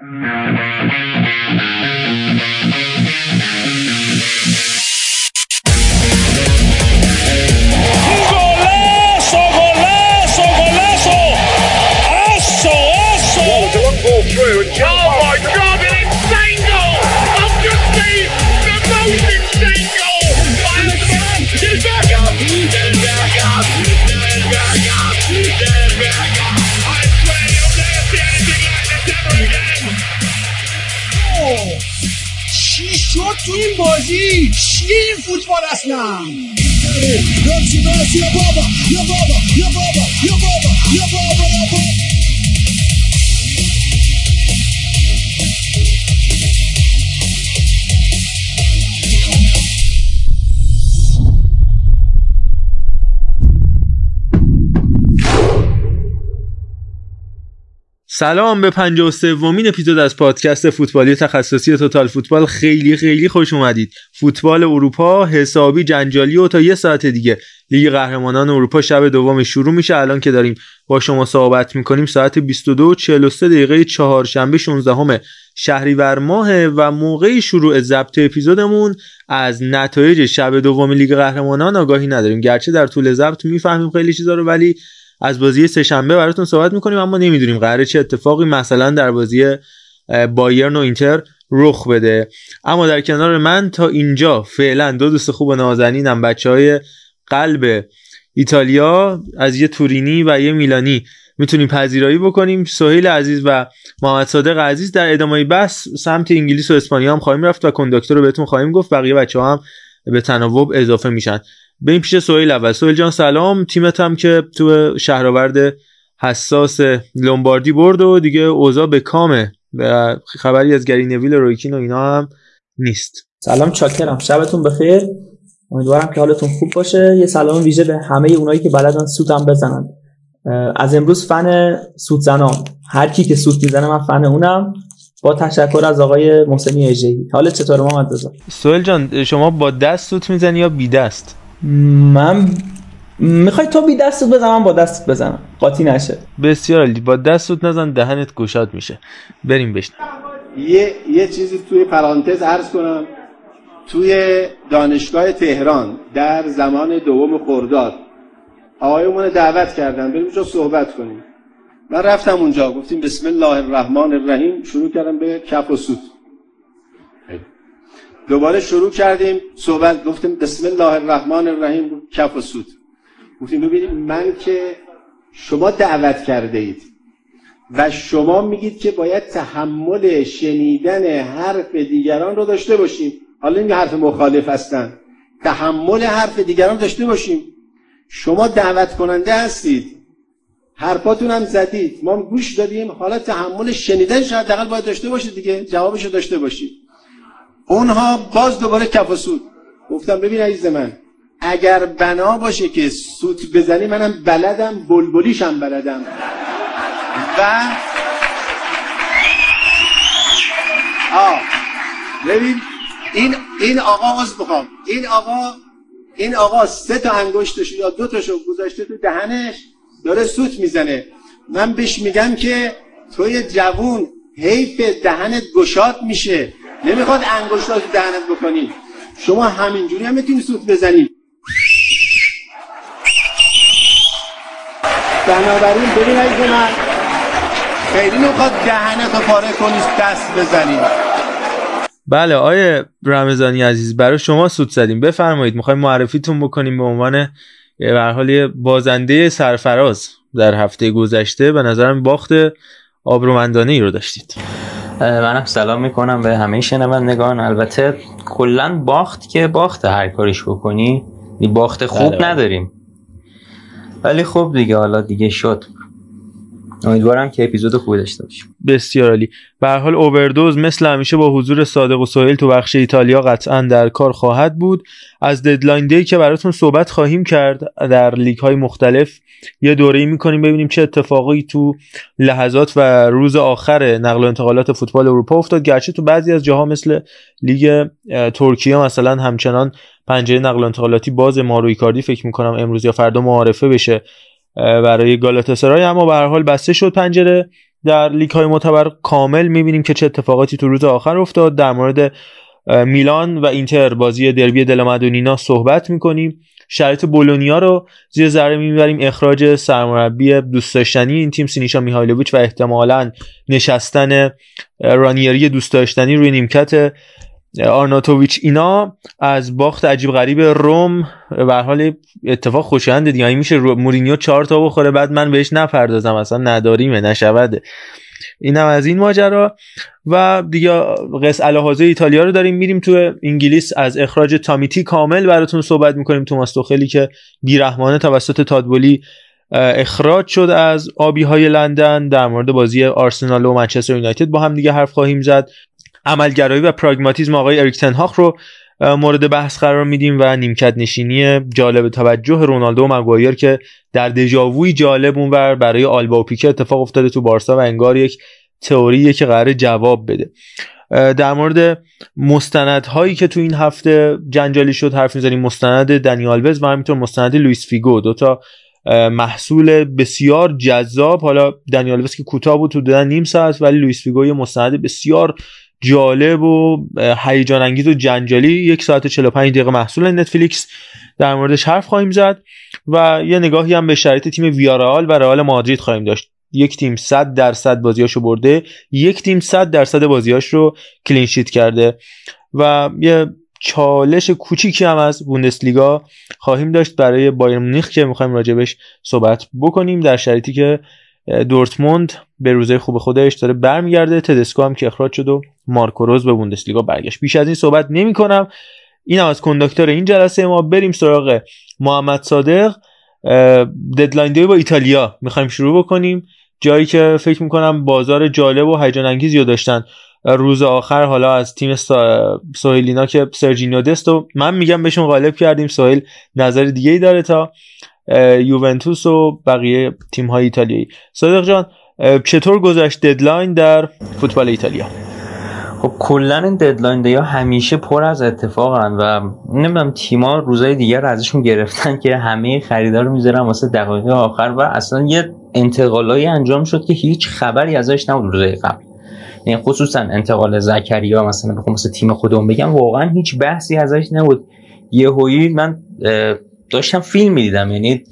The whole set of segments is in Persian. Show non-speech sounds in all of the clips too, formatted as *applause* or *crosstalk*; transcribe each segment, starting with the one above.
تو فوتبال اصلا یا بابا یا بابا یا بابا یا بابا یا بابا یا بابا سلام به 53 ومین اپیزود از پادکست فوتبالی تخصصی توتال فوتبال. خیلی خیلی خوش اومدید. فوتبال اروپا حسابی جنجالی و تا یه ساعت دیگه. لیگ قهرمانان اروپا شب دوم شروع میشه. الان که داریم با شما صحبت می‌کنیم. ساعت 22 43 دقیقه چهارشنبه 16 شهریور ماه و موقع شروع ضبط اپیزودمون از نتایج شب دوم لیگ قهرمانان آگاهی نداریم. گرچه در طول ضبط می‌فهمیم خیلی چیزا رو ولی از بازی سهشنبه براتون صحبت می‌کنیم اما نمی‌دونیم قراره چه اتفاقی مثلا در بازی بایرن و اینتر رخ بده. اما در کنار من تا اینجا فعلا دو دوست خوب و نازنینم بچه های قلب ایتالیا از یه تورینی و یه میلانی می‌تونیم پذیرایی بکنیم. سهیل عزیز و محمد صادق عزیز در ادامه بس سمت انگلیس و اسپانیا هم خواهیم رفت و کنداکتور رو بهتون خواهیم گفت. بقیه بچه ها هم به تناوب اضافه میشن. این پیش سویل اول. سویل جان سلام. تیمت هم که تو شهرآورد حساس لومباردی برد و دیگه اوضاع به کامه خبری از گری نویل رویکین و اینا هم نیست. سلام چاکرم. شبتون بخیر. امیدوارم که حالتون خوب باشه. یه سلام ویژه به همه اونایی که بلدن سوت هم بزنن. از امروز فن سوت زنام هر کی که سوت می‌زنه من فن اونم. با تشکر از آقای محسنی اجهی حال چطور محمد رضا؟ سویل جان شما با دست سوت می‌زنی یا بی دست من می‌خوای تو بی دستت بزنم با دستت بزنم. قاطی نشه. بسیار عالی. با دستت نزن دهنت گشاد میشه. بریم بشن یه یه چیزی توی پرانتز عرض کنم. توی دانشگاه تهران در زمان دوم خرداد آقایمون دعوت کردن. بریم اونجا صحبت کنیم. من رفتم اونجا گفتیم بسم الله الرحمن الرحیم. شروع کردم به کف و سوت. دوباره شروع کردیم صحبت گفتیم بسم الله الرحمن الرحیم کف و سود. گفتیم ببینید من که شما دعوت کرده اید و شما میگید که باید تحمل شنیدن حرف دیگران رو داشته باشیم. حالا این حرف مخالف هستن. تحمل حرف دیگران داشته باشیم. شما دعوت کننده هستید. حرفاتون هم زدید. ما گوش دادیم. حالا تحمل شنیدن شاید دقل باید داشته باشید دیگه. جوابشو داشته باشید. اونها باز دوباره کف و سود. گفتم ببین عزیز من اگر بنا باشه که سوت بزنی منم بلدم بلبلیشم بلدم. و آه ببین این این آقا از بخوام این آقا این آقا سه تا انگشتش یا دو تاشو گذاشته تو دهنش داره سوت می‌زنه. من بهش میگم که توی جوون حیف دهنت گشاد میشه. نمی‌خواد انگشت تو دهنت بکنی. شما همینجوری هم می‌تونی سوت بزنی. بنابراین ببین عزیز من خیلی نمی‌خواد دهنت رو پاره کنی دست بزنی. بله آیه رمضانی عزیز برای شما سوت زدیم. بفرمایید می‌خوایم معرفیتون بکنیم به عنوان به حال بازنده سرفراز در هفته گذشته. به نظرم باخت آبرومندانه ای رو داشتید. منم سلام می‌کنم به همه شنوندگان. البته کلا باخت که باخت هر کاریش بکنی. باخت خوب بله. نداریم. ولی خب دیگه حالا دیگه شد. امیدوارم که اپیزود خوبی داشته باشیم. بسیار عالی. به حال اووردوز مثل همیشه با حضور صادق و سهیل تو بخش ایتالیا قطعا در کار خواهد بود. از ددلاین دی که براتون صحبت خواهیم کرد در لیگ های مختلف یه دوره می‌کنیم ببینیم چه اتفاقی تو لحظات و روز آخر نقل و انتقالات فوتبال اروپا افتاد. گرچه تو بعضی از جاها مثل لیگ ترکیه مثلا همچنان پنجره نقل و انتقالاتی باز ماروی کاردی فکر می‌کنم امروز یا فردا معارفه بشه. برای گالاتاسرای اما به هر حال بسته شد پنجره. در لیگ های معتبر کامل می‌بینیم که چه اتفاقاتی تو روز آخر افتاد. در مورد میلان و اینتر بازی دربی دلمدونینا صحبت می‌کنیم. شرایط بولونیا رو زیر ذره می‌بریم. اخراج سرمربی دوست داشتنی این تیم سینیشا میهایلوویچ و احتمالا نشستن رانیری دوست داشتنی روی نیمکت آرناتوویچ اینا از باخت عجیب غریب روم به حال اتفاق خوشایند دیگه. میشه مورینیو چهار تا بخوره بعد من بهش نپردازم اصلا نداریمه نشود. اینم از این ماجرا. و دیگه قص الهازه ایتالیا رو داریم میریم تو انگلیس از اخراج تامیتی. کامل براتون صحبت می‌کنیم. توماس توخلی که بیرحمانه توسط تاد بولی اخراج شد از آبی های لندن در مورد بازی آرسنال و منچستر یونایتد. با هم دیگه حرف خواهیم زد. عملگرایی و پراگماتیزم آقای اریک تن‌هاخ رو مورد بحث قرار میدیم و نیمکت نشینی جالب توجه رونالدو و مگوایر که در دژاووی جالب اونور برای آلبا و پیکه اتفاق افتاده تو بارسا و انگار یک تئوریه که قرار جواب بده. در مورد مستندهایی که تو این هفته جنجالی شد حرف می‌زنیم مستند دنیالوز و همینطور مستند لویس فیگو دوتا محصول بسیار جذاب. حالا دنیالوز که کوتاه بود تو دادن نیم ساعت ولی لویس فیگو یه مستند بسیار جالب و هیجان انگیز و جنجالی یک ساعت 45 دقیقه محصول نتفلیکس در موردش حرف خواهیم زد و یه نگاهی هم به شرایط تیم ویارئال و رئال مادرید خواهیم داشت. یک تیم 100 درصد بازیاشو برده یک تیم 100 درصد بازیاش رو clean sheet کرده و یه چالش کوچیکی هم از بوندسلیگا خواهیم داشت برای بایر مونیخ که می‌خوایم راجبش صحبت بکنیم در شرایطی که دورتموند به روزه خوب خودش داره برمیگرده. تدسکو هم که اخراج شد و مارکو روز به بوندسلیگا برگشت. بیش از این صحبت نمی کنم این از کنداکتور این جلسه ما. بریم سراغ محمد صادق. ددلاین دی با ایتالیا. می‌خوایم شروع بکنیم. جایی که فکر می‌کنم بازار جالب و هیجان انگیزی رو داشتن. روز آخر حالا از تیم سهیل اینا که سرجینیو دست و من میگم بهشون غالب کردیم. سهیل نظر دیگه ای داره تا یوونتوس و بقیه تیم های ایتالیایی. صادق جان چطور گذشت deadline در فوتبال ایتالیا؟ خب کلا این deadline day ا همیشه پر از اتفاقن و نمی‌دونم تیما روزای دیگر ازشون گرفتن که همه خریدار رو می‌ذارن واسه دقایق آخر و اصلا یه انتقالایی انجام شد که هیچ خبری ازش نبود روزای قبل. یعنی خصوصا انتقال زکریا مثلا بخوام مثل تیم خودم بگم واقعا هیچ بحثی ازش نبود. یهویی من داشتم فیلم می‌دیدم. یعنی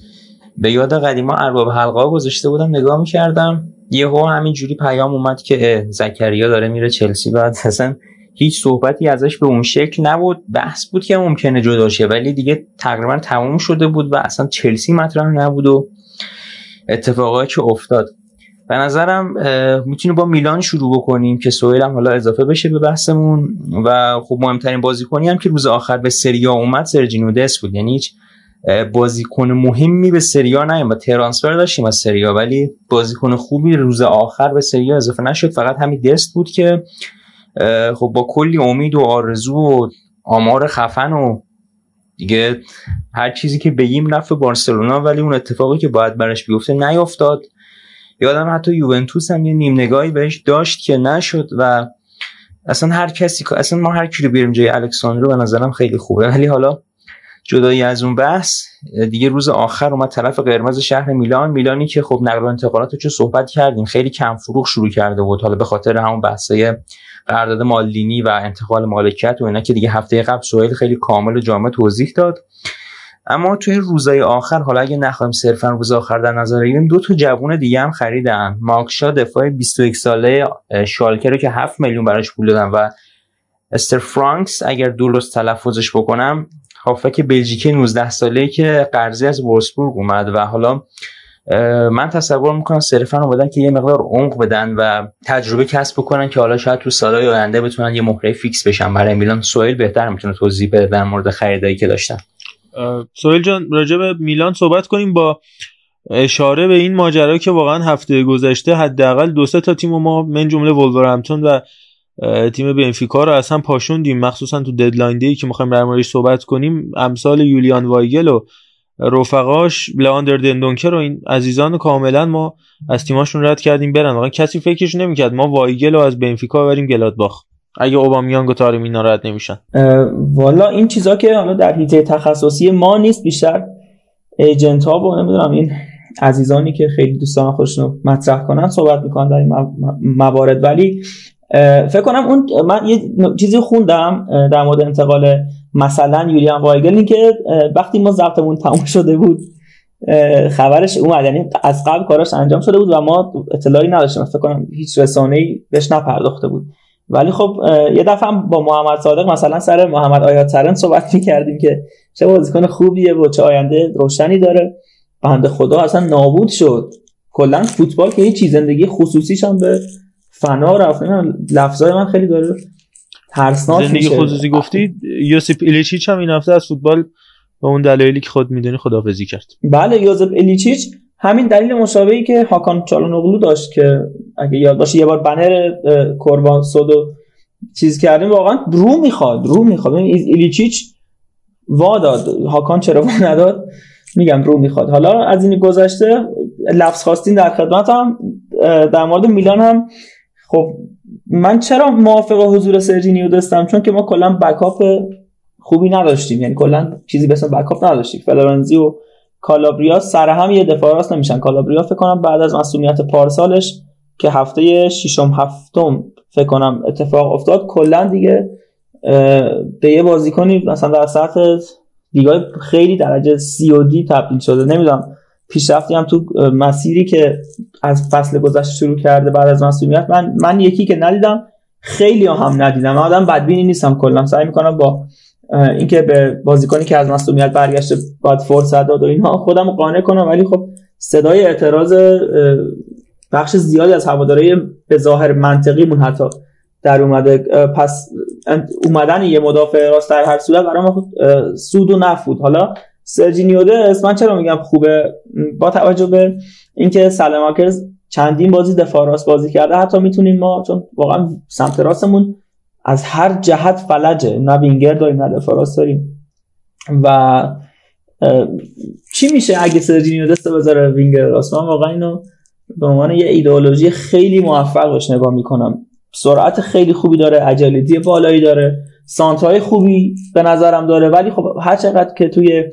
به یاد قدیما ارباب حلقه گذاشته بودم نگاه می‌کردم یهو همینجوری پیام اومد که زکریا داره میره چلسی. بعد اصلا هیچ صحبتی ازش به اون شکل نبود. بحث بود که ممکنه جدا شه ولی دیگه تقریبا تموم شده بود و اصلا چلسی مطرح نبود و اتفاقایی که افتاد. به نظرم می‌تونیم با میلان شروع بکنیم که سویل هم حالا اضافه بشه به بحثمون. و خب مهمترین بازیکنی هم که روز آخر به سریا اومد سرجینو دست بود. یعنی هیچ بازیکن مهمی به سریا نیومد ترانسفر داشتیم از سریا ولی بازیکن خوبی روز آخر به سریا اضافه نشد. فقط همین دست بود که خب با کلی امید و آرزو و آمار خفن و دیگه هر چیزی که بگیم نفع بارسلونا ولی اون اتفاقی که باید برش بیفته نیافتاد. یادم حتی یوونتوس هم یه نیم نگاهی بهش داشت که نشد و اصلا هر کسی اصلا ما هر کی رو بیاریم جای الکساندرو به نظرم خیلی خوبه. ولی حالا جدایی از اون بحث دیگه روز آخر اومد طرف قرمز شهر میلان. میلانی که خب نقل و انتقالات رو صحبت کردیم خیلی کم فروغ شروع کرده بود. حالا به خاطر همون بحثای قرارداد مالینی و انتقال مالکیت و اینا که دیگه هفته قبل سوئیل خیلی کامل و جامع توضیح داد. اما توی روزای آخر حالا اگه نخوایم صرفا روز آخر در نظر بگیریم دو تا جوون دیگه هم خریدن. ماکشا دفاع 21 ساله شالکه رو که 7 میلیون براش پول دادن و استر فرانکس اگر درست تلفظش بکنم هافک بلژیکی 19 ساله که قرضی از وولسبورگ اومد و حالا من تصور می‌کنم صرفا اومدن که یه مقدار عمق بدن و تجربه کسب بکنن که حالا شاید تو سالهای آینده بتونن یه مهره فیکس بشن. برای میلان سوئیل بهتر می‌تونه توضیح بده در مورد خریدایی که داشتن. سهیل جان راجع به میلان صحبت کنیم. با اشاره به این ماجرا که واقعا هفته گذشته حداقل دو سه تا تیم ما من جمله ولورهمپتون و تیم بنفیکا رو اصلا پاشوندیم. مخصوصا تو deadline day که می‌خوایم در موردش صحبت کنیم امثال یولیان وایگل و رفقاش لئاندر دندونکر و این عزیزان کاملا ما از تیماشون رد کردیم برن. واقعا کسی فکرش نمی‌کرد. ما وایگل رو از بنفیکا بریم گلادباخ. اگه اوبامیانگ و طارمی اینا رد نمیشن. والا این چیزا که حالا در حیطه تخصصی ما نیست بیشتر ایجنت ها و نمی‌دونم این عزیزانی که خیلی دوستان خودشون مطرح کنن صحبت می‌کنن در این موارد. ولی فکر کنم اون من یه چیزی خوندم در مورد انتقال مثلا یولیان وایگل که وقتی ما ضبطمون تموم شده بود خبرش اومد یعنی از قبل کاراش انجام شده بود و ما اطلاعی نداشتیم فکر کنم هیچ رسانه‌ای بهش نپرداخته بود. ولی خب یه دفعه با محمد صادق مثلا سر محمد آیات سرن صحبت کردیم که چه بازیکن خوبیه و چه آینده روشنی داره. بنده خدا اصلا نابود شد. کلا فوتبال که هیچ زندگی خصوصیش هم به فنا رفت. لفظای من خیلی داره ترسناک زندگی خصوصی گفتی یوسف ایلیچیچ هم این هفته از فوتبال با اون دلایلی که خود می‌دونی خدافظی کرد. بله یوزف الیچیچ همین دلیل مشابهی که هاکان چالانوغلو داشت که اگه یاد باشه یه بار بنر قربان سودو چیز کردیم واقعا رو می‌خواد رو می‌خواد. ایلیچیچ وا داد. هاکان چرا وا نداد؟ میگم رو می‌خواد. حالا از این گذشته لفظ خواستین در خدمتم در مورد میلان هم خب من چرا موافق حضور سرجینیو دستم چون که ما کلا بکاپ خوبی نداشتیم. یعنی کلا چیزی به اسم بکاپ نداشتیم. فلورنزی و کالابریا سر هم یه دفاع راست نمیشن. کالابریا فکر کنم بعد از مسئولیت پارسالش که هفته ششم هفتم فکر کنم اتفاق افتاد کلا دیگه به یه بازیکنی مثلا در سطح لیگای خیلی درجه سی و دی تبدیل شده. نمی‌دونم. پیشرفتی هم تو مسیری که از فصل گذشته شروع کرده بعد از مسئولیت من من یکی که ندیدم خیلی هم ندیدم. من آدم بدبینی نیستم کلا. سعی می‌کنم با اینکه به بازیکنی که از مسئولیت برگشته باید فرصت داد و اینها خودم قانع کنم. ولی خب صدای اعتراض بخش زیادی از هوادارهای به ظاهر منطقیمون حتی در اومده. پس اومدن یه مدافع راست در هر صورت برای ما سود و نفود. حالا سرجینیو دست من چرا میگم خوبه؟ با توجه به اینکه سلماکرز چندین بازی دفاع راست بازی کرده حتی می‌تونیم ما چون واقعا سمت راستمون از هر جهت فلجه. نه وینگر داریم نه دفاع راست داریم. و چی میشه اگه سرجینیو دست بذاره وینگر؟ راست من واقعا اینو به عنوان یه ایدئولوژی خیلی موفق بهش نگاه می‌کنم. سرعت خیلی خوبی داره agility بالایی داره سانترهای خوبی به نظرم داره. ولی خب هر چقدر که توی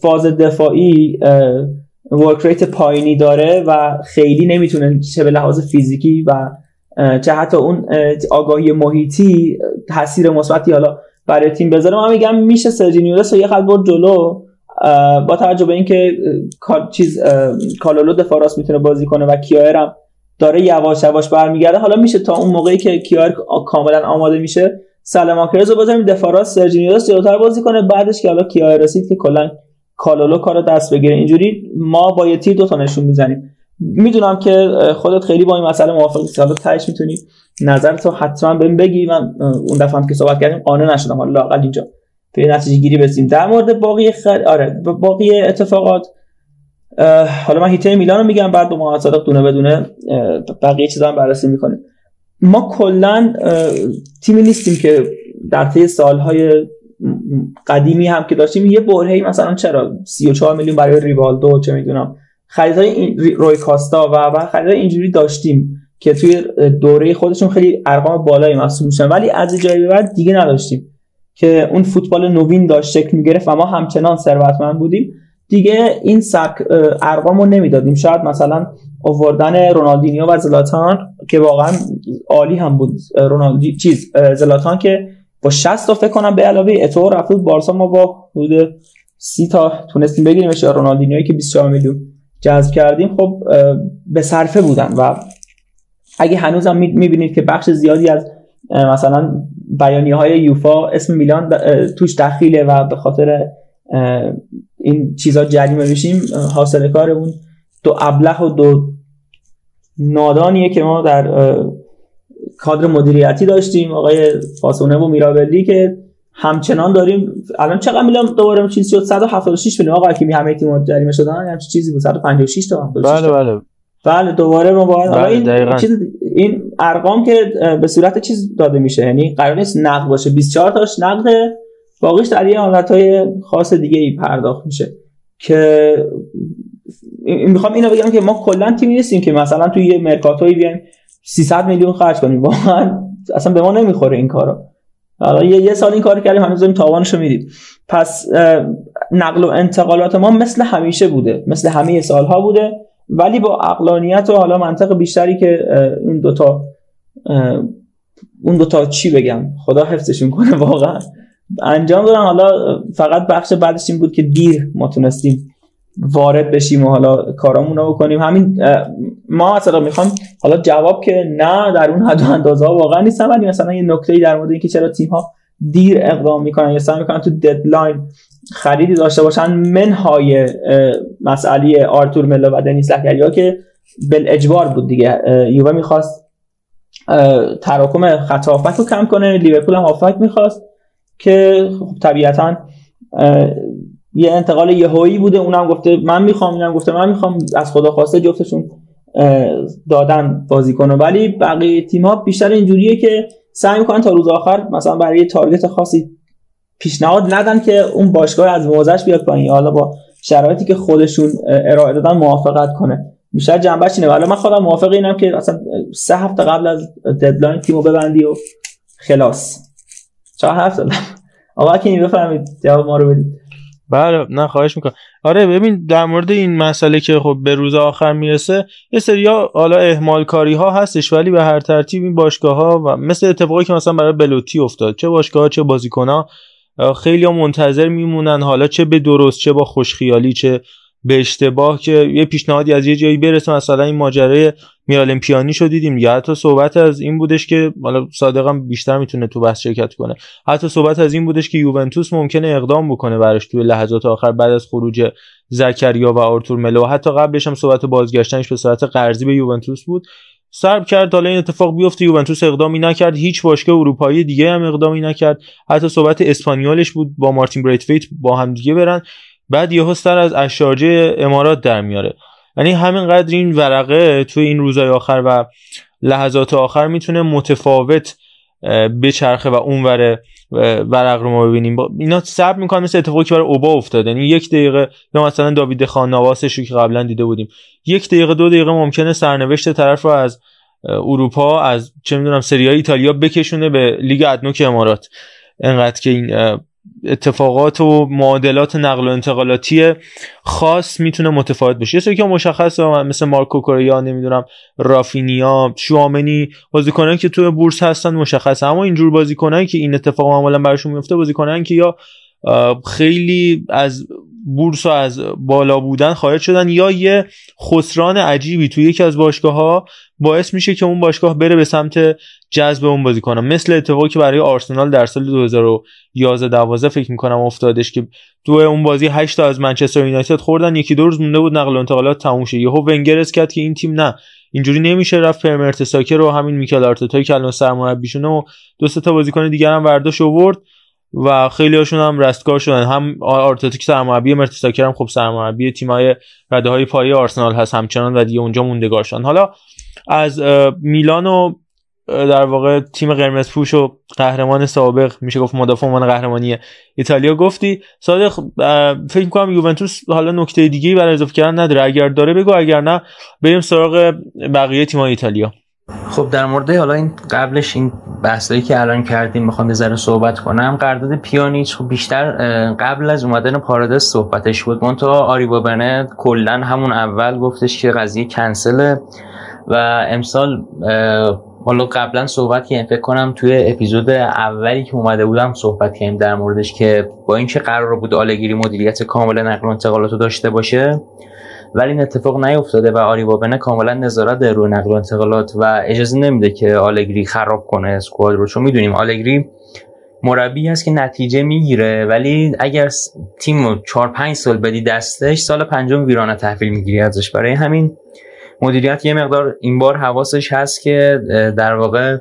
فاز دفاعی work rate پایینی داره و خیلی نمی‌تونه چه به لحاظ فیزیکی و چه حتی اون آگاهی محیطی تاثیر مثبتی حالا برای تیم بذاره. من میگم میشه سرجینیو و یه خط جلو. با توجه به اینکه چیز کالولو دفاع راست می‌تونه بازی کنه و کیایر هم داره یواش یواش برمیگرده حالا میشه تا اون موقعی که کیایر کاملا آماده میشه سلماکرز رو بذاریم دفاع راست. سرجینیو جلوتر بازی کنه. بعدش که حالا کیایر رسید که کلا کالولو کارو دست بگیره. اینجوری ما با یه تیر دو تا نشون می‌زنیم. می‌دونم که خودت خیلی با این مسئله موافق نیستی حالا تهش می‌تونی نظر تو حتما بهم بگی. من اون دفعه هم که صحبت کردیم قانع نشدم. حالا لاقل اینجا. به نتیجه گیری برسیم در مورد باقی خر... آره باقی اتفاقات حالا من هیته میلان رو میگم. بعد دو محمد صادق دونه بدونه بقیه چیزا هم بررسی می‌کنیم. ما کلا تیمی نیستیم که در طی سالهای قدیمی هم که داشتیم یه برهی مثلا چرا 34 میلیون برای ریوالدو چه می‌دونم. خریدهای روی کاستا و و خریدهای اینجوری داشتیم که توی دوره خودشون خیلی ارقام بالایی محسوب میشن ولی از جایی به بعد دیگه نداشتیم که اون فوتبال نوین داشت شکل می‌گرفت و ما همچنان ثروتمند بودیم. دیگه این سبک ارقام رو نمی‌دادیم. شاید مثلا آوردن رونالدینیو و زلاتان که واقعا عالی هم بود. رونالدی چیز زلاتان که با 60 تا فکر کنم به علاوه اتو رفت بارسا. ما با حدود 30 تا تونستیم بگیریمش یا رونالدینیوی که 24 میلیون جذب کردیم. خب به صرفه بودن و اگه هنوزم می‌بینید که بخش زیادی از مثلا بیانیه های یوفا اسم میلان توش دخیله و به خاطر این چیزا جریمه بشیم حاصل کار اون دو ابله و دو نادانیه که ما در کادر مدیریتی داشتیم آقای فاسونه و میرابلی که همچنان داریم. الان چقدر میلیون دوباره چیزی شد؟ 176 میلیون. آقا که همه تیم جریمه شدن همین چیزی بود. 156 تا بله بله. بله دوباره ما باید بله این چیز این ارقام که به صورت چیز داده میشه. یعنی قرار نیست نقد باشه. 24 تاش نقده باقیش در یه حالتهای خاص دیگه ای پرداخت میشه. که می‌خوام اینو بگم که ما کلا تیمی نیستیم که مثلا توی یه مرکاتوی بیایم 300 میلیون خرج کنیم. واقعا اصلا به ما نمی‌خوره این کارا حالا یه, یه سال این کار کردیم هنوز داریم تاوانشو میدیم. پس نقل و انتقالات ما مثل همیشه بوده مثل همه سالها بوده. ولی با اقلانیت و حالا منطق بیشتری که این دوتا اون دوتا چی بگم؟ خدا حفظشون کنه واقعا. انجام دادن حالا فقط بخش بعدش این بود که دیر ما تونستیم وارد بشیم و حالا کارامون رو بکنیم. همین ما مثلا می‌خوام حالا جواب که نه در اون حد و اندازه ها واقعا نیستم ولی مثلا یه نکته در مورد اینکه چرا تیم ها دیر اقدام می‌کنن یا سعی می‌کنن تو deadline خریدی داشته باشن منهای مسئله آرتور ملو و دنیس ها که بالاجبار بود دیگه. یووه می‌خواست تراکم خط رو کم کنه لیورپول هم هافبک می‌خواست که خب طبیعتا یه انتقال یهویی بوده اونم گفته من می‌خوام اینم گفته من می‌خوام از خدا خواسته جفتشون دادن بازیکن ولی بقیه تیم ها بیشتر اینجوریه که سعی می‌کنن تا روز آخر مثلا برای تارگت خاصی پیشنهاد ندن که اون باشگاه از موزش بیاد پایین حالا با شرایطی که خودشون ارائه دادن موافقت کنه. بیشتر جنبش اینه. ولی من خودم موافق اینم که اصلا سه هفته قبل از ددلاین تیمو ببندی و خلاص. چه حرف زدم آقا که بفهمید جواب ما رو بدید. بله نه خواهش می‌کنم. آره ببین در مورد این مسئله که خب به روز آخر می‌رسه یه سریا حالا اهمال کاری ها هستش ولی به هر ترتیب این باشگاه ها و مثل اتفاقی که مثلا برای بلوتی افتاد چه باشگاه ها چه بازیکن ها خیلی ها منتظر میمونن حالا چه به درست چه با خوشخیالی چه به اشتباه که یه پیشنهادی از یه جایی برسه. مثلا این ماجرای میرالم پیانی شو دیدیم. یا حتی صحبت از این بودش که حالا صادقم بیشتر می‌تونه تو بحث شرکت کنه. حتی صحبت از این بودش که یوونتوس ممکنه اقدام بکنه براش توی لحظات آخر بعد از خروج زکریا و آرتور ملو حتی قبلش هم صحبت بازگشتنش به صورت قرضی به یوونتوس بود. سرب کرد. حالا این اتفاق بیفته. یوونتوس اقدامی نکرد. هیچ باشگاه اروپایی دیگه هم اقدامی نکرد. حتی صحبت اسپانیالش بود. با مارتین بریتفیت با هم دیگه برن. بعد یهو سر از اشارجه امارات در میاره. یعنی همینقدر این ورقه توی این روزهای آخر و لحظات آخر می‌تونه متفاوت بچرخه و اونور ورق رو ما ببینیم. اینا صبر می‌کنن مثل اتفاقی که برای اوبا افتاد یعنی یک دقیقه یا مثلا داوید خان نواسش که قبلا دیده بودیم. یک دقیقه دو دقیقه ممکنه سرنوشت طرف رو از اروپا از چه می‌دونم سری ایتالیا بکشونه به لیگ ادنوک امارات. انقدر که این اتفاقات و معادلات نقل و انتقالاتی خاص می‌تونه متفاوت بشه یه که مشخص مثل مارکو کوریا نمی‌دونم رافینیا شوامنی بازیکنان که توی بورس هستن مشخص اما اینجور بازیکنان که این اتفاق معمولا براشون میفته بازیکنان که یا خیلی از بورس از بالا بودن خارج شدن یا یه خسران عجیبی توی یکی از باشگاه ها باعث میشه که اون باشگاه بره به سمت جذب اون بازیکن مثل اتفاقی که برای آرسنال در سال 2011 12 فکر می‌کنم افتادش که دو اون بازی 8 تا از منچستر یونایتد خوردن یکی دو روز مونده بود نقل و انتقالات تموم شه یهو ونگر کرد که این تیم نه. اینجوری نمیشه رفت پرمرت ساکر رو همین میکل آرتتایی که الان سرمربیشونه و دو تا بازیکن دیگر هم برداشت آورد. و خیلی هاشون هم رستگار شدن. هم آرتتا که سرمربی مرتساکر هم خب سرمربی تیمای رده های پایه آرسنال هست همچنان و دیگه اونجا موندگار شدن حالا از میلان و در واقع تیم قرمز پوش و قهرمان سابق میشه گفت مدافع عنوان قهرمانی ایتالیا گفتی. صادق فکر کنم یوونتوس حالا نکته دیگه برای اضافه کردن نداره. اگر داره بگو اگر نه بریم سراغ بقیه تیم‌های ایتالیا. خب در مورد حالا این قبلش این بحثایی که الان کردیم می‌خوام یه ذره صحبت کنم. قرارداد پیانیچ خب بیشتر قبل از اومدن پارادس صحبتش بود. من تو آری بابنه کلا همون اول گفتش که قضیه کنسله و امسال حالا قبلا صحبت کردیم. فکر کنم توی اپیزود اولی که اومده بودم صحبت کردیم در موردش که با اینکه قرار بود آلگیری مدیریت کامل نقل و انتقالات داشته باشه ولی این اتفاق نیفتاده و آری بابنه کاملا نظارت روی نقل و انتقالات و اجازه نمیده که آلگری خراب کنه اسکواد رو. چون می‌دونیم آلگری مربی هست که نتیجه می‌گیره ولی اگر تیم 4 5 سال بدی دستش سال پنجم ویرانه تحویل می‌گیری ازش. برای همین مدیریت یه مقدار این بار حواسش هست که در واقع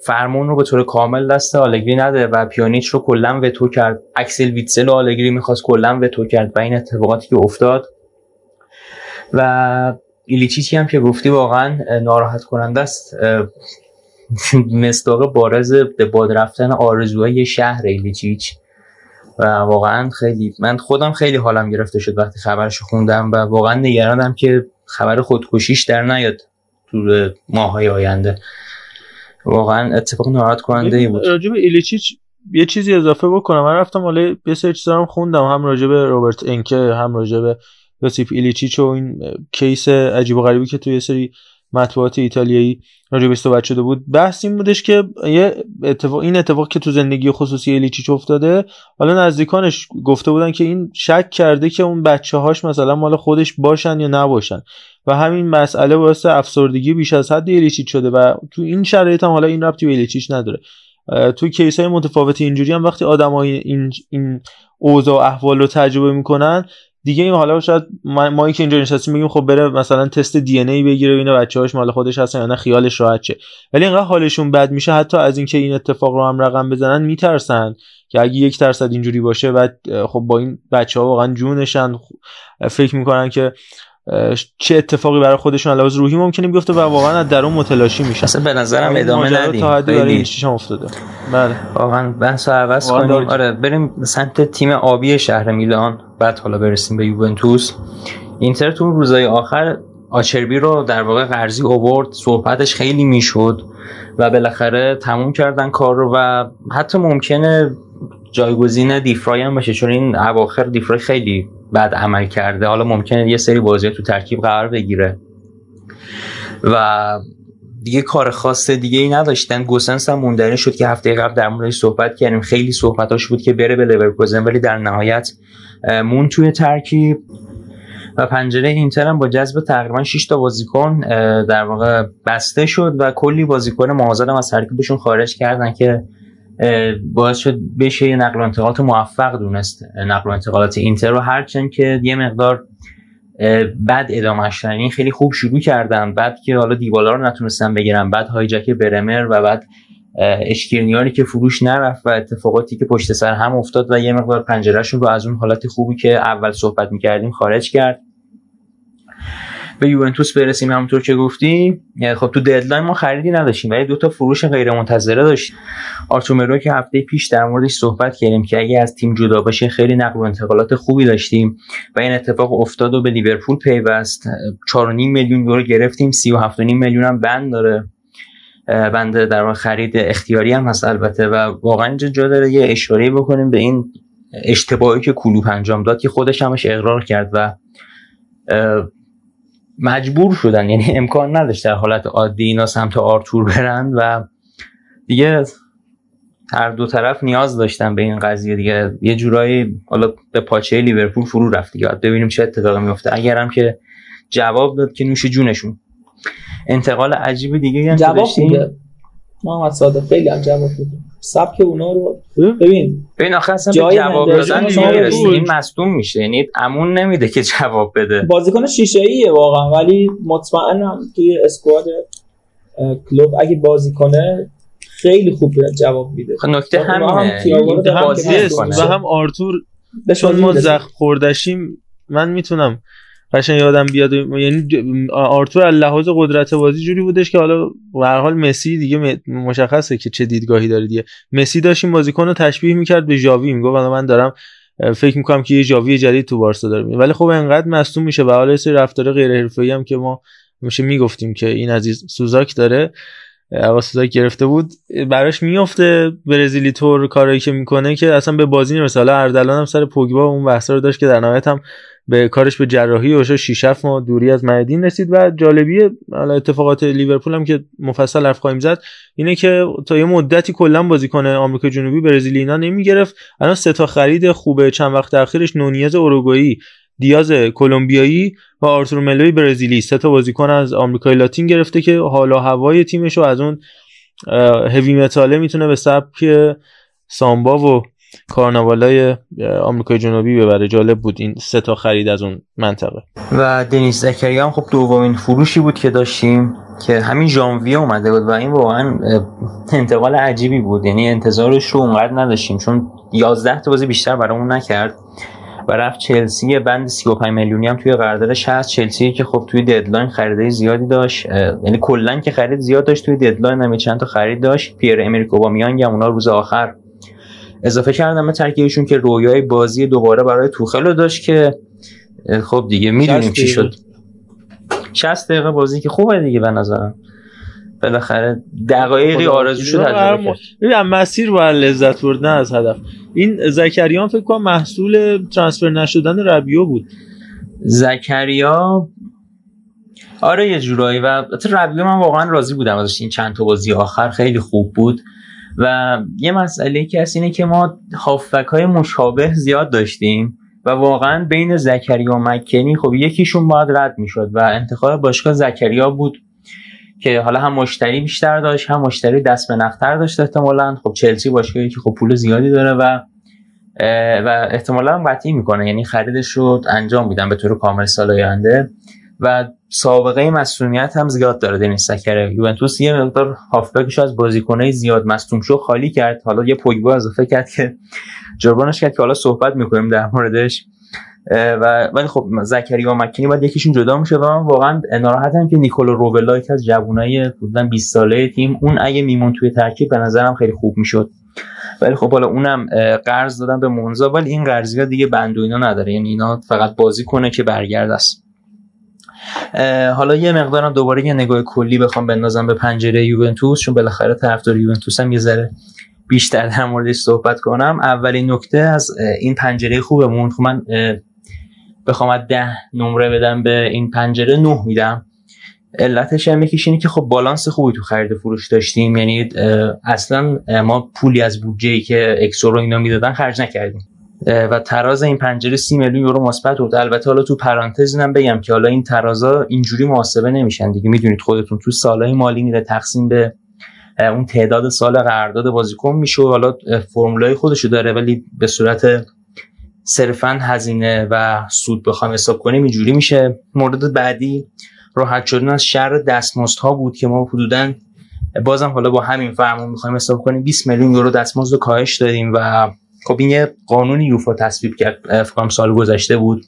فرمون رو به طور کامل دست آلگری نده و پیونیچ رو کلا وتو کرد. اکسل ویتسل و آلگری می‌خواست کلا وتو کرد و این اتفاقاتی که افتاد و ایلیچیچی هم که گفتی واقعا ناراحت کننده است. *laughs* مستاق بارز به باد رفتن آرزوهای شهر ایلیچیچ. و واقعا خیلی من خودم خیلی حالم گرفته شد وقتی خبرش خوندم و واقعا نگرانم که خبر خودکشیش در نیاد تو ماهای آینده. واقعا اتفاق ناراحت کننده بود. راجب ایلیچیچ یه چیزی اضافه بکنم. من رفتم حالا یه سری خوندم. هم راجع به رابرت انکه هم راجع به یوسیف ایلیچیچ و این case عجیب و غریبی که توی یه سری مطبوعات ایتالیایی راجع بهش صحبت شده بود. بحث این بودش که یه اتفاق این اتفاق که تو زندگی خصوصی ایلیچیچ افتاده حالا نزدیکانش گفته بودن که این شک کرده که اون بچه هاش مثلا مال خودش باشن یا نباشن. و همین مسئله باعث افسردگی بیش از حد ایلیچیچ شده و تو این شرایط هم حالا این ربطی به ایلیچیچ نداره. تو کیس های متفاوت اینجوری هم وقتی آدمای این این اوضاع احوال رو تجربه می‌کنن دیگه این حالا شاید ما که اینجا نشستیم میگیم خب بره مثلا تست دی ان ای بگیره ببینه بچه‌هاش مال خودش هستن یا نه خیالش راحت شه. ولی اینقدر حالشون بد میشه حتی از اینکه این اتفاق رو هم رقم بزنن میترسن که اگه یک درصد اینجوری باشه بعد خب با این بچه ها واقعا جونشن. فکر می‌کنن که چه اتفاقی برای خودشون علاوه روحی ممکنه بیفته و واقعا از درون متلاشی میشن. اصلا به نظرم ادامه ندیم. تا حدی افتاده. بله. واقعا بحث عوض کنیم. آره بریم سمت تیم آبی شهر میلان. بعد حالا برسیم به یوونتوس. اینتر تو روزای آخر آچربی رو در واقع قرضی اوورد صحبتش خیلی می‌شد و بالاخره تموم کردن کار رو و حتی ممکنه جایگزین دیفرای هم باشه چون این اواخر دیفرای خیلی بد عمل کرده. حالا ممکنه یه سری بازی تو ترکیب قرار بگیره. و دیگه کار خاص دیگه ای نداشتن. گوسنس هم موندنی شد که هفته قبل در موردش صحبت کردیم. خیلی صحبتاش بود که بره به لورکوزن ولی در نهایت مون توی ترکیب. و پنجره اینتر هم با جذب تقریبا 6 تا بازیکن در واقع بسته شد و کلی بازیکن مهاجم از ترکیبشون خارج کردن که باعث شد بشه یه نقل و انتقالات موفق دونست. نقل و انتقالات اینتر رو هرچند که یه مقدار بعد ادامه این خیلی خوب شروع کردن. بعد که حالا دیبالا رو نتونستن بگیرن. بعد hijack برمر و بعد اشکرینیاری که فروش نرفت و اتفاقاتی که پشت سر هم افتاد و یه مقدار پنجرهشون رو از اون حالت خوبی که اول صحبت می‌کردیم خارج کرد. به یوونتوس برسیم همونطور که گفتیم. خب تو deadline ما خریدی نداشتیم ولی دو تا فروش غیر منتظره داشتیم آرتور ملو که هفته پیش در موردش صحبت کردیم که اگه از تیم جدا باشه خیلی نقل و انتقالات خوبی داشتیم و این اتفاق افتاد و به لیورپول پیوست. 4.5 میلیون یورو گرفتیم 37.5 میلیون هم بند داره. بنده در خرید اختیاری هم هست البته و واقعا اینجا جا داره یه اشاره بکنیم به این اشتباهی که کلوب انجام داد که خودش همش اقرار کرد و مجبور شدن. یعنی امکان نداشت در حالت عادی اینا سمت آرتور برن و دیگه هر دو طرف نیاز داشتن به این قضیه دیگه. یه جورایی حالا به پاچه لیورپول فرو رفت دیگه. ببینیم چه اتفاقی میفته اگرم که جواب داد که نوش جونشون. انتقال عجیب دیگه هم جواب میده محمد صادق خیلی هم جواب میده سبک اونا رو ببین ببین آخه اصلا به جواب دادن نمی‌رسه. این مصدوم میشه. یعنی امون نمیده که جواب بده. بازیکن شیشه ایه واقعا. ولی مطمئنم توی اسکواد کلوب اگه بازی کنه خیلی خوب جواب میده. خب نکته همینه. بازی و هم آرتور چون ما زخم خوردشیم من می‌تونم قشنگ یادم بیاد. یعنی آرتور لحاظ قدرت بازی جوری بودش که حالا به هر حال مسی دیگه مشخصه که چه دیدگاهی داره دیگه. مسی داشت این بازیکن تشبیه می‌کرد به ژاوی. می‌گفت من دارم فکر می‌کنم که یه ژاوی جدید تو بارسا داره ولی خب انقدر مصدوم میشه و حالا سری رفتار غیر حرفه‌ای هم که ما میشه می‌گفتیم که این عزیز سوزاک داره سوزاک گرفته بود براش میفته برزیلی تور کارایی که می‌کنه که اصلا به بازی نمی‌رسه. حالا اردلان هم سر پوگبا اون بحثا رو داشت که در نهایت هم به کارش به جراحی و 6 7 ماه دوری از معدین رسید و جالبیه. اتفاقات لیورپول هم که مفصل حرف خواهیم زد اینه که تا یه مدتی کلا بازیکن آمریکا جنوبی برزیلی اینا نمی‌گرفت. الان سه تا خرید خوبه. چند وقت اخیرش نونیز اوروگوئی دیاز کلمبیایی و آرتور ملوی برزیلی. سه تا بازیکن از آمریکای لاتین گرفته که حالا هوای تیمش رو از اون هوی متاله می‌تونه به سبک سامبا و کارناوالای آمریکای جنوبی ببره جالب بود. این سه تا خرید از اون منطقه. و دنیس زکریا هم خب دومین فروشی بود که داشتیم که همین ژانویه اومده بود و این واقعا انتقال عجیبی بود. یعنی انتظارش رو اونقدر نداشتیم چون 11 تا بازی بیشتر برامون نکرد و رفت چلسی بند 35 میلیونی هم توی قراردادش هست چلسی که خب توی deadline خرید زیادی داشت یعنی کلا که خرید زیاد داشت توی deadline هم چند تا خرید داشت. پیر امریک اوبامیانگ هم اونا روز آخر اضافه کردم به ترکیبشون که رویای بازی دوباره برای توخل رو داشت که خب دیگه می‌دونیم چی شد. 60 دقیقه بازی که خوبه دیگه به نظرم. بالاخره دقایقی آرزو شد تجربه کرد. ببین مسیر باید لذت برد نه از هدف. این زکریان فکر کنم محصول ترانسفر نشدن ربیو بود. زکریا آره یه جورایی. و ربیو من واقعا راضی بودم ازش این چند تا بازی آخر. خیلی خوب بود. و یه مسئله که هست اینه که ما هافبک های مشابه زیاد داشتیم و واقعا بین زکریا و مکنی خب یکیشون باید رد می‌شد و انتخاب باشگاه زکریا بود که حالا هم مشتری بیشتر داشت هم مشتری دست به نفتر داشت احتمالا. خب چلسی باشگاهی که خب پول زیادی داره و و احتمالا هم قطعی می‌کنه یعنی خریدش رو انجام میدن به طور کامل سال آینده. و سابقه مسئولیت هم زیاد داره دنیس سکره. یوونتوس یه مقدار هافبکش از بازیکنای زیاد مصدوم شو خالی کرد. حالا یه پوگبا اضافه کرد که جربانش کرد که حالا صحبت می‌کنیم در موردش. و ولی خب زکریا و مکنی باید یکیشون جدا میشه و من واقعا ناراحتم که نیکولو روبلا که از جوانای بودن 20 ساله تیم اون اگه میمون توی ترکیب به نظرم خیلی خوب می‌شد. ولی خب حالا اونم قرض دادن به مونزا ولی این قرضی دیگه بند و اینا نداره. یعنی اینا فقط بازی کنه که برگرد است. حالا یه مقدارم دوباره یه نگاه کلی بخوام بندازم به پنجره یوونتوس چون بالاخره طرفدار یوونتوس هم یه ذره بیشتر در موردش صحبت کنم. اولین نکته از این پنجره خوبمون خب من بخوام ده نمره بدم به این پنجره نه میدم. علتش هم یکیش اینه که خب بالانس خوبی تو خرید فروش داشتیم یعنی اصلا ما پولی از بودجه ای که اکسورو اینا می‌دادن خرج نکردیم. و تراز این پنجره سی میلیون یورو مثبت بود. البته حالا تو پرانتز اینم بگم که حالا این ترازا اینجوری محاسبه نمیشن دیگه. می‌دونید خودتون تو سالهای مالی میره تقسیم به اون تعداد سال قرارداد بازیکن میشه و حالا فرمولای خودشو داره. ولی به صورت صرفا هزینه و سود بخوام حساب کنیم اینجوری میشه. مورد بعدی راحت شدن از شر دستمزد ها بود که ما حدودا بازم حالا با همین فرمون می‌خوایم حساب کنیم 20 میلیون یورو دستمزد کاهش دادیم و خب این یه قانون یوفا تصویب کرد فکرم سال گذشته بود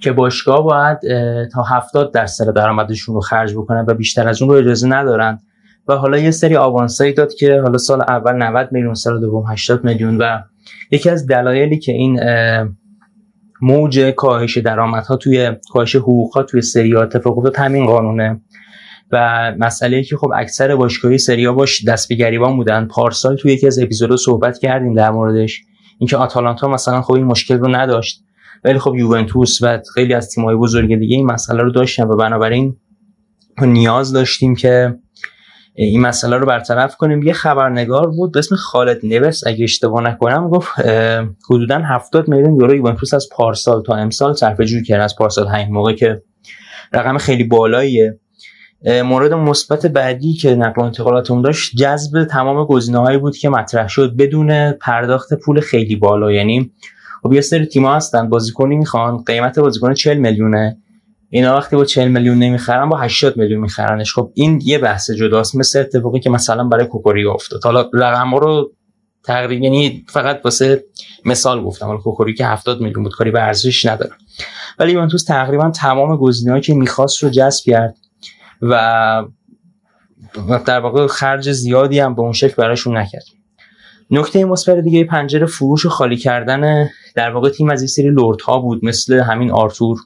که باشگاه باید تا 70 درصد درآمدشون رو خرج بکنن و بیشتر از اون رو اجازه ندارن. و حالا یه سری آوانسایی داد که حالا سال اول 90 میلیون سال دوم 80 میلیون و یکی از دلایلی که این موج کاهش درآمدها توی کاهش حقوقها توی سری اتفاق افتاد همین قانونه. و مسئله که خب اکثر باشگاهی سریا باش دست به گریبان بودن. پارسال توی یکی از اپیزودها صحبت کردیم در موردش. اینکه آتالانتا مثلا خب این مشکل رو نداشت. ولی خب یوونتوس و خیلی از تیم‌های بزرگ دیگه این مسئله رو داشتن و بنابراین نیاز داشتیم که این مسئله رو برطرف کنیم. یه خبرنگار بود به اسم خالد نوس. اگه اشتباه نکنم گفت حدودا 70 میلیون یورو یوونتوس از پارسال تا امسال صرفه جویی کرد. از پارسال همین موقع که رقم خیلی بالاییه. مورد مثبت بعدی که نقل و انتقالاتمون داشت جذب تمام گزینه‌هایی بود که مطرح شد بدون پرداخت پول خیلی بالا. یعنی خب یه سری تیم‌ها هستن بازیکنی می‌خوان قیمت بازیکن 40 میلیونه. اینا وقتی با 40 میلیون نمی‌خرن با 80 میلیون میخرنش. خب این یه بحث جداست مثل اتفاقی که مثلا برای کوکوری افتاد. حالا رقم رو تقریبا یعنی فقط واسه مثال گفتم. حالا کوکوری که 70 میلیون بود کاری به ارزش نداره ولی یوونتوس تقریبا تمام گزینه‌هایی که می‌خواست رو جذب کرد. و در واقع خرج زیادی هم به اون شکل براشون نکرد. نکته مثبت دیگه پنجره فروش و خالی کردن در واقع تیم از این سری لورد ها بود مثل همین آرتور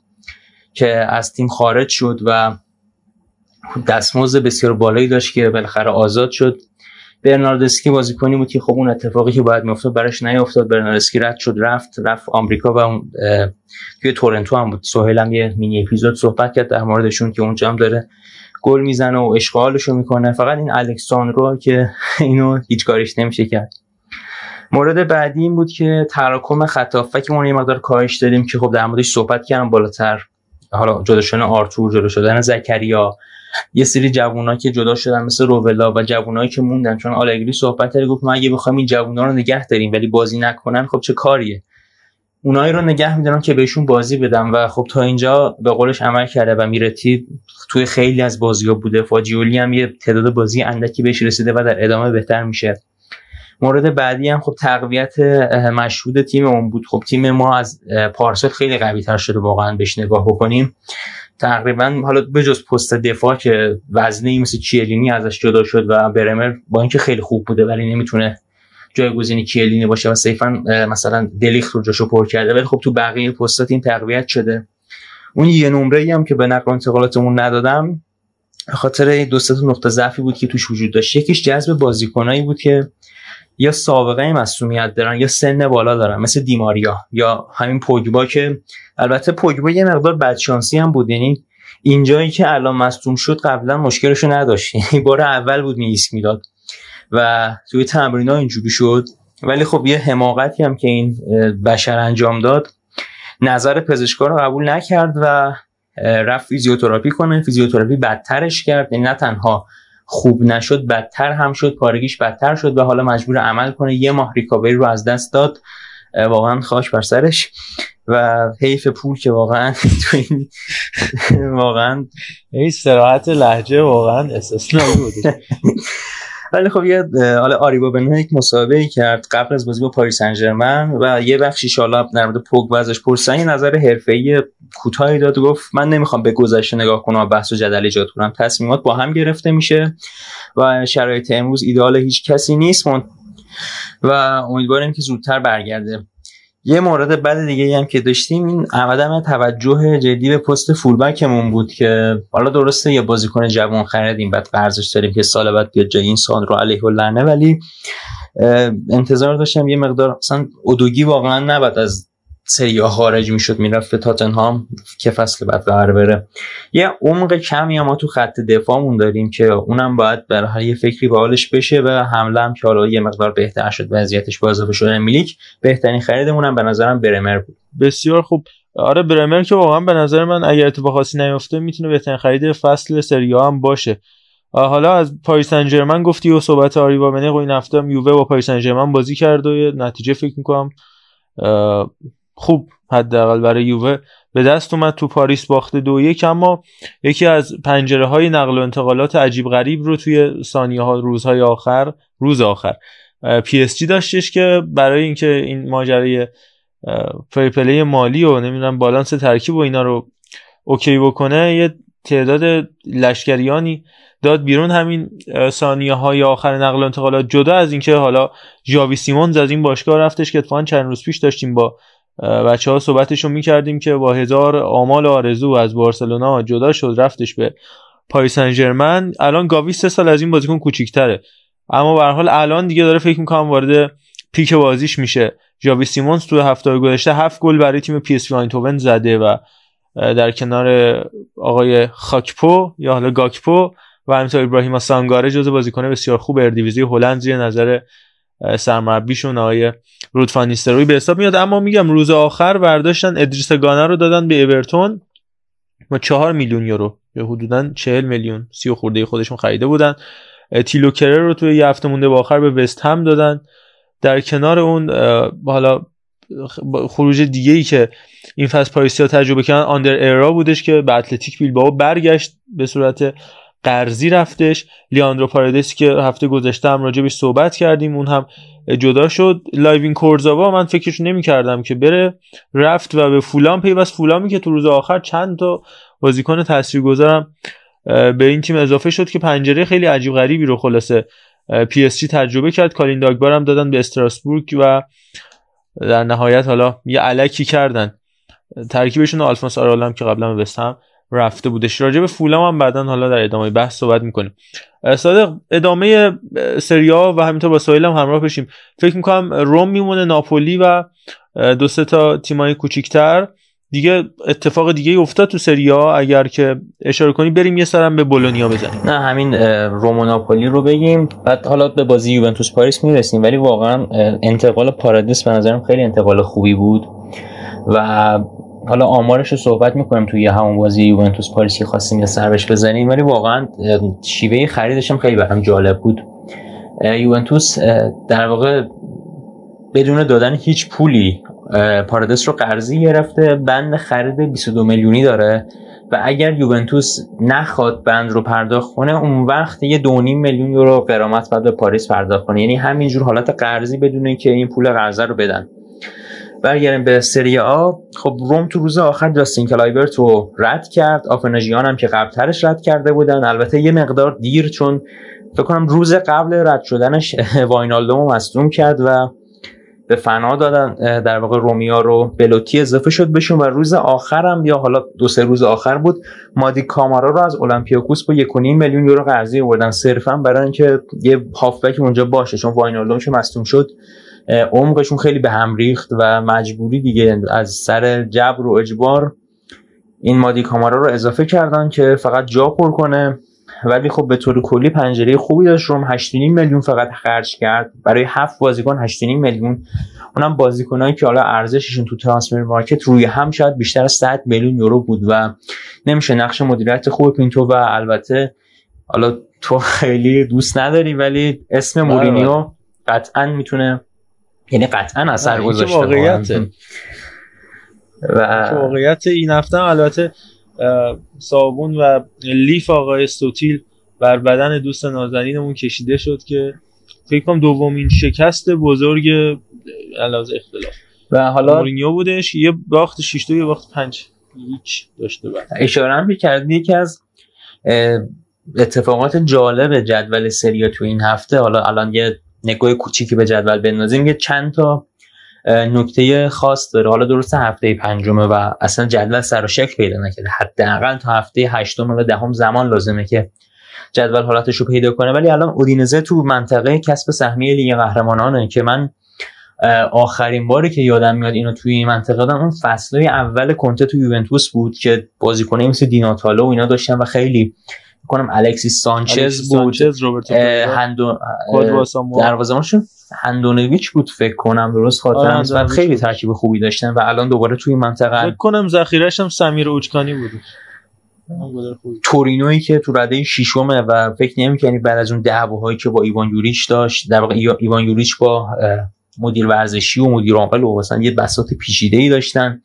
که از تیم خارج شد و دستمزد بسیار بالایی داشت که بالاخره آزاد شد. برناردسکی بازیکنی بود که خب اون اتفاقی که باید میافتاد براش نیافتاد. برناردسکی رد شد رفت رفت آمریکا و اون توی تورنتو هم بود. سهیل هم یه مینی اپیزود صحبت کرد در موردشون که اونجا هم داره گل می‌زنه و اشغالشو می‌کنه. فقط این الکساندرو که *laughs* اینو هیچ کاریش نمیشه کرد. مورد بعدی این بود که تراکم خط که ما یه مقدار کاهش دادیم که خب در موردش صحبت کردم بالاتر. حالا جدا شدن آرتور جدا شدن زکریا. یه سری جوونا که جدا شدن مثل روولا و جوونایی که موندن. چون آلگری صحبت کرد گفت ما اگه بخوایم این جوونا رو نگه داریم ولی بازی نکنن خب چه کاریه؟ اونایی رو نگه میدارن که بهشون بازی بدم و خب تا اینجا به قولش عمل کرده و میرتی توی خیلی از بازی ها بوده. فاجیولی هم یه تعداد بازی اندکی بهش رسیده و در ادامه بهتر میشه. مورد بعدی هم خب تقویت مشهود تیم اون بود. خب تیم ما از پارسال خیلی قوی تر شده واقعا بهش نگاه بکنیم. تقریبا حالا به جز پست دفاع که وزنی مثل چیلینی ازش جدا شد و برمر با اینکه خیلی خوب بوده ولی نمی‌تونه جایگزینی کیلینی باشه و صرفا مثلا دلیخت رو جاشو پر کرده. ولی خب تو بقیه پستات این تقویت شده. اون یه نمره هم که به نقل انتقالاتمون ندادم خاطر دو سه نقطه ضعفی بود که توش وجود داشت. یکیش جذب بازیکنایی بود که یا سابقه مصومیت دارن یا سن بالا دارن مثل دیماریا یا همین پوگبا که البته پوگبا یه مقدار بدشانسی هم بود. یعنی اینجایی که الان مصدوم شد قبلا مشکلشو نداشت. *laughs* یعنی بار اول بود میسک می‌داد. و توی تمرین ها اینجوری شد. ولی خب یه حماقتی هم که این بشر انجام داد نظر پزشکا رو قبول نکرد و رفت فیزیوتراپی کنه. فیزیوتراپی بدترش کرد یعنی نه تنها خوب نشد بدتر هم شد پارگیش بدتر شد و حالا مجبور عمل کنه. یه ماه ریکاوری رو از دست داد. واقعا خاش بر سرش. و حیف پول که واقعا *laughs* تو این واقعا این سراحت لحجه واقعا استثنایی بود *laughs* ولی خب یه حالا آریبا بنو یک مسابقه کرد قبل از بازی با پاریس سن و یه بخشی شالا در مورد پوگ ازش پرسن یه نظر حرفه‌ای کوتاهی داد گفت من نمی‌خوام به گذشته نگاه کنم و بحث و جدل ایجاد کنم. تصمیمات با هم گرفته میشه و شرایط امروز ایدال هیچ کسی نیست و امیدواریم که زودتر برگرده. یه مورد بعد دیگه هم که داشتیم این عدم توجه جدی به پست فولبکمون بود که حالا درسته یه بازیکن جوان خریدیم بعد قرضش داریم که سال بعد بیاد جای این سال رو علیه ولی انتظار داشتم یه مقدار مثلا ادوگی واقعا نباید از سری خارج می‌شد می‌رفت به تاتنهام که فصل بعد قرار بره. یه عمق کمی ما تو خط دفاعمون داریم که اونم باید برای یه فکری به حالش بشه و حمله هم که حالا یه مقدار بهتر شد وضعیتش با اضافه شده میلیک بهترین خریدمون هم به نظرم برمر بود. بسیار خوب. آره برمر که واقعا به نظر من اگر اتفاق خاصی نیفته می‌تونه بهترین خرید فصل سری هم باشه. حالا از پاریس سن گفتی و صحبت آری با منی این هفته یووه با پاریس سن بازی کرد و نتیجه فکر می‌کنم خوب حداقل برای یووه به دست اومد تو پاریس باخته دو یک اما یکی از پنجره های نقل و انتقالات عجیب غریب رو توی ثانیه ها روزهای آخر روز آخر. پی اس جی داشتش که برای اینکه این ماجرای fair play مالی و نمی‌دونم بالانس ترکیب و اینا رو OK بکنه یه تعداد لشکریانی داد بیرون. همین ثانیه های آخر نقل و انتقالات جدا از اینکه حالا جاوی سیمونز از این باشگاه رفتش که اتفاقا چند روز پیش داشتیم با بچه ها صحبتشون می‌کردیم که با هزار آمال آرزو از بارسلونا جدا شد رفتش به پاریس سن الان گاوی سه سال از این بازیکن کوچیکتره. اما به حال الان دیگه داره فکر می‌کنم وارد peak بازیش میشه. جاوی سیمونز تو هفته گذشته هفت گل برای تیم پی اس زده و در کنار آقای خاکپو یا حالا گاکپو و همینطور ابراهیم سانگاره جزو بازیکن بسیار خوب اردیویزی هلند زیر نظر سرمربیشون آقای رودفانیستروی به حساب میاد. اما میگم روز آخر برداشتن ادریس گانه رو دادن به اورتون. با چهار میلیون یورو یا حدودا چهل میلیون سی و خورده خودشون خریده بودن. تیلو کرر رو توی یه هفته مونده با آخر به وست هم دادن. در کنار اون حالا خروج دیگه ای که این فصل پاریسیا تجربه کردن آندر ایرا بودش که به اتلتیک بیلبائو برگشت به صورت قرضی رفتش. لیاندرو پارادیسی که هفته گذشته هم راجبش صحبت کردیم اون هم جدا شد. لایوین کورزاوا من فکرش نمی کردم که بره. رفت و به فولام پیوست. فولامی که تو روز آخر چند تا بازیکن تاثیرگذارم به این تیم اضافه شد که پنجره خیلی عجیب غریبی رو خلاصه پی اس جی تجربه کرد. کالین داگبار هم دادن به استراسبورگ و در نهایت حالا یه الکی کردن. ترکیبشون آلفونس آرالم که قبلا به هم رفته بودش. راجع به فولام هم بعدا حالا در ادامه بحث صحبت می‌کنیم. صادق ادامه سریا و همینطور با سهیل هم همراه بشیم. فکر می‌کنم روم میمونه ناپولی و دو سه تا تیمای کوچیکتر. دیگه اتفاق دیگه افتاد تو سریا. اگر که اشاره کنی بریم یه سرم به بولونیا بزنیم. نه همین روم و ناپولی رو بگیم. بعد حالا به بازی یوونتوس پاریس می‌رسیم. ولی واقعا انتقال پارادیس به نظرم خیلی انتقال خوبی بود. و حالا آمارش رو صحبت می‌کنیم توی همون بازی یوونتوس پاریسی خواستیم یه سربش بزنیم ولی واقعا شیوه خریدش هم خیلی برام جالب بود. یوونتوس در واقع بدون دادن هیچ پولی پارادس رو قرضی گرفته بند خرید 22 میلیونی داره و اگر یوونتوس نخواد بند رو پرداخت کنه اون وقت یه 2.5 میلیون یورو قرامت بعد به پاریس پرداخت کنه. یعنی همینجور حالت قرضی بدونه که این پول قرضه رو بدن. برگردیم به سری آ. خب روم تو روز آخر جاستین کلایبرت رو رد کرد. آفناژیان هم که قبلترش رد کرده بودن. البته یه مقدار دیر چون فکر کنم روز قبل رد شدنش *laughs* واینالدوم مصدوم کرد و به فنا دادن در واقع رومیا رو بلوتی اضافه شد بهشون. و روز آخر هم یا حالا دو سه روز آخر بود مادی کامارا رو از اولمپیاکوس با 1.5 میلیون یورو قرضی آوردن. صرفا برای اینکه یه هافبک اونجا باشه چون واینالدوم که مصدوم شد عمقشون خیلی به هم ریخت و مجبوری دیگه از سر جبر و اجبار این مادی کامارا رو اضافه کردن که فقط جا پر کنه. ولی خب به طور کلی پنجره خوبی داشت. روم 8.5 میلیون فقط خرج کرد. برای هفت بازیکن 8.5 میلیون. اونم بازیکنایی که حالا ارزششون تو ترانسفر مارکت روی هم شاید بیشتر از 100 میلیون یورو بود و نمیشه نقش مدیریت خوب پینتو و البته حالا تو خیلی دوست نداری ولی اسم مورینیو قطعا می‌تونه یعنی قطعا اثر گذاشته واقعیته. و واقعیت این هفته البته صابون و لیف آقای استوتیل بر بدن دوست نازنینمون کشیده شد که فکر کنم دومین شکست بزرگ علاوه اختلاف. و حالا مورینیو بودش یه باخت 6 یه باخت 5 هیچ داشته بعد اشاره هم کردی یکی از اتفاقات جالب جدول سریا تو این هفته حالا الان یه نگاه کوچیکی به جدول بندازیم یه چند تا نکته خاص داره. حالا درست هفته پنجمه و اصلا جدول سر و شکل پیدا نکرده. حداقل تا هفته هشتم و دهم زمان لازمه که جدول حالتش رو پیدا کنه. ولی الان اودینزه تو منطقه کسب سهمیه لیگ قهرمانانه که من آخرین باری که یادم میاد اینو توی این منطقه دادم اون فصلهای اول کنته تو یوونتوس بود که بازیکنایی مثل دیناتالو و اینا داشتن و خیلی کنم الکسیس سانچز بود. سانچز روبرتو هندو. دروازه‌بانشون. هندونویچ بود فکر کنم درست آره، خاطرم نیست و خیلی. ترکیب خوبی داشتن و الان دوباره توی منطقه فکر کنم ذخیرش هم سمیر اوچکانی بود. تورینویی که تو رده ششمه و فکر نمی‌کنی بعد از اون دعواهایی که با ایوان یوریچ داشت در واقع ای- ایوان یوریچ با مدیر ورزشی و مدیر عامل و مثلا یه بساط پیچیده ای داشتن.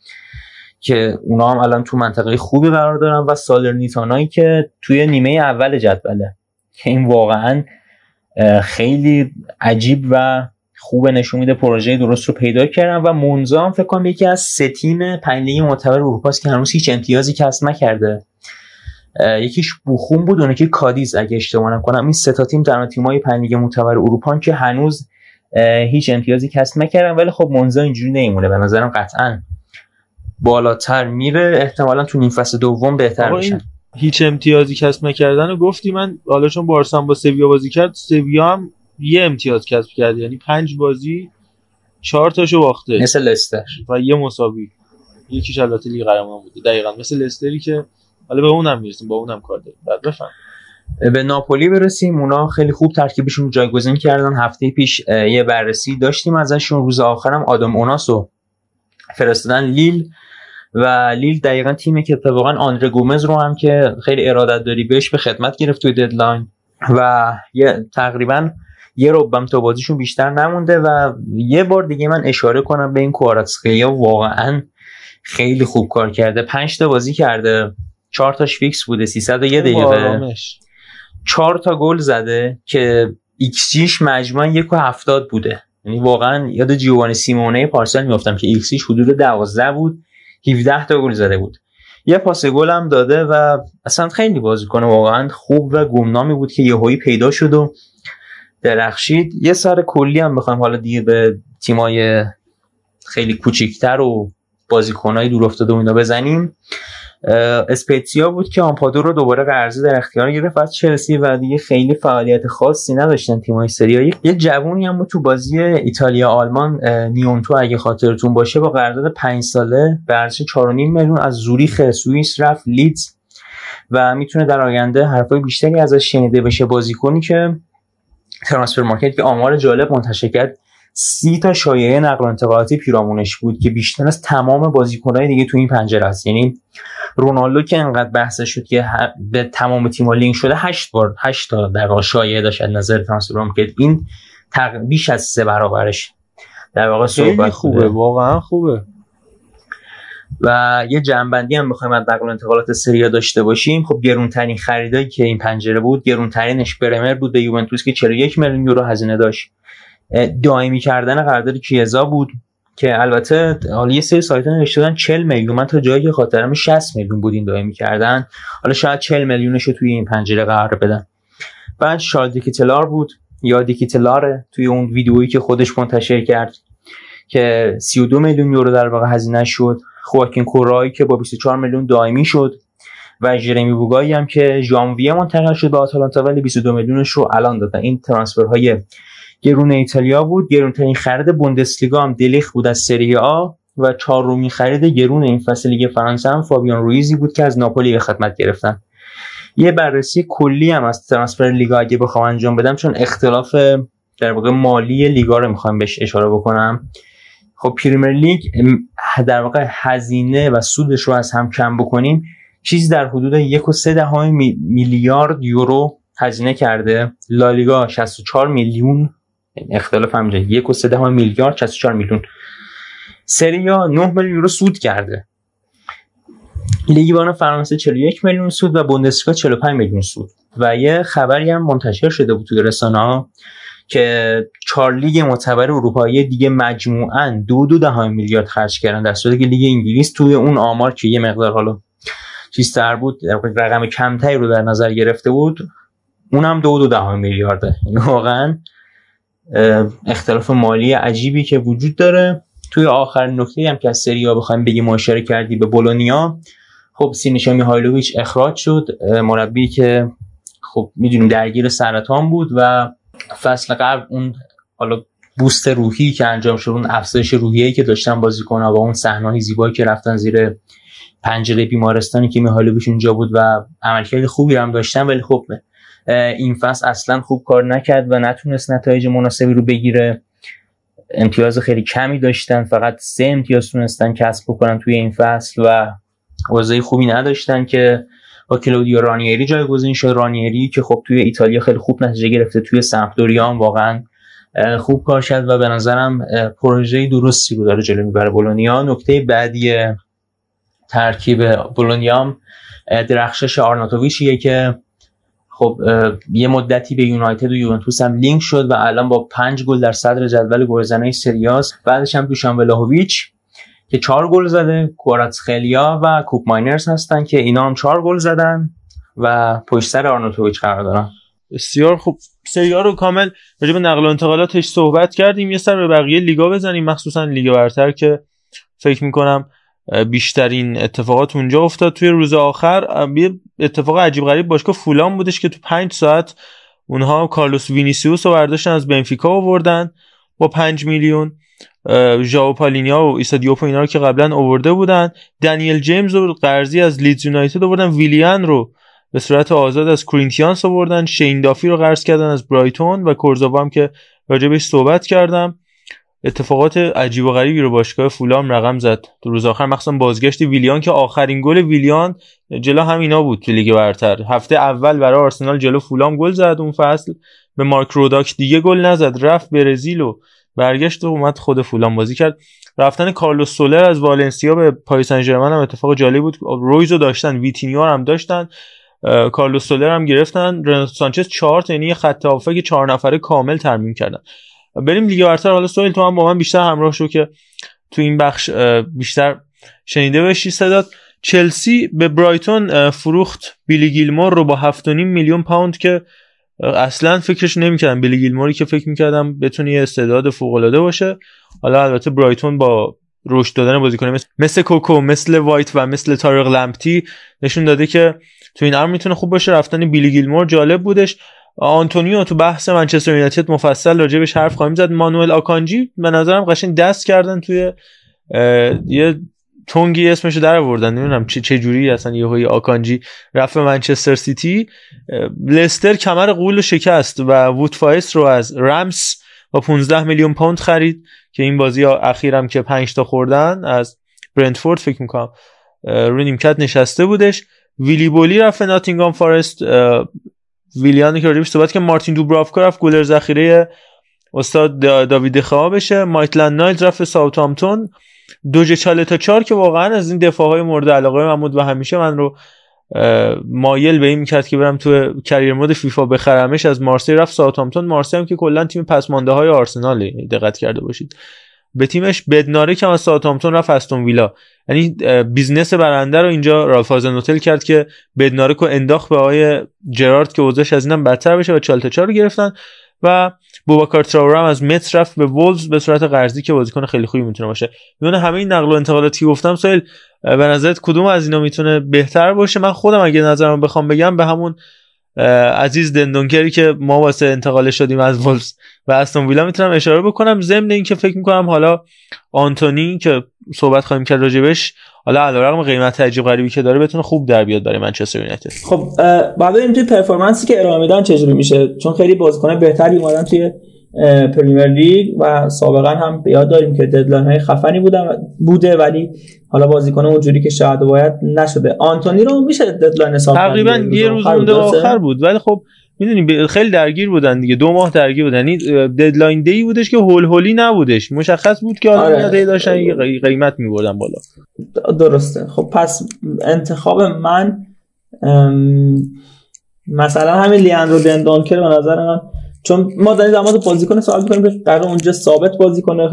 که اونا هم الان تو منطقه خوبی قرار دارن و سالرنیتانایی که توی نیمه اول جدوله. که این واقعا خیلی عجیب و خوب نشون میده پروژه درست رو پیدا کردن و مونزا هم فکر کنم یکی از سه تیم پنج معتبر اروپا است که هنوز هیچ امتیازی کسب نکرده. یکیش بوخون بود اون یکی کادیز اگه اشتباه نکنم. این سه تا تیم تنها تیمای پنج معتبر اروپا که هنوز هیچ امتیازی کسب نکردن. ولی خب مونزا اینجوری نمیمونه. به نظرم قطعا بالاتر میره احتمالا تو نیم فصل دوم بهتر این هیچ امتیازی کسب نکردن و گفتی من حالا چون بارسا با سویا بازی کرد سویا هم یه امتیاز کسب کرد یعنی پنج بازی چهار تاشو باخته. مثل لستر. و یه مساوی. یکیش البته لیگ قهرمان بوده. دقیقا مثل لستری که حالا به اونم می‌رسیم با اونم کار داریم. بعد بفهم. به ناپولی برسیم. اونا خیلی خوب ترکیبشون جایگزین کردن. هفته پیش یه بررسی داشتیم ازشون. روز آخرم آدم اوناسو فرستادن لیل. و لیل دقیقا تیمی که اتفاقا آندره گومز رو هم که خیلی ارادت داری بهش به خدمت گرفت توی ددلاین و یه تقریبا یه ربم تا بازیشون بیشتر نمونده و یه بار دیگه من اشاره کنم به این کواراتسخیا واقعا خیلی خوب کار کرده. پنج تا بازی کرده. چهار تاش فیکس بوده. 301 با دقیقه. چهار تا گل زده که ایکس جیش مجموعا یک و هفتاد بوده. یعنی واقعا یاد جیوانی سیمونه پارسال میافتم که ایکس حدود دوازده بود. 17 تا گل زده بود. یه پاس گل هم داده و اصلا خیلی بازیکن واقعا خوب و گمنامی بود که یهویی پیدا شد و درخشید. یه سر کلی هم بخوام حالا دیگه به تیمای خیلی کوچیکتر و بازیکنهای دور افتاده و اینا بزنیم. اسپتزیا بود که آمپادو رو دوباره قرضی در اختیار گرفت. از چلسی و دیگه خیلی فعالیت خاصی نداشتن تیمای سری یه جوونی هم تو بازی ایتالیا آلمان نیونتو اگه خاطرتون باشه با قرارداد 5 ساله به ارزش 4.5 میلیون از زوریخ سوئیس رفت لیدز و می‌تونه در آینده حرفای بیشتری ازش شنیده بشه. بازیکنی که ترانسفر مارکت که آمار جالب منتشر کرد سی تا شایعه نقل و انتقالاتی پیرامونش بود که بیشتر از تمام بازیکنهای دیگه تو این پنجره است یعنی رونالدو که انقدر بحث شد که ه- به تمام تیم‌ها لینک شده هشت بار هشت تا در واقع شایعه داشت از نظر ترانسفر مارکت این تق... بیش از سه برابرش در واقع صحبت خوبه. واقعا خوبه. و یه جنبندی هم بخوایم از نقل و انتقالات سریا داشته باشیم. خب گرونترین خریدایی که این پنجره بود گرونترینش برمر بود به یوونتوس که 41 میلیون یورو هزینه داشت. دائمی کردن قرارداد کیزا بود؟ که البته حالا یه سری سایت ها نوشته بودن 40 میلیون. من تا جایی که خاطرم 60 میلیون بود این دائمی کردن. حالا شاید 40 میلیونش رو توی این پنجره قرار بدن. بعد شارل دیکیتلار بود. یا دیکیتلاره توی اون ویدیویی که خودش منتشر کرد که 32 میلیون یورو در واقع هزینه شد. خواکین کورایی که با 24 میلیون دائمی شد. و جرمی بوگایی هم که ژانویه منتقل شد به آتالانتا ولی 22 میلیونش رو الان دادن این ترانسفرهای گرون ایتالیا بود. گرونترین خرید بوندسلیگا هم دلیخ بود از سری آ و چهارمین خرید گرون این فصل لیگ فرانسه هم فابیان رویزی بود که از ناپولی به خدمت گرفتن. یه بررسی کلی هم از ترانسفر لیگا اگه بخوام انجام بدم چون اختلاف در واقع مالی لیگا رو می‌خوام بهش اشاره بکنم. خب پریمیر لیگ در واقع هزینه و سودش رو از هم کم بکنیم. چیزی در حدود یک و سه دهم میلیارد یورو هزینه کرده. لالیگا 64 میلیون اختلاف همینجا یک و دهم میلیارد 64 میلیون. سریا 9 میلیون یورو سود کرده. لیگ فرانسه 41 میلیون سود و بوندسلیگا 45 میلیون سود. و یه خبری هم منتشر شده بود توی رسانه ها که چهار لیگ معتبر اروپایی دیگه مجموعاً دو دو دهم میلیارد خرج کردن در صورتی که لیگ انگلیس توی اون آمار که یه مقدار حالا چیزتر بود رقم کمتری رو در نظر گرفته بود اونم دو دو دهم میلیارده. یعنی واقعا اختلاف مالی عجیبی که وجود داره. توی آخرین نکته هم که از سری ها بخوایم بگیم اشاره کردی به بولونیا خب سینشا میهایلوویچ اخراج شد. مربی که خب می‌دونیم درگیر سرطان بود و فصل قبل اون حالا بوست روحی که انجام شد اون افزایش روحیه‌ای که داشتن بازیکن‌ها و اون صحنه‌های زیبایی که رفتن زیر پنجره بیمارستانی که میهایلوویچ اونجا بود و عملکرد خوبی هم داشتن. ولی خب این فصل اصلا خوب کار نکرد و نتونست نتایج مناسبی رو بگیره. امتیاز خیلی کمی داشتن فقط سه امتیاز تونستن کسب بکنن توی این فصل و اوضاع خوبی نداشتن که با کلودیو رانیری جایگزین شد. رانیری که خب توی ایتالیا خیلی خوب نتیجه گرفته توی سمپدوریا واقعا خوب کار کرد و به نظرم پروژه درستی رو داره جلو می‌بره. بولونیا نکته بعدی ترکیب بولونیا درخشش آرناتوویچیه که خب یه مدتی به یونایتد و یوونتوس هم لینک شد و الان با پنج گل در صدر جدول گلزنای سریاس بعدش هم دوشان ولاهویچ که چهار گل زده خلیا و کوپ ماینرز هستن که اینا هم چهار گل زدن و پشت سر آرناتوویچ قرار دارن. بسیار خوب. سریا رو کامل راجع نقل و انتقالاتش صحبت کردیم. یه سر به بقیه لیگا بزنیم مخصوصا لیگ برتر که فکر می‌کنم بیشترین اتفاقات اونجا افتاد. توی روز آخر یه اتفاق عجیب غریب باشگاه فولام بودش که تو پنج ساعت اونها کارلوس وینیسیوس رو برداشتن از بنفیکا آوردن با پنج میلیون. ژائو پالینیا و ایسا دیوپ و اینا رو که قبلا آورده بودن. دنیل جیمز رو قرضی از لیدز یونایتد آوردن. ویلیان رو به صورت آزاد از کرینتیانس آوردن. شین دافی رو قرض کردن از برایتون و کورزاوا هم که راجبش صحبت کردم. اتفاقات عجیب و غریبی رو باشگاه فولام رقم زد. تو روز آخر مخصوصا بازگشت ویلیان که آخرین گل ویلیان جلو همینا بود تو لیگ برتر. هفته اول برای آرسنال جلو فولام گل زد. اون فصل به مارک روداک دیگه گل نزد. رفت برزیل و برگشت و اومد خود فولام بازی کرد. رفتن کارلوس سولر از والنسیا به پاریس سن هم اتفاق جالب بود. رویزو داشتن ویتینیو هم داشتن. کارلوس سولر هم گرفتن. رناتو سانچز 4 تا یعنی خط که 4 نفره کامل ترمیم کردن. بریم لیگ برتر. حالا سهیل تو هم با من بیشتر همراه شو که تو این بخش بیشتر شنیده بشی صدات. چلسی به برایتون فروخت بیلی گیلمور رو با 7.5 میلیون پوند که اصلا فکرش نمی‌کردم. بیلی گیلموری که فکر می‌کردم بتونه یه استعداد فوق العاده باشه. حالا البته برایتون با رشد دادن بازیکن مثل, مثل کوکو مثل وایت و مثل تارق لمپتی نشون داده که تو این امر می‌تونه خوب باشه. رفتن بیلی گیلمور جالب بودش. آنتونیو تو بحث منچستر یونایتد مفصل راجبش حرف خواهیم زد. مانوئل آکانجی به نظرم قشنگ دست کردن توی یه تونگی اسمشو در آوردن. نمی‌دونم چه چه جوری اصلا یهوی آکانجی رفت منچستر سیتی. لستر کمر غول شکست و ووت فاس رو از رمس با 15 میلیون پوند خرید که این بازی اخیرم که 5 تا خوردن از برنتفورد فکر می‌کنم روی نیمکت نشسته بودش. ویلی بولی رفت ناتینگام فارست ویلیانی که راجبش صحبت که مارتین دوبرافکا رفت گلر ذخیره استاد داوید دخیا بشه مایتلند نایلز رفت ساوثهامپتون دوجه چالتا چار که واقعا از این دفاع های مورد علاقه محمود و همیشه من رو مایل به این می‌کرد که برم تو career mode فیفا بخرمش. از مارسی رفت ساوثهامپتون مارسی هم که کلا تیم پسمانده های آرسنال دقت کرده باشید. به تیمش بدناره که از ساوثهامپتون رفت استون ویلا. یعنی بیزنس برنده رو اینجا رالف هازنوتل کرد که بدناره کو انداخت به آقای جرارد که اوضاعش از اینم بدتر بشه و چالتچا رو گرفتن و بوباکار تراوره هم از مت رفت به وولز به صورت قرضی که بازیکن خیلی خوبی می‌تونه باشه. میونه همه این نقل و انتقالاتی که گفتم سایل به نظرت کدوم از اینا می‌تونه بهتر باشه؟ من خودم اگه نظرم بخوام بگم به همون عزیز دندونکری که ما واسه انتقال شدیم از وولز و استون ویلا می‌تونم اشاره بکنم ضمن اینکه فکر می‌کنم حالا آنتونی که صحبت خواهیم کرد راجبش حالا علیرغم قیمت عجیب غریبی که داره بتونه خوب در بیاد برای منچستر یونایتد. خب بعد این توی performance ی که ارائه میدن چجوری میشه؟ چون خیلی بازیکن بهتری اومدن توی پریمیر لیگ و سابقا هم یاد داریم که deadline های خفنی بودن بوده ولی حالا بازیکن اونجوری که شاید باید نشده. آنتونی رو میشه deadline حساب تقریبا یه روز مونده آخر بود. ولی خب می‌دونی خیلی درگیر بودن دیگه. دو ماه درگیر بودن. این ددلاین دی بودش که هول هولی نبودش. مشخص بود که آره. داشتن قیمت میبردن بالا. درسته. خب پس انتخاب من مثلا همین لیاندرو دندونکر به نظر من چون ما در مورد بازیکن سوال می‌کنیم که قرار اونجا ثابت بازی کنه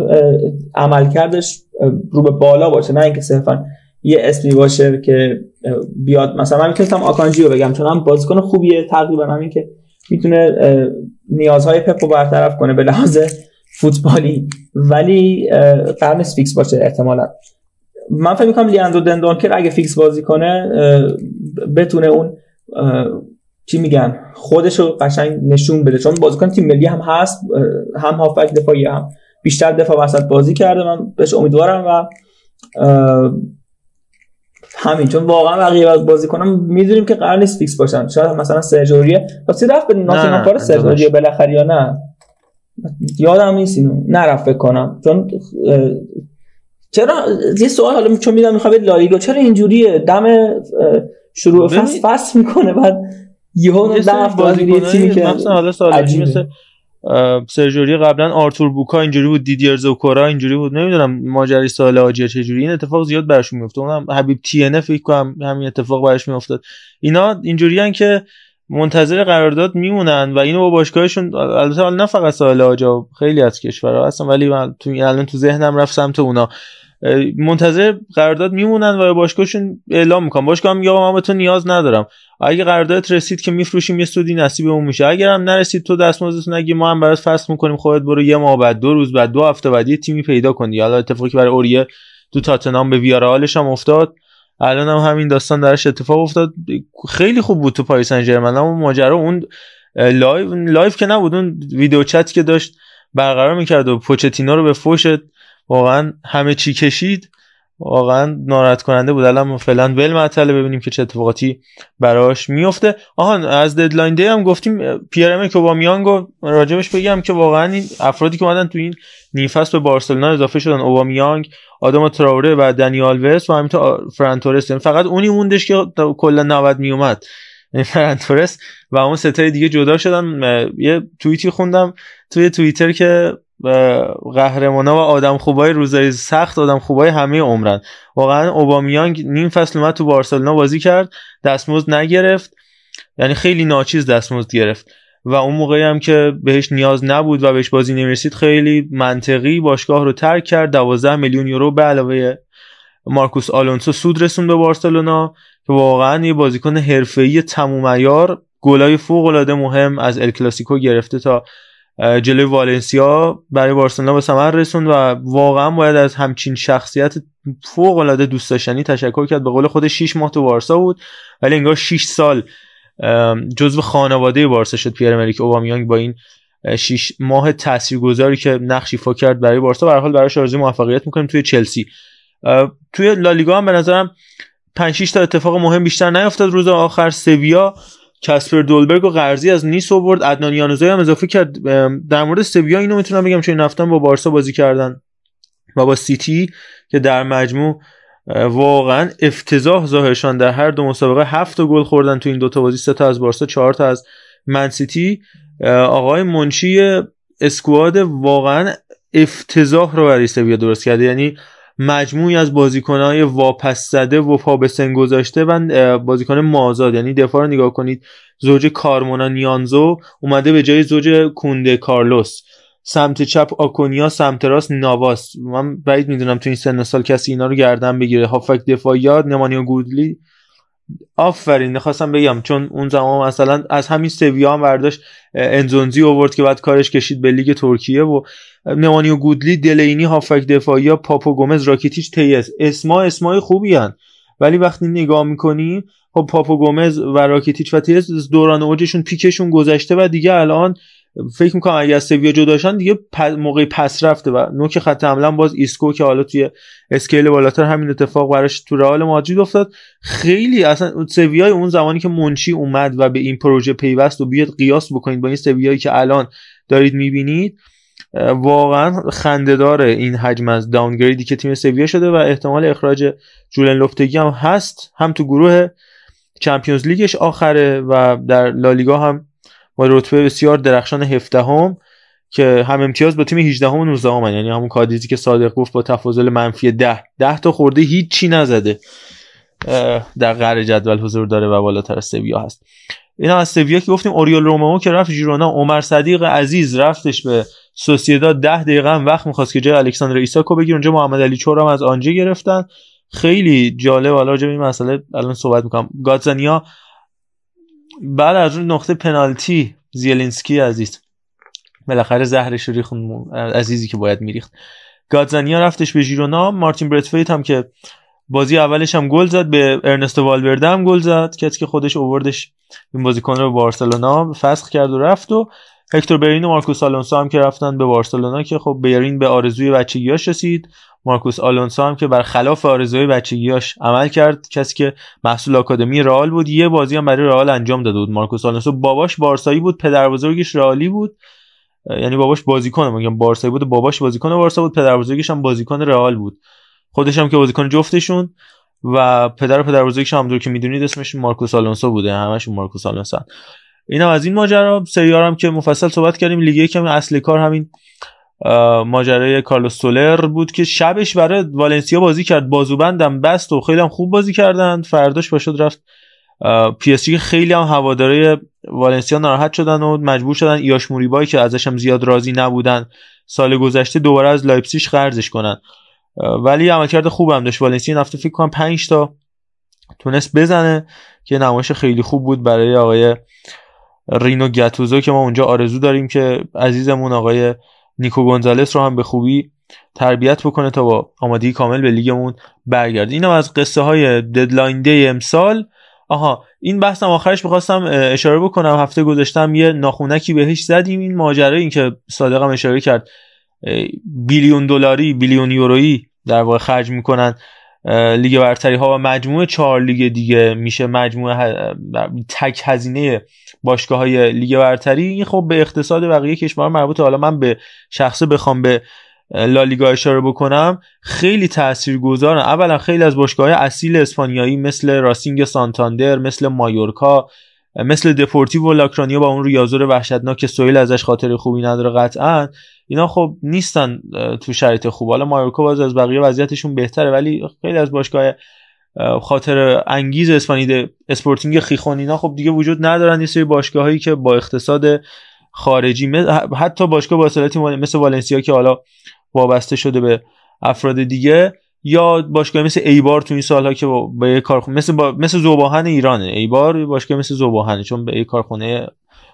عمل کردش رو به بالا باشه نه اینکه صرفا یه اسمی باشه که بیاد. مثلا من می‌تونستم آکانجی رو بگم چون هم بازیکن خوبیه تقریبا همین که می‌تونه نیازهای پپ رو برطرف کنه به لحاظ فوتبالی. ولی قرن فیکس باشه احتمالا. من فکر می‌کنم لیاندرو دندونکر اگه فیکس بازی کنه بتونه اون چی میگن؟ خودشو قشنگ نشون بده. چون بازیکن تیم ملی هم هست هم هافبک دفاعی هم بیشتر دفاع وسط بازی کرده. من بهش امیدوارم و همین. چون واقعا بقیه بازی کنم می‌دونیم که قرار نیست فیکس باشن. شاید مثلا سرجوریه. راستی رفت به ناتینگهام فارست سرجوریه بالاخره یا نه؟ یادم نیست اینو. نرفت فکر کنم. چون چرا؟ یه سوال حالا چون میدم می‌خوام لالیگا چرا اینجوریه؟ دم شروع فصل فصل می‌کنه. بعد یهو ده بازی تیمی که مثلا حالا سال مثل سرجوری قبلا آرتور بوکا اینجوری بود دیدیر زوکورا اینجوری بود. نمی‌دونم ماجرای سال آجیا چجوری. این اتفاق زیاد برش میفته اونم حبیب تی ان فکر کنم همین اتفاق برش میافتاد. اینا اینجوریان که منتظر قرارداد میمونن و اینو با باشگاهشون البته نه فقط سال آجا خیلی از کشورها هستن ولی من تو الان تو ذهنم رفت سمت اونا. منتظر قرارداد میمونن و باشگاهشون اعلام می‌کنن. باشگاه میگه من به تو نیاز ندارم. اگه قراردادت رسید که میفروشیم یه سودی نصیبمون میشه. اگر هم نرسید تو دستمزدتون اگه ما هم برات فصل می‌کنیم خودت برو یه ماه بعد دو روز بعد دو هفته بعد یه تیمی پیدا کنی حالا اتفاقی برای اوریه تو تاتنام به ویارالش هم افتاد. الان هم همین داستان درش اتفاق افتاد. خیلی خوب بود تو پاریس سن اما ماجرا اون لایو لایو که نبود اون video chat که داشت برقرار می‌کرد و پوچتینو رو به فوش واقعا همه چی کشید. واقعا ناراحت کننده بود. الان فعلا ول معطله ببینیم که چه اتفاقاتی براش میفته آهان از deadline day هم گفتیم پیر امریک اوبامیانگ راجبش بگم که واقعا این افرادی که اومدن تو این نیم فصل به بارسلونا اضافه شدن. اوبامیانگ آدم تراوره و دنیال وست و همینطور فرانتورس یعنی فقط اونی موندش که کلا 90 می اومد یعنی فرانتورس و اون ستای دیگه جدا شدن. یه توییتی خوندم توی توییتر که قهرمانا و آدم خوبای روزای سخت آدم خوبای همه عمرن. واقعا اوبامیانگ نیم فصل اومد تو بارسلونا بازی کرد دستمزد نگرفت. یعنی خیلی ناچیز دستمزد گرفت. و اون موقعی هم که بهش نیاز نبود و بهش بازی نمی‌رسید خیلی منطقی باشگاه رو ترک کرد. 12 میلیون یورو به علاوه مارکوس آلونسو سود رسون به بارسلونا که واقعا یه بازیکن حرفه‌ای تموم عیار گلای فوق العاده مهم از ال کلاسیکو گرفته تا جلوی والنسیا برای بارسلونا به ثمر رسوند و واقعا باید از همچین شخصیت فوق العاده دوست داشتنی تشکر کرد. به قول خود 6 ماه تو بارسا بود ولی انگار 6 سال جزو خانواده بارسا شد پیر امریک اوبامیانگ با این 6 ماه تاثیرگذاری که نقش ایفا کرد برای بارسا. به حال براش آرزوی موفقیت می‌کنیم توی چلسی. توی لالیگا هم به نظرم 5 6 تا اتفاق مهم بیشتر نیافتاد. روز آخر سویا کاسپر دولبرگ و قرضی از نیس آورد. عدنان یانوزای هم اضافه کرد. در مورد سویا اینو می‌تونم بگم چون این هفته با بارسا بازی کردن و با سیتی که در مجموع واقعا افتضاح ظاهرشان در هر دو مسابقه هفت گل خوردن تو این دوتا بازی. سه تا از بارسا چهار تا از من سیتی. آقای منشی اسکواد واقعا افتضاح رو برای سویا درست کرده. یعنی مجموعی از بازیکنهای واپس زده و پا گذاشته و بازیکن مازاد. یعنی دفاع رو نگاه کنید زوج کارمونا نیانزو اومده به جای زوج کونده کارلوس. سمت چپ آکونیا سمت راست نواس من بعید می‌دونم تو این سن سال کسی اینا رو گردن بگیره. هافبک دفاعیات نمانیا گودلی. آفرین خواستم بگم چون اون زمان مثلا از همین سویا هم برداشت انزونزی اوورد که بعد کارش کشید به لیگ ترکیه و نمانیا گودلی دلینی هافبک دفاعی یا پاپو گومز راکیتیچ تیس اسما اسمای خوبی هن. ولی وقتی نگاه می‌کنی خب پاپو گومز و راکیتیچ و تیس دوران اوجشون peak شون گذشته و دیگه الان فکر می‌کنم اگه از سویا جداشن دیگه موقعی پس رفته و نوک خط حمله باز ایسکو که حالا توی scale بالاتر همین اتفاق براش تو رئال مادرید افتاد. خیلی اصلا سویای اون زمانی که منچی اومد و به این پروژه پیوست و بیاد قیاس بکنید با این سویایی که الان دارید می‌بینید واقعا خندهداره این حجم از downgrade ی که تیم سویا شده و احتمال اخراج جولن لوپتگی هم هست هم تو گروه چمپیونز لیگش آخره و در لالیگا هم با رتبه بسیار درخشان 17 هم که هم امتیاز با تیم 18 هم و 19 هم یعنی همون کادیزی که صادق گفت با تفاضل منفی 10 10 تا خورده هیچی نزده. در قره جدول حضور داره و بالاتر از سویا هست. اینا از سویا که گفتیم اوریول رومو که رفت ژیرونا عمر صدیق عزیز رفتش به سوسیداد. 10 دقیقه هم وقت می‌خواست که جای الکساندر ایساکو بگیر اونجا محمد علی چور هم از آنجا گرفتن. خیلی جالب. حالا راجع این مسئله الان صحبت می‌کنم. گاتزانیا بعد از اون نقطه پنالتی زیلینسکی عزیز. بالاخره زهرش ریخت عزیزی که باید میریخت. گاتزانیا رفتش به ژیرونا. مارتین برتفیت هم که بازی اولش هم گل زد به ارنستو والورده هم گل زد. کسی که خودش اووردش این بازیکن رو به بارسلونا فسخ کرد و رفت و هکتور برین و مارکوس آلونسو هم که رفتن به بارسلونا که خب برین به آرزوی بچگیاش رسید. مارکوس آلونسو هم که برخلاف آرزوی بچگیاش عمل کرد کسی که محصول آکادمی رئال بود یه بازی هم برای رئال انجام داده بود. مارکوس آلونسو باباش بارسایی بود پدر بزرگش رئالی بود. یعنی باباش بازیکن میگم بارسایی بود باباش بازیکن بارسا بود پدر بزرگش هم بازیکن رئال بود. خودش هم که بازیکن جفتشون و پدر و پدر بزرگش هم که می‌دونید اسمش مارکوس آلونسو بوده همشون مارکوس آلونسو اینا از این ماجرا سری آ رو هم که مفصل صحبت کردیم لیگ یک هم اصل کار همین ماجرای کارلوس سولر بود که شبش برای والنسیا بازی کرد. بازوبندم بست و خیلی هم خوب بازی کردن فرداش پاشد رفت. PSG خیلی هم هواداره والنسیا ناراحت شدن و مجبور شدن ایلایش موریبای که ازش هم زیاد راضی نبودن سال گذشته دوباره از لایپزیش قرضش کنن. ولی عملکرد خوبم داشت. والنسیا هفته فکر کنم 5 تا تونست بزنه که نمایش خیلی خوب بود برای آقای رینو گتوزو که ما اونجا آرزو داریم که عزیزمون آقای نیکو گونزالس رو هم به خوبی تربیت بکنه تا با آمادگی کامل به لیگمون برگرده. اینم از قصه های deadline day امسال. آها این بحثم آخرش می‌خواستم اشاره بکنم. هفته گذشته هم یه ناخونکی بهش زدیم. این ماجرا این که صادقم اشاره کرد بیلیون دلاری بیلیون یورویی در واقع خرج می‌کنن. لیگ برتری ها و مجموعه چهار لیگ دیگه میشه مجموعه تک هزینه باشگاه های لیگ برتری. این خب به اقتصاد بقیه کشور مربوطه. حالا من به شخصه بخوام به لالیگا اشاره بکنم. خیلی تاثیرگذارن اولا خیلی از باشگاه اصیل اسپانیایی مثل راسینگ سانتاندر مثل مایورکا مثل دپورتیو و لاکرانیا با اون ریاضور وحشتناک سویل ازش خاطر خوبی نداره قطعا اینا خب نیستن تو شرایط خوب. حالا مایورکا باز از بقیه وضعیتشون بهتره ولی خیلی از باشگاه خاطر انگیز اسپانیا اسپورتینگ خیخون اینا خب دیگه وجود ندارن. یه سری باشگاهایی که با اقتصاد خارجی حتی باشگاه با مثل والنسیا که حالا وابسته شده به افراد دیگه یا باشگاه مثل ایبار تو این سالها که با یه کارخونه مثل با... مثل ذوب آهن ایرانه. ایبار باشگاه مثل ذوب آهنه چون به یه کارخونه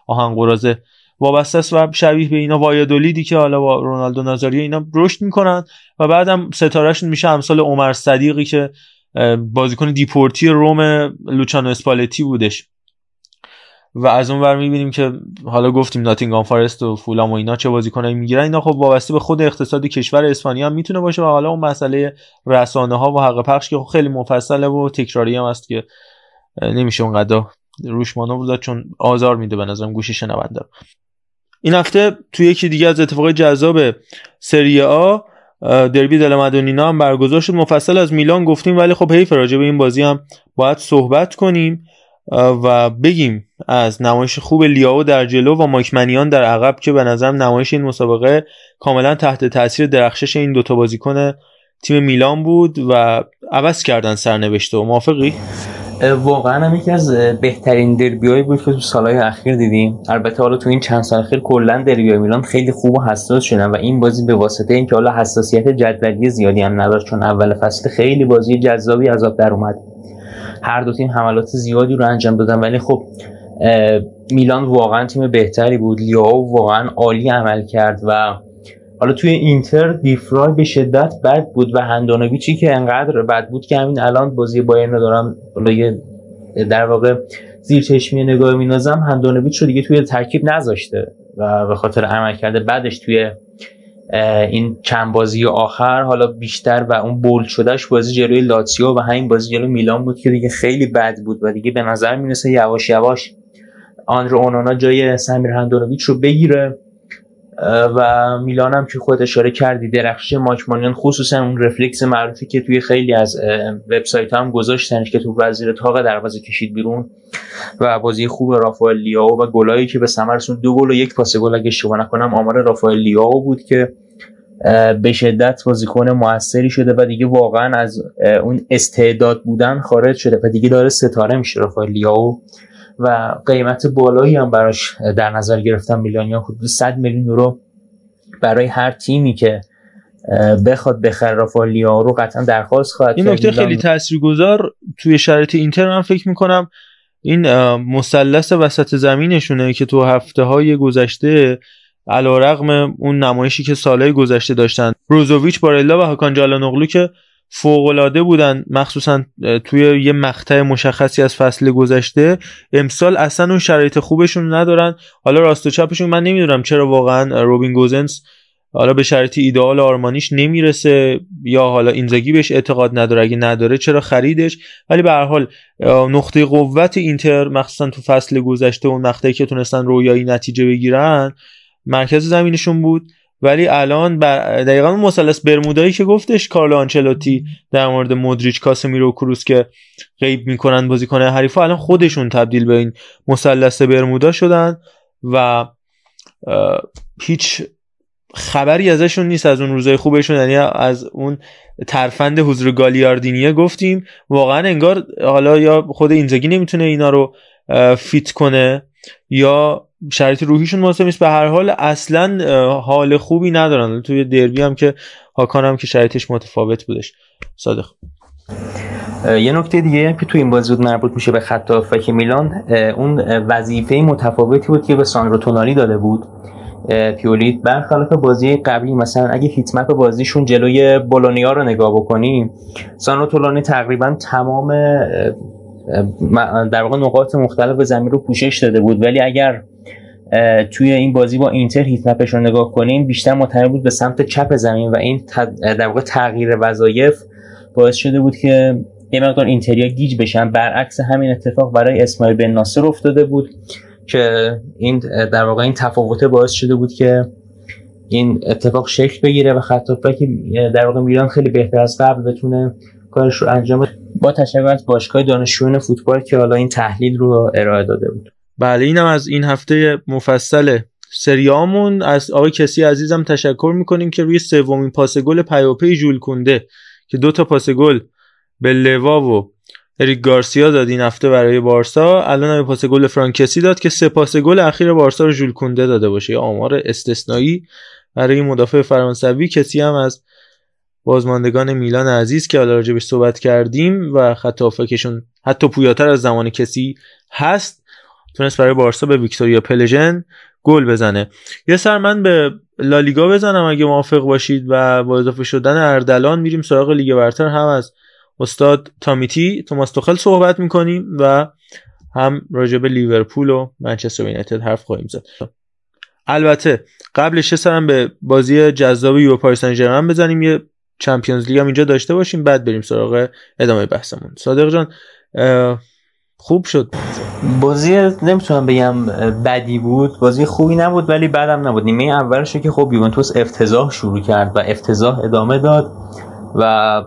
آهن قراضه وابسته است و شبیه به اینا وایادولیدی که حالا با رونالدو نازاریو اینا رشد می‌کنن و بعدم ستارهشون میشه امثال عمر صادقی که بازیکن دیپورتی روم لوچانو اسپالتی بودش. و از اون ور می‌بینیم که حالا گفتیم ناتینگهام فارست و فولام و اینا چه بازیکنایی می‌گیرن اینا خب وابسته به خود اقتصاد کشور اسپانیا هم می‌تونه باشه و حالا اون مسئله رسانه ها و حق پخش که خیلی مفصله و تکراری هم هست که نمیشه اونقدر روش مانور داد چون آزار میده به نظرم گوش شنونده. این هفته توی یکی دیگه از اتفاقای جذاب سری آ دربی دل مدونینا هم برگزار شد. مفصل از میلان گفتیم ولی خب حیف راجع به این بازی هم باید صحبت کنیم. و بگیم از نمایش خوب لیاو در جلو و ماکمنیان در عقب که به نظرم نمایش این مسابقه کاملا تحت تاثیر درخشش این دوتا بازیکن تیم میلان بود و عوض کردن سرنوشته و موافقی؟ واقعا هم یکی از بهترین دربیایی بود که تو سالهای اخیر دیدیم. البته حالا تو این چند سال اخیر کلا دربیای میلان خیلی خوب و حساس شدن و این بازی به واسطه اینکه حالا حساسیت جدولی زیادی هم نداشت چون اول فصل خیلی بازی جذابی آب در اومد. هر دو تیم حملات زیادی رو انجام دادن. ولی خب میلان واقعا تیم بهتری بود. لیاو واقعا عالی عمل کرد و حالا توی اینتر دیفرای به شدت بد بود و هندانویچی که انقدر بد بود که همین الان بازی بایرن رو دارم در واقع زیر چشمی نگاه مینازم هندانویچ رو دیگه توی ترکیب نذاشته و به خاطر عمل کرده بعدش توی این چند بازی آخر حالا بیشتر و اون بولد شدهش بازی جلوی لاتسیو و همین بازی جلوی میلان بود که دیگه خیلی بد بود و دیگه به نظر می‌رسه یواش یواش آندرو اونانا جای سمیر هندانویچ رو بگیره. و میلان هم که خود اشاره کردی درخشی ماکمانیان خصوصا اون رفلکس معروفی که توی خیلی از وبسایت هم گذاشتنش که تو وزیر تاق دروازه کشید بیرون و بازی خوب رافائل لیاو و گلایی که به ثمر دو گل و یک پاس گل اگه اشتباه نکنم آمار رافائل لیاو بود که به شدت بازیکن موثری شده و دیگه واقعا از اون استعداد بودن خارج شده و دیگه داره ستاره میشه رافائل لیاو. و قیمت بالایی هم براش در نظر گرفتن میلیونیا حدود 100 میلیون یورو برای هر تیمی که بخواد بخره رافالیا رو قطعا درخواست خواهد این نکته خیلی تاثیرگذار توی شرایط اینتر من فکر می‌کنم این مثلث وسط زمینشونه که تو هفته های گذشته علا رقم اون نمایشی که سالهای گذشته داشتن. بروزوویچ بارلا و هاکان جالانوغلو که فوقالعاده بودن مخصوصا توی یه مقطع مشخصی از فصل گذشته. امسال اصلا اون شرایط خوبشون ندارن. حالا راست و چپشون من نمی‌دونم چرا واقعا روبین گوزنس حالا به شرایط ایدئال آرمانیش نمی‌رسه یا حالا اینزاگی بهش اعتقاد نداره. اگه نداره چرا خریدش؟ ولی به هر حال نقطه قوت اینتر مخصوصا تو فصل گذشته اون مقطعی که تونستن رویایی نتیجه بگیرن مرکز زمینشون بود. ولی الان بر دقیقا اون مثلث برمودایی که گفتش کارلو آنچلوتی در مورد مودریچ کاسمیرو و کروس که غیب می‌کنن بازیکن حریفا الان خودشون تبدیل به این مثلث برمودا شدن و هیچ خبری ازشون نیست از اون روزای خوبشون. یعنی از اون ترفند حضور گالیاردینیه گفتیم. واقعا انگار حالا یا خود اینزگی نمی‌تونه اینا رو فیت کنه یا شرایط روحیشون مناسب نیست. به هر حال اصلا حال خوبی ندارن. توی دربی هم که هاکان هم که شرایطش متفاوت بودش. صادق. یه نکته دیگه هم که توی این بازی بود مربوط میشه به خط فک میلان اون وظیفه متفاوتی بود که به ساندرو تونالی داده بود. پیولیت برخلاف بازی قبلی مثلا اگه هیتمپ بازیشون جلوی بولونیا رو نگاه بکنیم ساندرو تونالی تقریبا تمام در واقع نقاط مختلف زمین رو پوشش داده بود. ولی اگر توی این بازی با اینتر هیت رو نگاه کنیم بیشتر متمایل بود به سمت چپ زمین و این در واقع تغییر وظایف باعث شده بود که یه مقدار اینتریا گیج بشن. برعکس همین اتفاق برای اسماعیل بن ناصر افتاده بود که این در واقع این تفاوت باعث شده بود که این اتفاق شکل بگیره و خط که در واقع میلان خیلی بهتر از قبل بتونه کارش رو انجام با تشکر از باشگاه دانشجویان فوتبال که حالا این تحلیل رو ارائه داده بود. بله اینم از این هفته مفصل سریامون از آقای کسی عزیزم تشکر می‌کنیم که روی سومین پاس گل پیاپی ژول کنده که دو تا پاس گل به لوا و اریک گارسیا داد این هفته برای بارسا. الان هم پاس گل فرانکسی داد که سه پاس گل اخیر بارسا رو ژول کنده داده باشه. یا آمار استثنایی برای مدافع فرانسوی. کسی هم از بازماندگان میلان عزیز که حالا راجبش صحبت کردیم و خط حتی پویاتر از زمان کسی هست تونست برای بارسا به ویکتوریا پلژن گل بزنه. یه سر من به لالیگا بزنم اگه موافق باشید و با اضافه شدن اردلان میریم سراغ لیگ برتر. هم از استاد تامیتی توماس توخل صحبت می‌کنیم و هم راجع به لیورپول و منچستر یونایتد حرف خواهیم زد. البته قبلش یه سرم به بازی جذاب یو پاریس سن بزنیم. یه چمپیونز لیگ هم اینجا داشته باشیم بعد بریم سراغ ادامه بحثمون. صادق جان خوب شد. بازی نمی‌تونم بگم بدی بود بازی خوبی نبود ولی بعدم نبود. نیمه اولش که خب یوونتوس افتضاح شروع کرد و افتضاح ادامه داد و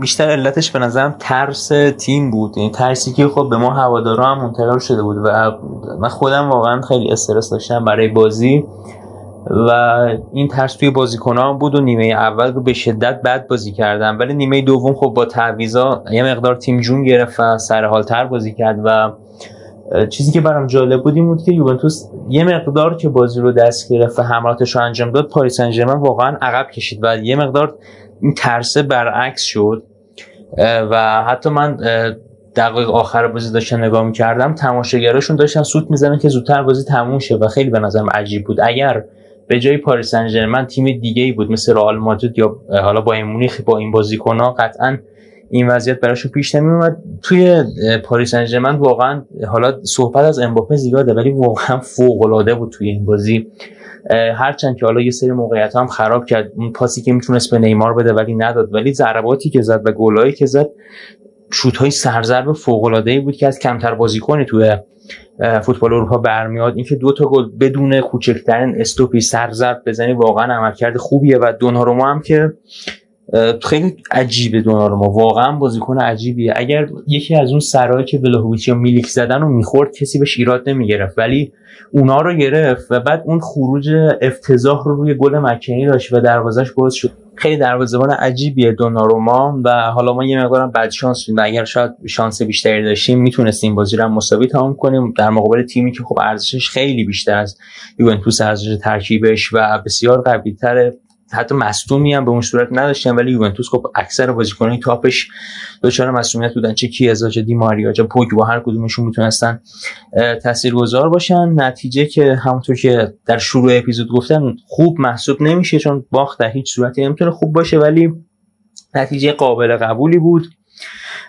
بیشتر علتش به نظرم ترس تیم بود. یعنی ترسی که خب به ما هوادارا هم منتقل شده بود و من خودم واقعا خیلی استرس داشتم برای بازی. و این ترس توی بازیکنان هم بود و نیمه اول رو به شدت بد بازی کردن. ولی نیمه دوم خب با تعویضا یه مقدار تیم جون گرفت و سرحالتر بازی کرد و چیزی که برام جالب بود این بود که یوونتوس یه مقدار که بازی رو دست گرفت و حملاتش رو انجام داد پاریس سن واقعا عقب کشید و یه مقدار این ترسه برعکس شد. و حتی من دقایق آخر بازی داشتن نگاه می‌کردم تماشاگراشون داشتن سوت می‌زنن که زودتر بازی تموم شه و خیلی به نظرم عجیب بود. اگر به جای پاریس سن تیم دیگه ای بود مثل رئال مادرید یا حالا با مونیخ با این بازیکن‌ها. قطعا این وضعیت براشون پیش نمیومد توی پاریس سن واقعا حالا صحبت از امباپه زیاده ولی واقعا فوق العاده بود توی این بازی. هرچند که حالا یه سری موقعیت هم خراب کرد. اون پاسی که می‌تونست به نیمار بده ولی نداد. ولی ضرباتی که زد و گلایی که زد شوت های سرزرب فوق العاده ای بود که از کمتر بازیکنی توی فوتبال اروپا برمیاد. اینکه دو تا گل بدون کوچکترین استوپی سرزرب بزنی واقعا عملکرد خوبیه و دوناروما هم که خیلی عجیبه دوناروما. واقعا بازیکن عجیبیه. اگر یکی از اون سرایی که بلاهویچ یا میلیک زدن رو می‌خورد کسی به ایراد نمی‌گرفت. ولی اونا رو گرفت و بعد اون خروج افتضاح رو روی گل مکنی داشت و دروازش باز شد. خیلی دروازه‌بان عجیبیه دوناروما و حالا ما یه مقدارم بد شانس و اگر شاید شانس بیشتری داشتیم می‌تونستیم بازی رو مساوی تمام کنیم. در مقابل تیمی که خب ارزشش خیلی بیشتر از یوونتوس ارزش ترکیبش و بسیار قوی‌تر حتی مصدومی هم به اون صورت نداشتن ولی یوونتوس خب اکثر بازیکنان تاپش دچار مصدومیت بودن. چه کیزا چه دی ماریا چه پوگبا هر کدومشون می‌تونستن تاثیرگذار باشن. نتیجه که همونطور که در شروع اپیزود گفتن خوب محسوب نمیشه چون باخت در هیچ صورتی. نمی‌تونه خوب باشه ولی نتیجه قابل قبولی بود.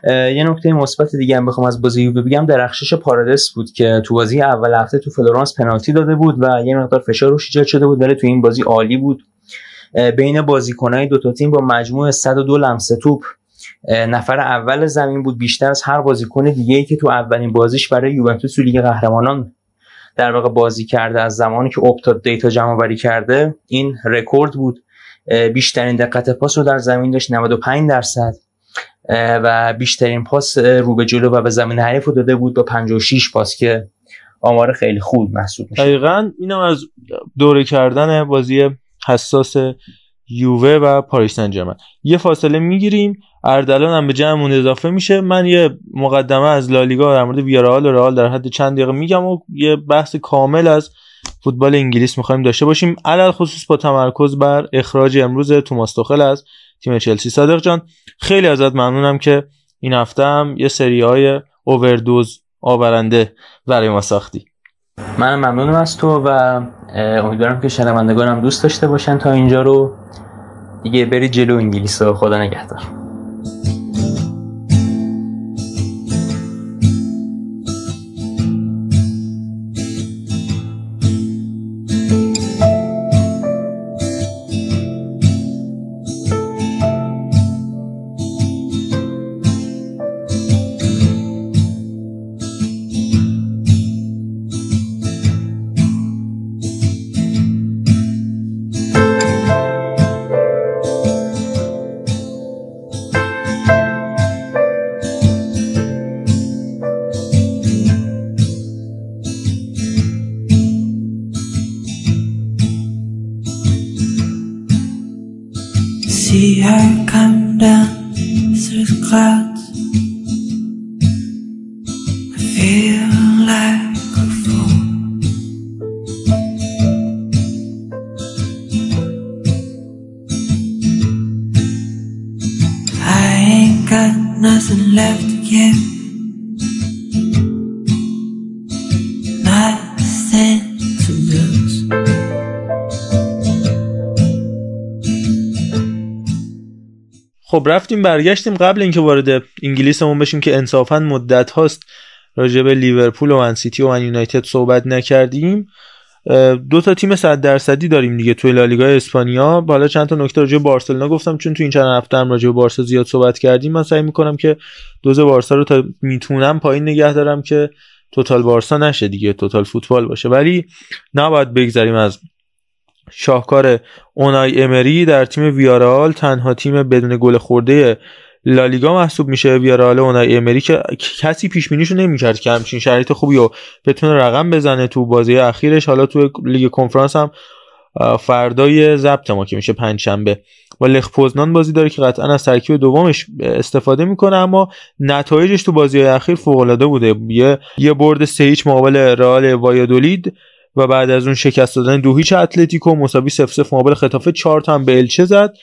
یه نکته مثبت دیگه هم بخوام از بازی یووه بگم. درخشش پارادس بود که تو بازی اول هفته تو فلورانس پنالتی داده بود و یه مقدار فشار روش ایجاد شده بود ولی تو این بازی عالی بود. بین بازیکنهای دو تا تیم با مجموع 102 لمسه توپ. نفر اول زمین بود. بیشتر از هر بازیکن دیگه ای که تو اولین بازیش برای یوونتوس لیگ قهرمانان در واقع بازی کرده از زمانی که اپتا دیتا جمع آوری کرده این رکورد بود. بیشترین دقت پاس رو در زمین داشت 95 درصد. و بیشترین پاس رو به جلو و به زمین حریف رو داده بود با 56 پاس که آمار خیلی خوب محسوب میشه دقیقا اینم از دوره کردن بازی حساس یووه و پاریس سن یه فاصله می‌گیریم. اردلان هم به جمعمون اضافه میشه. من یه مقدمه از لالیگا در مورد ویارال و رئال در حد چند دقیقه میگم و یه بحث کامل از فوتبال انگلیس می‌خوایم داشته باشیم. علل خصوص با تمرکز بر اخراج امروز توماس توخل از تیم چلسی. صادق جان خیلی ازت ممنونم که این هفته هم یه سری های اووردوز آورنده برای ما ساختی. من ممنونم از تو و امیدوارم که شنوندگانم دوست داشته باشن تا اینجا رو. دیگه بری جلو انگلیس و خدا نگهدار. رفتیم برگشتیم قبل اینکه وارد انگلیسمون بشیم که انصافا مدت هاست راجع به لیورپول و سیتی و من یونایتد صحبت نکردیم. دو تا تیم 100 درصدی داریم دیگه توی لالیگا اسپانیا. بالا چند تا نکته راجع به بارسلونا گفتم چون تو این چند هفته هم راجع به بارسا زیاد صحبت کردیم. من سعی می‌کنم که دوز بارسا رو تا می‌تونم پایین نگه دارم که توتال بارسا نشه دیگه توتال فوتبال باشه. ولی نباید بگذریم از شاهکار اونای امری در تیم ویارال تنها تیم بدون گل خورده لالیگا محسوب میشه. ویارال اونای امری که کسی پیش بینیشو نمی‌کرد که همچین شرایط خوبی و بتونه رقم بزنه تو بازی اخیرش. حالا تو لیگ کنفرانس هم فردای ضبط ما که میشه پنجشنبه با لخ پوزنان بازی داره که قطعا از ترکیب دومش استفاده می‌کنه اما نتایجش تو بازی اخیر فوق العاده بوده. یه یه برد سه هیچ مقابل رئال وایادولید. و بعد از اون شکست دادن دو هیچ اتلتیکو مساوی 0 0 مقابل خطافه 4 تا هم به الچه زد.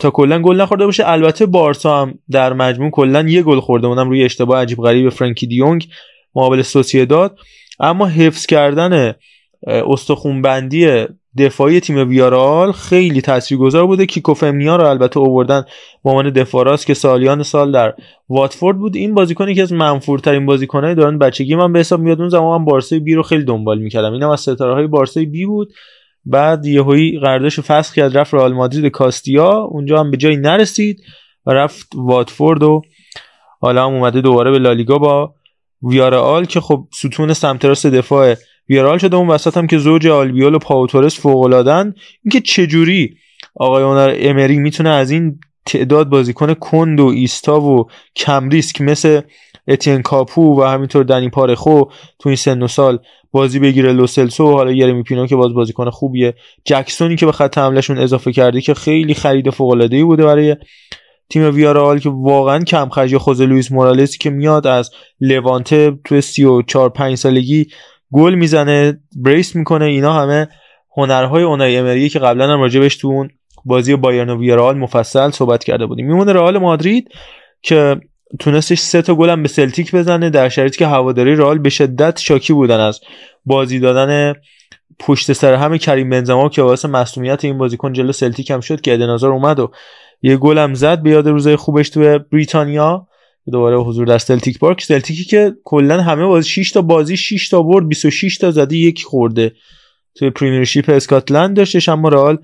تا کلا گل نخورده باشه. البته بارسا هم در مجموع کلا یه گل خورده اونم روی اشتباه عجیب غریب فرانکی دیونگ مقابل سوسییداد اما حفظ کردن استخونبندی دفاعی تیم ویارال خیلی تاثیرگذار بوده. کیکوفمنیا رو البته آوردن به عنوان دفاراست که سالیان سال در واتفورد بود. این بازیکنی که از منفورترین بازیکنهای دوران. بچگی من به حساب میاد اون زمان من بارسای بی رو خیلی دنبال می‌کردم. اینم از ستاره های بارسای بی بود. بعد یهویی قراردادش رو فسخ کرد رفت رئال مادرید کاستیا. اونجا هم به جایی نرسید و رفت واتفورد و حالا هم اومده دوباره به لالیگا با ویارال که خب ستون سمت راست دفاع ویارال شده اون وسط هم که زوج آلبیول و پاوتورس فوق العادن اینکه چجوری آقای اونر امری می‌تونه از این تعداد بازیکن کند و ایستا و کم ریسک مثل اتین کاپو و همینطور دنی پارخو تو این سن و سال بازی بگیره. لوسلسو و حالا یرمی پینو که باز بازیکن خوبیه. جکسونی که به خط حملهشون اضافه کرده که خیلی خرید فوق العاده بوده برای تیم ویارال که واقعا کم خرج خود لوئیس مورالسی که میاد از لوانته تو 34 5 سالگی گل می‌زنه بریس می‌کنه اینا همه هنرهای اونای امریه که قبلا هم راجبش تو بازی بایرن و ویارال مفصل صحبت کرده بودیم. میمونه رئال مادرید که تونستش سه تا گل به سلتیک بزنه در شرایطی که هواداری رئال به شدت شاکی بودن از بازی دادن پشت سر همه کریم بنزما که واسه مصدومیت این بازیکن جلو سلتیک هم شد که ادن هازارد اومد و یه گل هم زد. به یاد روزای خوبش تو بریتانیا. دوباره حضور در سلتیک پارک. سلتیکی که کلا همه بازی 6 تا بازی 6 تا برد 26 تا زده یک خورده. توی پریمیرشیپ اسکاتلند داشتش اما رئال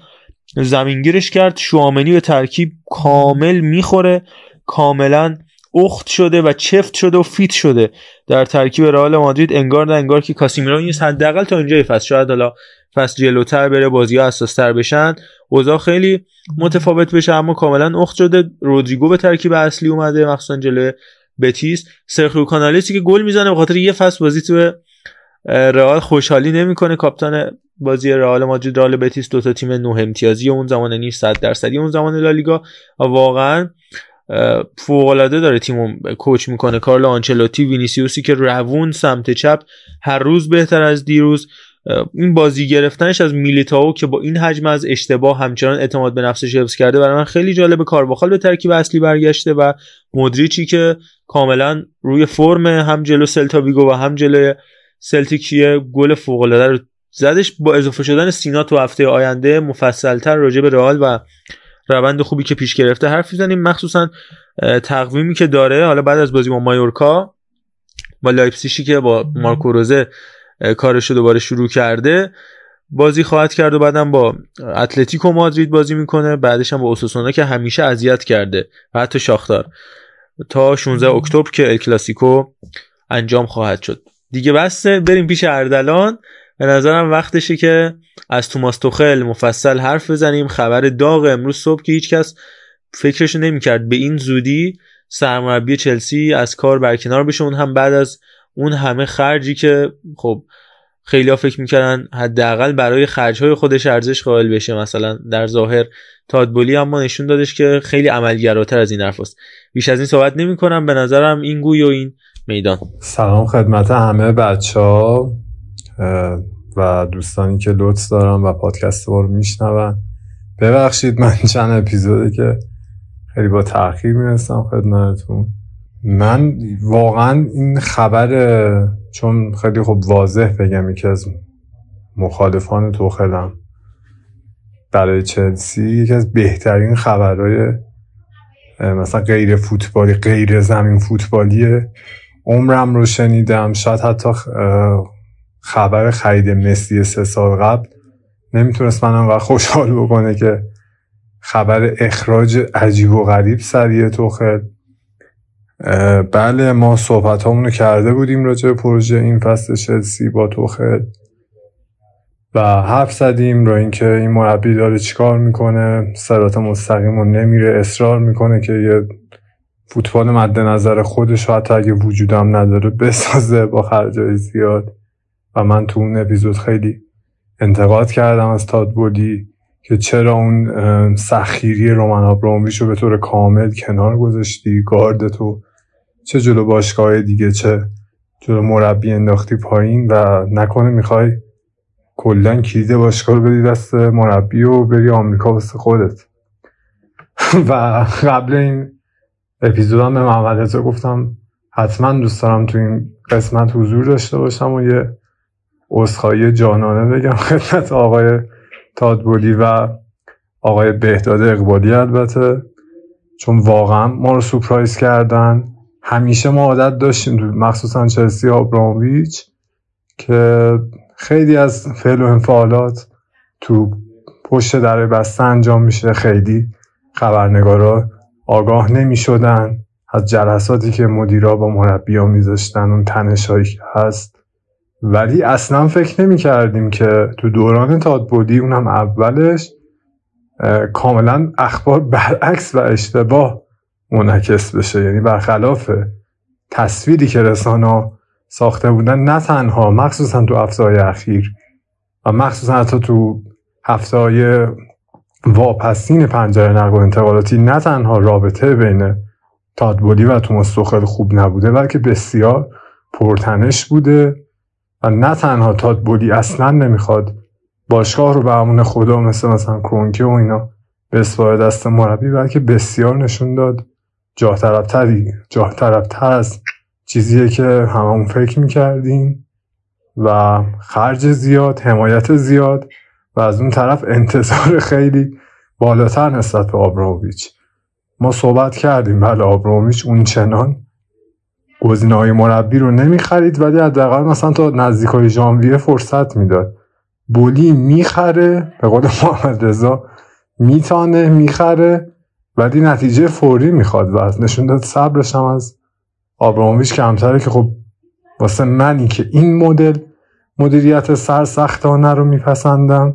زمینگیرش کرد. شوامنی به ترکیب کامل می‌خوره. کاملا اخت شده و چفت شده و فیت شده. در ترکیب رئال مادرید انگار نه انگار که کاسیمیرو نیست. حداقل تا اینجای فصل. شاید حالا فصل جلوتر بره بازی ها اساستر بشن. اوضاع خیلی متفاوت بشه اما کاملا اخت شده. رودریگو به ترکیب اصلی اومده مخصوصا جلوی بتیس. سرخیو کانالیسی که گل می‌زنه به خاطر یه فصل بازی تو رئال خوشحالی نمی‌کنه. کاپیتان بازی رئال مادرید رئال بتیس دو تا تیم نه امتیازی اون زمان نیست 100 درصدی اون زمان لالیگا. واقعا فوق العاده داره تیمو coach می‌کنه. کارل آنچلوتی وینیسیوسی که روی اون سمت چپ هر روز بهتر از دیروز. این بازی گرفتنش از میلیتائو که با این حجم از اشتباه همچنان اعتماد به نفسش حفظ کرده برای من خیلی جالب کارواخال به ترکیب اصلی برگشته و مدریچی که کاملا روی فرم هم جلو سلتا ویگو و هم جلو سلتیک یه گل فوق العاده رو زدش. با اضافه شدن سینا تو هفته آینده مفصلتر راجع به رئال و روند خوبی که پیش گرفته حرف می‌زنیم. مخصوصا تقویمی که داره حالا بعد از بازی با مایورکا با لایپزیشی که با مارکو روزه کارش رو دوباره شروع کرده. بازی خواهد کرد و بعدم با اتلتیکو مادرید بازی می‌کنه. بعدش هم با اوساسونا که همیشه اذیت کرده. و حتی شاختار. تا 16 اکتبر که الکلاسیکو انجام خواهد شد. دیگه بسه بریم پیش اردلان. به نظرم وقتشه که از توماس توخل مفصل حرف بزنیم. خبر داغ امروز صبح که هیچکس فکرشو نمی‌کرد. به این زودی سرمربی چلسی از کار برکنار بشه. اون هم بعد از اون همه خرجی که خب خیلی ها فکر می‌کردن حداقل برای خرج های خودش ارزش قائل بشه مثلا در ظاهر تادبولی اما نشون دادش که خیلی عملگراتر از این حرف است بیش از این صحبت نمی کنم به نظرم این گوی و این میدان. سلام خدمت همه بچه ها و دوستانی که لطف دارم و پادکست رو میشنون. ببخشید من چند اپیزوده که خیلی با تاخیر می‌رسم خدمتتون. من واقعا این خبر چون خیلی خوب واضح بگم یکی از مخالفان توخلم برای چلسی یکی از بهترین خبرهای مثلا غیر فوتبالی غیر زمین فوتبالی عمرم رو شنیدم. شاید حتی خبر خرید مسی سه سال قبل نمی‌تونست من انقدر خوشحال بکنه که خبر اخراج عجیب و غریب سریع توخل. بله ما صحبت رو کرده بودیم راجع پروژه این فصل چلسی با توخل و حرف زدیم رو اینکه این مربی داره چیکار می‌کنه سرات مستقیم رو نمیره اصرار می‌کنه که یه فوتبال مد نظر خودش حتی اگه وجودم نداره بسازه با خرجای زیاد. و من تو اون اپیزود خیلی انتقاد کردم از تادبولی که چرا اون سخیری رومن آبرامویش رو به طور کامل کنار گذاشتی گارد تو چه جلو باشگاه دیگه چه جلو مربی انداختی پایین و نکنه می‌خوای کلا کلید باشگاه رو بدی دست مربی و بری آمریکا واسه خودت. و قبل این اپیزود هم به محمد رضا گفتم حتما دوست دارم تو این قسمت حضور داشته باشم و یه عذرخواهی جانانه بگم خدمت آقای تادبولی و آقای بهداد اقبالی البته چون واقعا ما رو سپرایز کردن. همیشه ما عادت داشتیم مخصوصا چلسی آبرامویچ که خیلی از فعل و انفعالات تو پشت در بسته انجام میشه. خیلی خبرنگارا آگاه نمی شدن از جلساتی که مدیرا با مربی ها میذاشتن اون تنشایی که هست. ولی اصلا فکر نمی کردیم که تو دوران تادبودی اونم اولش کاملا اخبار برعکس و اشتباه منعکس بشه. یعنی برخلاف تصویری که رسانه ساخته بودن نه تنها مخصوصا تو هفته اخیر و مخصوصا حتی تو هفته واپسین پنجره نقل و انتقالاتی نه تنها رابطه بین تادبولی و توماس توخل خوب نبوده بلکه بسیار پرتنش بوده و نه تنها تادبولی اصلا نمی‌خواد باشگاه رو به امون خدا مثل مثلا کرونکه و اینا به دست مربی بلکه بسیار نشون داد. جاه طلبتری جاه طلبتر از چیزیه که هممون فکر می‌کردیم و خرج زیاد حمایت زیاد و از اون طرف انتظار خیلی بالاتر نسبت به آبرامویچ. ما صحبت کردیم بله آبرامویچ اون چنان گزینه‌های مربی رو نمی‌خرید ولی حداقل مثلا تا نزدیکای ژانویه فرصت می‌داد. بولی می‌خره به قول محمد رضا میتانه می‌خره. ولی نتیجه فوری می‌خواد و نشون داد صبرش هم از آبرامویچ کمتره که خب واسه منی که این مدل مدیریت سرسختانه رو میپسندم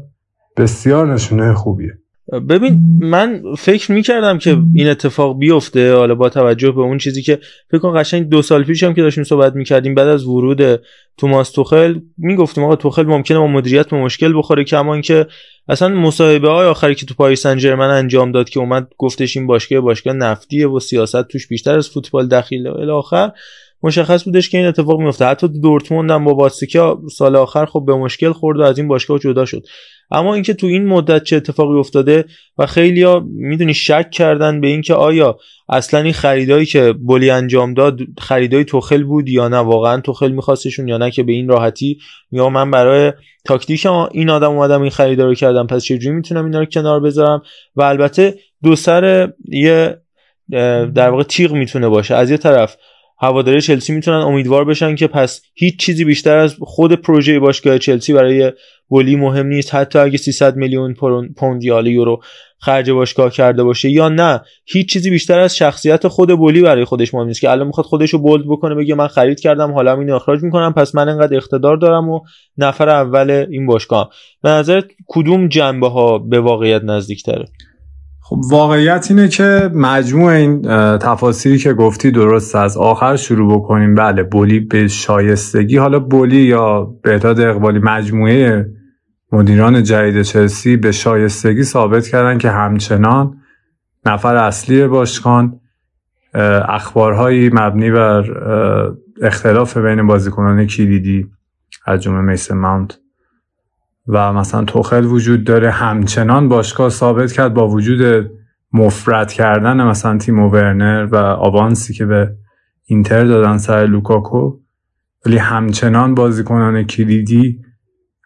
بسیار نشونه خوبیه. ببین من فکر می‌کردم که این اتفاق بیفته حالا با توجه به اون چیزی که فکر کنم قشنگ دو سال پیش هم که داشتیم صحبت می‌کردیم بعد از ورود توماس توخل می‌گفتیم آقا توخل ممکنه با مدیریت به مشکل بخوره کمان که اصلا مصاحبه های آخری که تو پاریس سن انجام داد که اومد گفتش این باشگاه باشگاه نفتیه و سیاست توش بیشتر از فوتبال دخیله الی آخر. مشخص بودش که این اتفاق میفته حتی دورتموند هم با واتسیکا سال آخر خب به مشکل خورد و از این باشگاه جدا شد. اما اینکه تو این مدت چه اتفاقی افتاده و خیلیا می‌دونی شک کردن به اینکه آیا اصلا این خریدایی که بولی انجام داد خریدای توخل بود یا نه واقعا توخل میخواستشون یا نه که به این راحتی یا من برای تاکتیک این آدم اومدم این خریدا رو کردم پس چجوری می‌تونم اینا رو کنار بذارم؟ و البته دو سر یه در واقع تیغ می‌تونه باشه. از یه طرف هواداری چلسی می‌تونن امیدوار بشن که پس هیچ چیزی بیشتر از خود پروژه باشگاه چلسی برای بولی مهم نیست. حتی اگه 300 میلیون پوند یا یورو خرج باشگاه کرده باشه یا نه هیچ چیزی بیشتر از شخصیت خود بولی برای خودش مهم نیست که الان می‌خواد خودش رو بولد بکنه بگه من خرید کردم حالا اینو اخراج می‌کنم پس من انقدر اقتدار دارم و نفر اول این باشگاه به نظر کدوم جنبه ها به واقعیت نزدیکتره؟ خب واقعیت اینه که مجموع این تفاصیلی که گفتی درست از آخر شروع بکنیم. بله بولی به شایستگی. حالا بولی یا بهداد اقبالی مجموعه مدیران جدید چلسی به شایستگی ثابت کردن که همچنان نفر اصلی باشگاه اخبارهایی مبنی بر اختلاف بین بازیکنان کلیدی از جمله میسن ماونت و مثلا توخل وجود داره. همچنان باشگاه ثابت کرد با وجود مفرد کردن مثلا تیم ورنر و آوانسی که به اینتر دادن سر لوکاکو. ولی همچنان بازیکنان کلیدی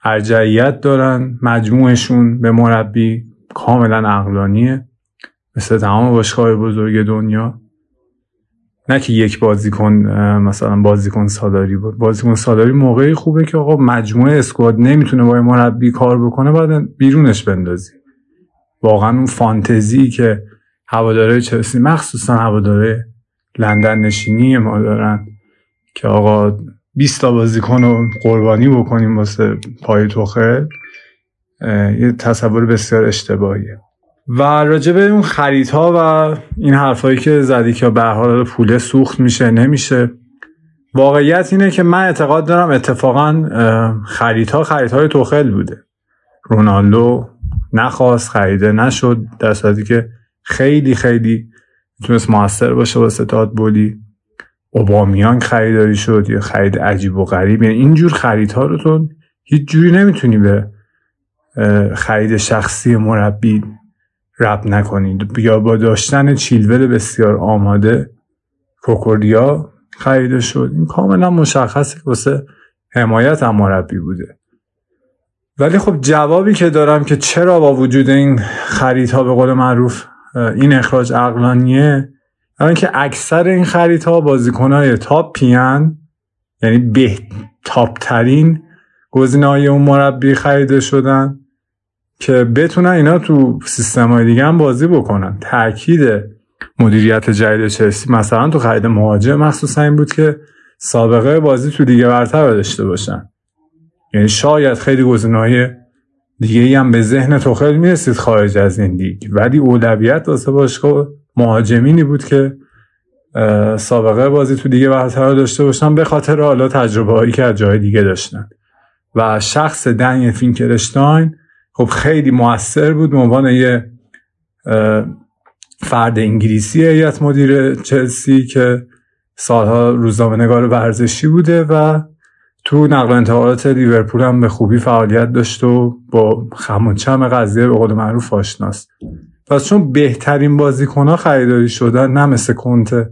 ارجعیت دارن. مجموعشون به مربی کاملا عقلانیه. مثل تمام باشگاه بزرگ دنیا. نه که یک بازیکن مثلا بازیکن سالاری بود. بازیکن سالاری موقعی خوبه که آقا مجموعه اسکواد نمی‌تونه با مربی کار بکنه بعد بیرونش بندازی. واقعا اون فانتزی که هواداره چلسی مخصوصا هواداره لندن نشینی ما دارن که آقا 20 تا بازیکن رو قربانی بکنیم واسه پای توخه یه تصور بسیار اشتباهیه. و راجع به اون خریدها و این حرفایی که زدی که به حال پوله سوخت میشه نمیشه. واقعیت اینه که من اعتقاد دارم اتفاقا خریدها خریدهای توخل بوده. رونالدو نخواست خریده نشد در صورتی که خیلی خیلی می‌تونست موثر باشه واسه تاد بولی. اوبامیان خریداری شد یا خرید عجیب و غریب. یعنی اینجور خریدها رو تو هیچ جوری نمی‌تونی به خرید شخصی مربی رب نکنید. یا با داشتن چیلول بسیار آماده کوکوریا خریده شد. این کاملا مشخصه که واسه حمایت هم مربی بوده. ولی خب جوابی که دارم که چرا با وجود این خریدها به قول معروف این اخراج عقلانیه اما که اکثر این خریدها بازیکنهای تاپ پیان یعنی به تاپ ترین گزینه های اون مربی خریده شدن. که بتونن اینا تو سیستم های دیگه هم بازی بکنن. تاکید مدیریت جدید چلسی مثلا تو خرید مهاجم مخصوصا این بود که سابقه بازی تو دیگه برتر داشته باشن. یعنی شاید خیلی گزینه‌های دیگه ای هم به ذهن توخل می‌رسید خارج از این دیگ ولی اولویت واسه باشگاه مهاجمینی بود که سابقه بازی تو دیگه برتر داشته باشن به خاطر حالا تجربه هایی که از جای دیگه داشتن. و شخص دنی فینکرشتاین خب خیلی موثر بود به عنوان یه فرد انگلیسی هیئت مدیر چلسی که سالها روزنامه نگار ورزشی بوده و تو نقل انتقالات لیورپول هم به خوبی فعالیت داشت و با خمونچم قضیه به قول معروف آشناست. پس چون بهترین بازیکن ها خریداری شدن نه مثل کنت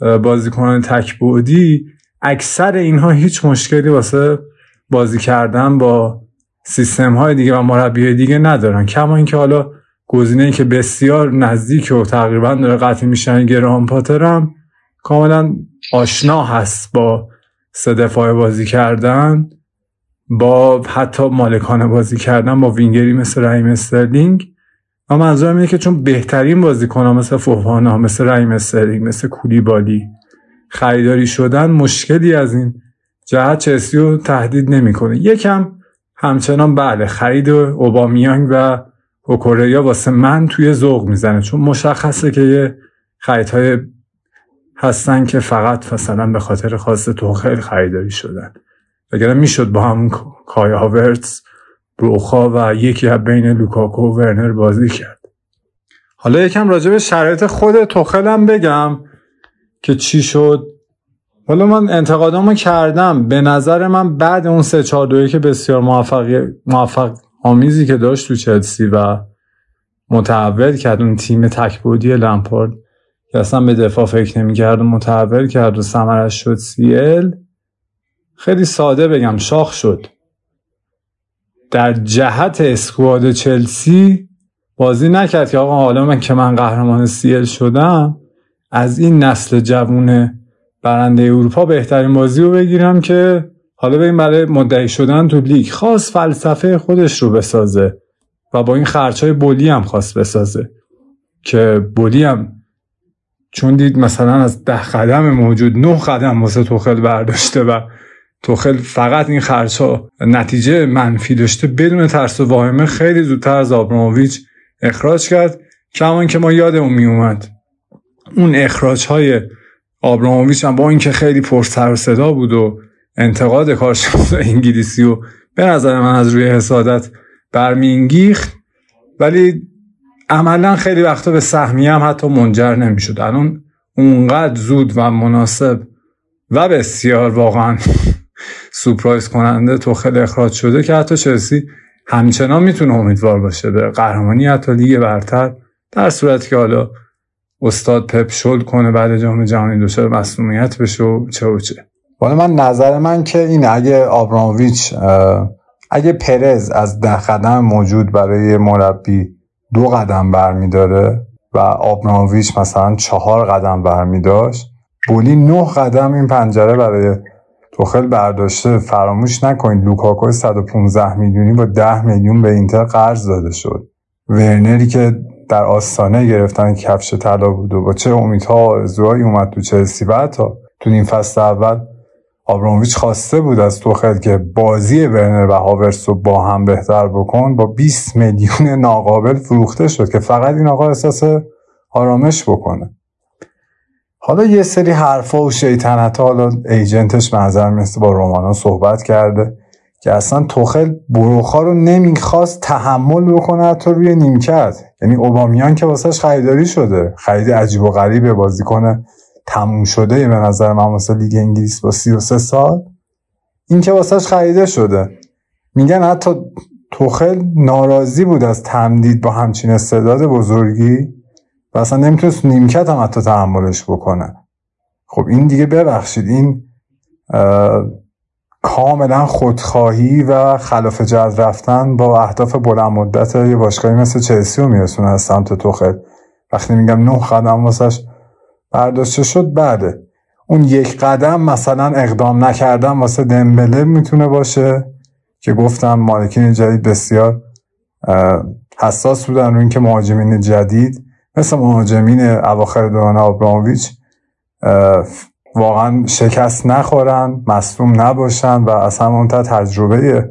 بازیکنان تکبودی اکثر اینها هیچ مشکلی واسه بازی کردن با سیستم های دیگه و مربی دیگه ندارن. کما اینکه حالا گزینه که بسیار نزدیک و تقریبا داره قطعی میشن گراهام پاتر هم کاملا آشنا هست با سه دفاع بازی کردن با حتی مالکانه بازی کردن با وینگری مثل رحیم استرلینگ. و منظورم اینه که چون بهترین بازیکن ها مثل فوفانا مثل رحیم استرلینگ مثل کولیبالی خریداری شدن مشکلی از این جهت چلسی رو تهدید نمی‌کنه. یکم همچنان بله خرید اوبامیانگ و اوکوریا واسه من توی ذوق می‌زنه. چون مشخصه که یه خریدهای هستن که فقط مثلا به خاطر خاص توخیل خریداری شدن. وگرنه می‌شد با هم کای هاورتس بروخا و یکی از بین لوکاکو و ورنر بازی کرد. حالا یکم راجع به شرایط خود توخلم بگم که چی شد. حالا من انتقادامو کردم. به نظر من بعد اون سه 4 که بسیار موفق موفق آمیزی که داشت تو چلسی و متحول کرد. اون تیم تکبودی لمپارد که اصلا به دفاع فکر نمی‌کرد و متحول کرد و سمرش شد سیل. خیلی ساده بگم شاخ شد. در جهت اسکواد چلسی بازی نکرد که آقا حالا من که من قهرمان سیل شدم از این نسل جوون برنده اروپا بهترین بازی رو بگیرم که حالا به این برای مدعی شدن تو لیگ خاص فلسفه خودش رو بسازه و با این خرچای بولی هم خواست بسازه که بولی هم چون دید مثلا از ده قدم موجود نه قدم واسه توخل برداشته و توخل فقط این خرچا نتیجه منفی داشته بدون ترس و واهمه خیلی زودتر از آبراموویچ اخراج کرد. کمان که ما یادمون میومد اون اخراج های آبراموویچ هم با اینکه خیلی پرسر و صدا بود و انتقاد کارشناس *laughs* انگلیسی و به نظر من از روی حسادت برمینگیخت ولی عملا خیلی وقتا به سهمیه هم حتی منجر نمی‌شد. الان اونقدر زود و مناسب و بسیار واقعا *laughs* سپرایز کننده تو خیلی اخراج شده که حتی چلسی همچنان می‌تونه امیدوار باشه. به قهرمانی حتی لیگ برتر در صورتی که حالا استاد پپ شل کنه بعد جام جهانی دچار مسئولیت بشه و چه و چه. حالا من نظر من که این اگه آبرامویچ اگه پرز از ده قدم موجود برای مربی دو قدم برمیداره و آبرامویچ مثلا چهار قدم برمیداشت بولی نه قدم این پنجره برای توخل برداشته فراموش نکنید لوکاکو 115 میلیونی با 10 میلیون به اینتر قرض داده شد. ورنری که در آستانه گرفتن کفش طلا بود و با چه امیدها آرزوهایی اومد تو چلسی. و تا تو این فصل اول آبرامویچ خواسته بود از توخل که بازی ورنر و هاورس رو با هم بهتر بکن با 20 میلیون ناقابل فروخته شد که فقط این آقا احساس آرامش بکنه. حالا یه سری حرفا و شیطنت حالا ایجنتش منظر مثل با رومانا صحبت کرده. که اصلا توخل بروخا رو نمی‌خواست تحمل بکنه حتی روی نیمکت. یعنی اوبامیان که واسهش خریداری شده. خرید عجیب و غریب بازیکن تموم شده به نظر من واسه لیگ انگلیس با 33 سال. این که واسهش خریده شده. میگن حتی توخل ناراضی بود از تمدید با همچین استعداد بزرگی و اصلا نمی‌تونست نیمکت هم حتی تحملش بکنه. خب این دیگه ببخشید. این کاملا خودخواهی و خلاف جد رفتن با اهداف بلند مدت یه باشگاهی مثل چلسی رو میرسونه از سمت توخل. وقتی میگم نه قدم واسش برداشته شد بعده. اون یک قدم مثلا اقدام نکردن واسه دمبله می‌تونه باشه که گفتم مالکین جدید بسیار حساس بودن رو اینکه مهاجمین جدید مثل مهاجمین اواخر دوران آبرامویچ واقعا شکست نخورن مصدوم نباشن و اصلا اون تجربه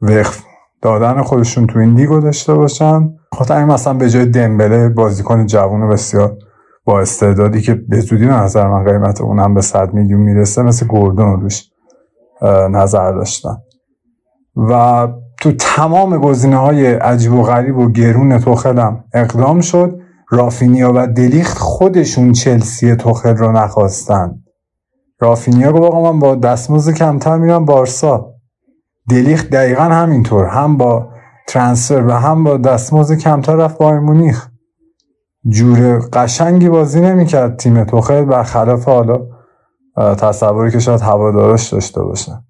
وقف دادن خودشون تو این لیگو داشته باشن. خاطر این مثلا به جای دمبله بازیکن جوون بسیار با استعدادی که به زودی نظر من قیمت اونم به 100 میلیون می‌رسه مثل گوردون روش نظر داشتن. و تو تمام گزینه های عجیب و غریب و گرون توخلم اقدام شد. رافینیا و دلیخت خودشون چلسی توخل رو نخواستن. رافینیا گفت آقا من با دستمزد کمتر میرم بارسا. دلیخت دقیقا همینطور هم با ترانسفر و هم با دستمزد کمتر رفت بایر مونیخ. جور قشنگی بازی نمی‌کرد تیم توخل برخلاف حالا تصوری که شاید هوادارش داشته باشن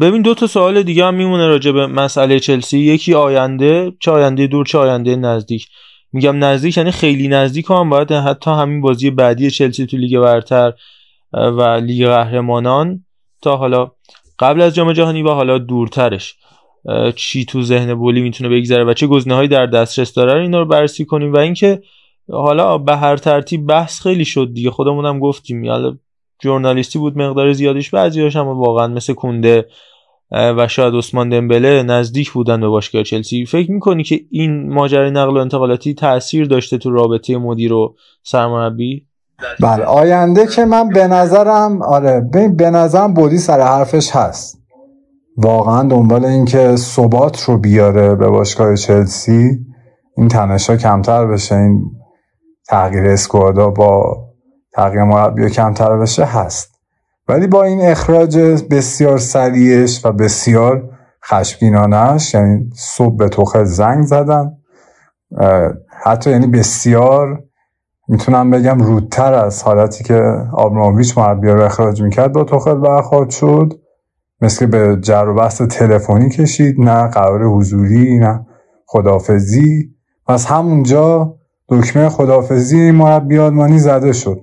ببین دو تا سوال دیگه هم میمونه راجع به مسئله چلسی. یکی آینده چه آینده دور چه آینده نزدیک. میگم نزدیک یعنی خیلی نزدیک هم باید حتی همین بازی بعدی چلسی تو لیگ برتر و لیگ قهرمانان تا حالا قبل از جام جهانی و حالا دورترش. چی تو ذهن بولی می‌تونه بگذره و چه گزینه‌هایی در دسترس داره اینا رو بررسی کنیم. و اینکه حالا به هر ترتیب بحث خیلی شد دیگه. خودمون هم گفتیم. حالا ژورنالیستی بود مقدار زیادیش بعضیاش هم واقعا مثل کنده و شاید عثمان دمبله نزدیک بودن به باشگاه چلسی. فکر می‌کنی که این ماجرای نقل و انتقالاتی تاثیر داشته تو رابطه مدیر و سرمربی؟ بله آینده که من به نظرم آره به نظرم بودی سر حرفش هست. واقعا دنبال اینکه ثبات رو بیاره به باشگاه چلسی. این تنشا کمتر بشه این تغییر اسکوادا با تغییر مربی کمتر بشه هست. ولی با این اخراج بسیار سریعش و بسیار خشمگینانش یعنی صبح به توخل زنگ زدن حتی یعنی بسیار می‌تونم بگم رودتر از حالتی که آبرامویچ مربی رو اخراج می‌کرد با توخل برخورد شد. مثل به جر و بحث تلفنی کشید نه قرار حضوری نه خدافزی از همونجا دکمه خدافزی مربی آلمانی زده شد.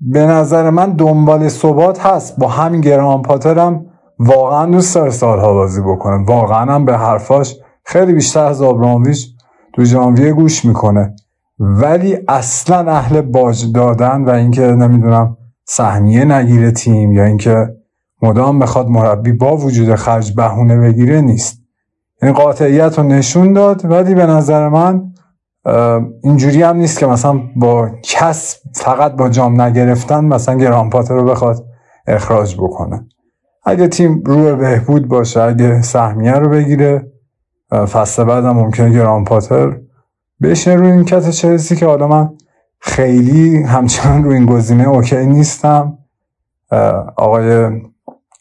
به نظر من دنبال ثبات هست. با همین گران پاترم واقعا دوست داره سالها بازی بکنه. واقعا هم به حرفاش خیلی بیشتر از آبرامویچ تو ژانویه گوش می‌کنه. ولی اصلا اهل باج دادن و اینکه نمی‌دونم سهمیه نگیره تیم یا اینکه مدام بخواد مربی با وجود خرج بهونه بگیره نیست. این یعنی قاطعیت رو نشون داد ولی به نظر من اینجوری هم نیست که مثلا با کس فقط با جام نگرفتن مثلا گرانپاتر رو بخواد اخراج بکنه. اگه تیم روی بهبود باشه اگه سهمیه رو بگیره فصل بعد هم ممکنه گرانپاتر بشینه روی این کت چلسی که حالا من خیلی همچنان روی این گزینه اوکی نیستم. آقای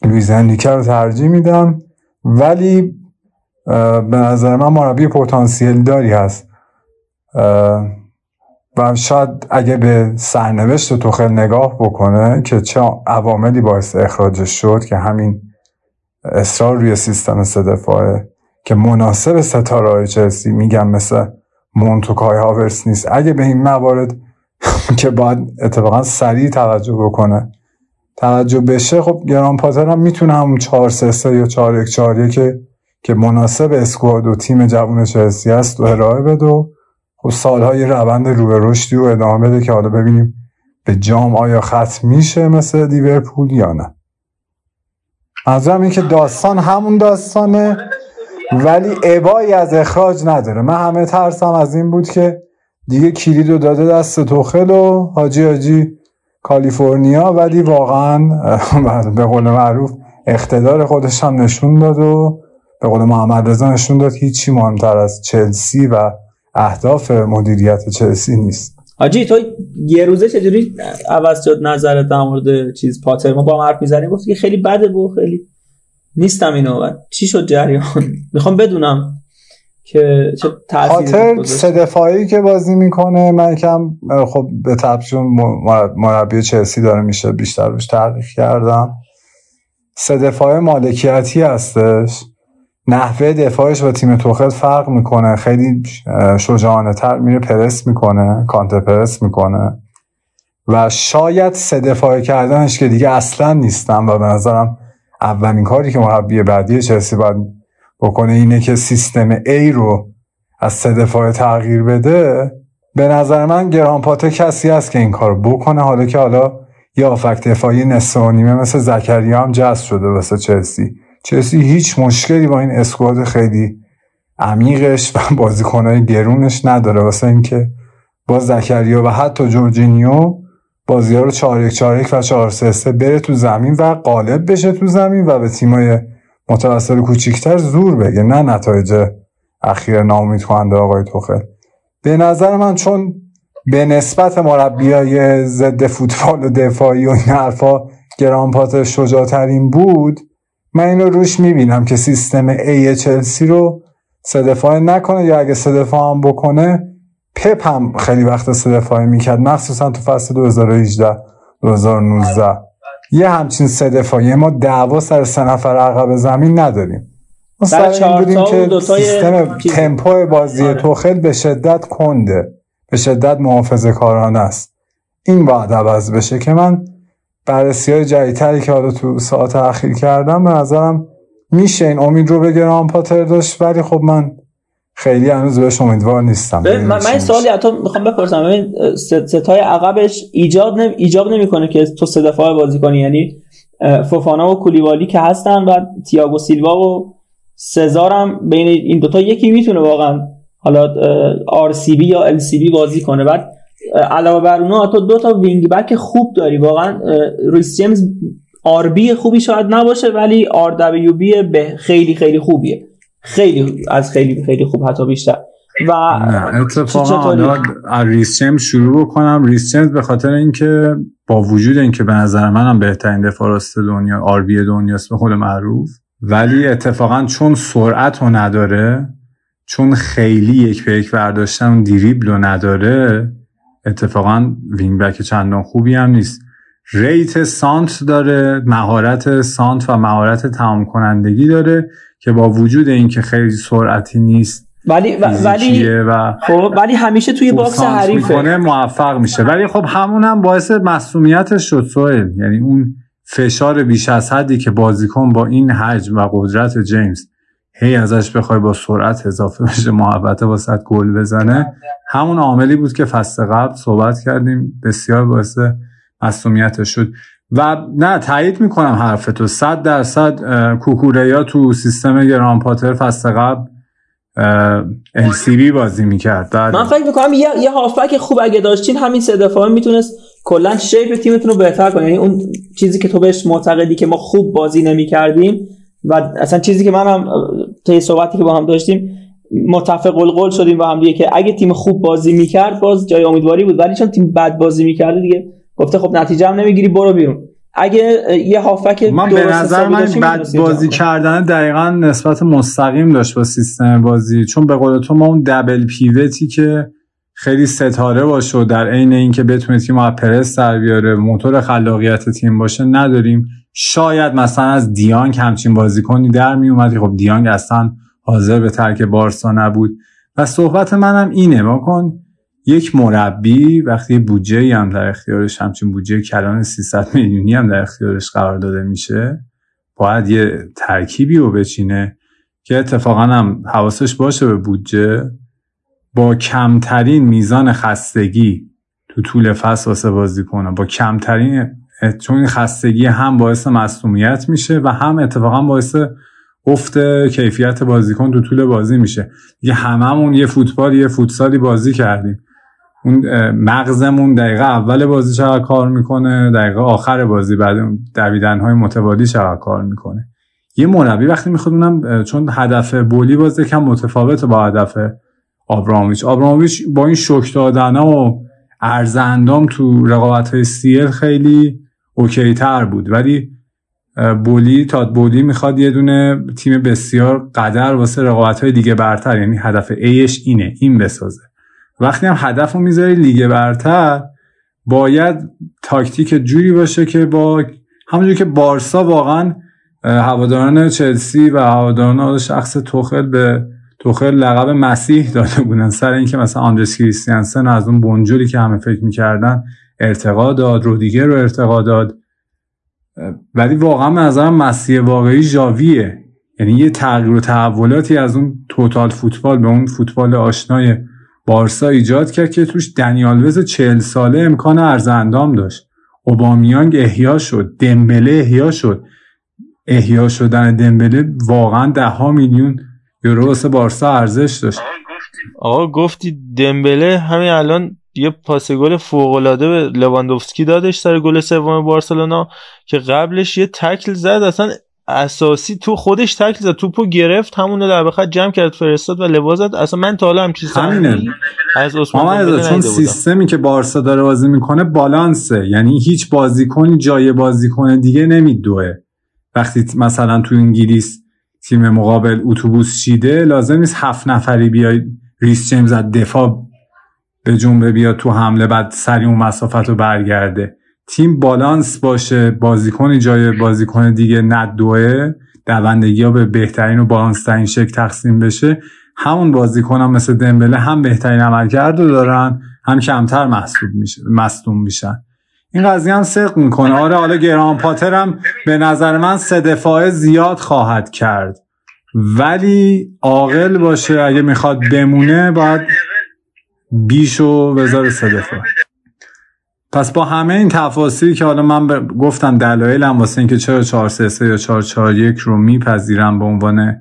لویز هندیکر رو ترجیح میدم. ولی به نظر من مربی پتانسیل داری هست. و شاید اگه به سرنوشت توخل نگاه بکنه که چه عواملی باعث اخراجش شد که همین اصرار روی سیستم سه که مناسب ستاره چلسی میگم مثل مونتوکای هاورس نیست. اگه به این موارد *laughs* که باید اتفاقا سریع توجه بکنه توجه بشه خب گران پاتر هم می‌تونه همون 4 3 یا 4 1 4 که که مناسب اسکواد و تیم جوان چلسی است و ارائه بده و خب سالهای روند رو به رشدی و ادامه بده که حالا ببینیم به جام آیا ختم میشه مثل لیورپول یا نه. منظورم این که داستان همون داستانه. ولی عبایی از اخراج نداره. من همه ترسم از این بود که دیگه کلید رو داده دست توخل و حاجی حاجی کالیفرنیا ولی واقعا به قول معروف اقتدار خودش هم نشون داد و به قول محمد رضا نشون داد هیچی مهمتر از چلسی و اهداف مدیریت چلسی نیست. آجی تو یه روزه چجوری عوض شد نظرت در مورد چیز پاتر ما با هم حرف می‌زنیم؟ گفتی که خیلی بده و خیلی نیستم اینو. چی شد جریان؟ *laughs* می‌خوام بدونم که چه خاطر. سه دفاعی که بازی می‌کنه من یکم خب به تبشون مربی چلسی داره میشه بیشتر روش تحقیق کردم. سه دفاع مالکیتی هستش. نحوه دفاعش با تیم توخل فرق می‌کنه. خیلی شجاعانه تر میره پرس می‌کنه کانتر پرس می‌کنه. و شاید سه دفاع کردنش که دیگه اصلا نیستم و به نظرم اولین کاری که مربی بعدی چلسی باید بکنه اینه که سیستم A رو از سه دفاع تغییر بده. به نظر من گرانپاته کسی هست که این کار بکنه. حالا که حالا یه آفک دفاعی نصف و نیمه مثل زکریا هم جذب شده واسه چلسی. چلسی هیچ مشکلی با این اسکواد خیلی عمیقش و بازیکنهای گرونش نداره. واسه اینکه با زکریا و حتی جورجینیو بازی ها رو 4 1 و 4 3 بره تو زمین و غالب بشه تو زمین و به تیمای متوسط کوچیکتر زور بگه نه نتایج اخیر ناامید کننده آقای توخل. به نظر من چون به نسبت مربیای ضد فوتبال و دفاعی و این حرفا گرانپات شجاعترین بود من این رو روش می‌بینم که سیستم ای چلسی رو سه دفاعه نکنه یا اگه سه دفاع هم بکنه پپ هم خیلی وقت سه دفاعه می‌کرد. مخصوصا تو فصل 2018 2019 یه همچین سه دفاعی ما دعوا سر سه نفر عقب زمین نداریم. ما سر این بودیم که سیستم تمپو بازی آره. توخل به شدت کنده. به شدت محافظه کارانه است. این باید عوض بشه که من بررسی های جدیدتری که حالا تو ساعت اخیر کردم به نظرم میشه این امید رو به گران پاتر داشت. ولی خب من خیلی هنوز بهش امیدوار نیستم. من, من. سوالی حتی می‌خوام بپرسم. ببین سه- سه تای عقبش ایجاد نمی... ایجاب نمی‌کنه که تو سه دفاع بازی کنی. یعنی فوفانا و کولیبالی که هستن و تییاگو سیلوا و سزار هم بین این دوتا یکی می‌تونه واقعا حالا RCB یا LCB بازی کنه. بعد علاوه بر اونها تو دو تا wing back خوب داری. واقعا ریس جیمز RB خوبی شاید نباشه ولی آر دبلیو بی به خیلی خیلی خوبیه. خیلی از خیلی خیلی خوب حتی بیشتر. و اتفاقا از ریس جیمز شروع بکنم. ریس جیمز به خاطر اینکه با وجود اینکه به نظر منم بهترین دفاع راست دنیا RB دنیاست به قول معروف ولی اتفاقا چون سرعت رو نداره چون خیلی یک به یک برداشتن دریبل رو نداره اتفاقا wing back چندان خوبی هم نیست. rate سانتر داره مهارت سانتر و مهارت تمام کنندگی داره که با وجود اینکه خیلی سرعتی نیست ولی ولی و خب ولی همیشه توی box حریفه. می‌کنه موفق میشه. ولی خب همون هم باعث مصدومیتش شد سوهل یعنی اون فشار بیش از حدی که بازیکن با این حجم و قدرت جیمز هی ازش بخوای با سرعت اضافه بشه محوطه واسه گل بزنه همون عاملی بود که فصل قبل صحبت کردیم. بسیار باعث مصدومیتش شد. و نه تایید می‌کنم حرف تو صد درصد کوکوریا تو سیستم گران پاتر فصل قبل بازی می‌کرد. من فکر می‌کنم یه یه هافبک خوب اگه داشتین همین سه دفعه می‌تونست کلا شیپ تیمتون رو بهتر کنه. یعنی اون چیزی که تو بهش معتقدی که ما خوب بازی نمی‌کردیم و اصلا چیزی که منم طی صحبتی که با هم داشتیم متفق القول شدیم با هم دیگه که اگه تیم خوب بازی می‌کرد باز جای امیدواری بود. ولی چون تیم بد بازی می‌کرده دیگه گفته خب نتیجه هم نمی‌گیری برو بیرون. اگه یه هافبک من به نظر من بد می‌تونستیم بازی. کردن دقیقا نسبت مستقیم داشت با سیستم بازی. چون به قول تو ما اون دبل پیوتی که خیلی ستاره باشه و در عین اینکه بتونه تیم از پرس در بیاره موتور خلاقیت تیم باشه نداریم. شاید مثلا از دیانگ همچین بازیکنی در می اومد خب دیانگ اصلا حاضر به ترک بارسا نبود. و صحبت منم اینه ما کن یک مربی وقتی بودجه هم در اختیارش همچین بودجه کلان 300 میلیونی هم در اختیارش قرار داده میشه باید یه ترکیبی رو بچینه که اتفاقا هم حواسش باشه به بودجه. با کمترین میزان خستگی تو طول فصل واسه بازی کنه. با کمترین چون این خستگی هم باعث مصومیت میشه و هم اتفاقا باعث افت کیفیت بازیکن تو طول بازی میشه. یه هممون یه فوتبال یه فوتسالی بازی کردیم. اون مغزمون دقیقه اول بازی چقدر کار می‌کنه دقیقه آخر بازی بعد دویدن های متوالی چقدر کار می‌کنه. یه مربی وقتی می‌خواد اونم چون هدف بولی باز کم متفاوت با هدف آبرامویچ. آبرامویچ با این شوک دادن و عرض اندام تو رقابت های CL خیلی okay تر بود. ولی بولی تاد بولی می‌خواد یه دونه تیم بسیار قدر واسه رقابت های لیگ برتر یعنی هدفش اینه این بسازه. وقتی هم هدف رو می‌ذاری لیگ برتر باید تاکتیک جوری باشه که با همونجور که بارسا واقعا هواداران چلسی و هواداران شخص توخل به توخل لقب مسیح داده بودن. سر اینکه مثلا آندرس کریستیانسن از اون بنجلی که همه فکر می‌کردن ارتقا داد رودیگر رو ارتقا داد. ولی واقعا به نظرم مسیح واقعی جاویه یعنی یه تغییر و تحولاتی از اون توتال فوتبال به اون فوتبال آشنای بارسا ایجاد کرد که توش دنیالوز چهل ساله امکان ارزندام داشت. اوبامیانگ احیا شد دمبله احیا شد. احیا شدن دمبله واقعا ده ها میلیون یورو واسه بارسا ارزش داشت. آقا گفتی دمبله همین الان یه پاس گل فوق العاده به لواندوفسکی دادش سر گل سوم بارسلونا که قبلش یه تکل زد اصلا اساسی تو خودش تکل زد توپو گرفت همون در بخط جمع کرد فرستاد و لباس زد. اصلا من تا حالا هم چیز از عثمان چون سیستمی که بارسا داره بازی می‌کنه بالانسه. یعنی هیچ بازیکنی جای بازیکن دیگه نمیدوه. وقتی مثلا تو انگلیس تیم مقابل اتوبوس چیده لازم نیست هفت نفری بیای ریس جیمز از دفاع به جنبه بیاد تو حمله بعد سری اون مسافت رو برگرده. تیم بالانس باشه بازیکن جای بازیکن دیگه ندوه دوندگی ها به بهترین و بالانس ترین شکل تقسیم بشه. همون بازیکن هم مثل دمبله هم بهترین عملکرد رو دارن هم کمتر مصدوم میشه مصدوم میشن. این قضیه هم صدق می‌کنه. آره حالا گران پاتر هم به نظر من سه دفاعه زیاد خواهد کرد. ولی عاقل باشه اگه می‌خواد بمونه باید بیشو بذاره سه دفاع. پس با همه این تفاصیلی که حالا من ب... گفتم دلایلم واسه اینکه چرا 4 3 3 یا 4 4 1 رو میپذیرم به عنوان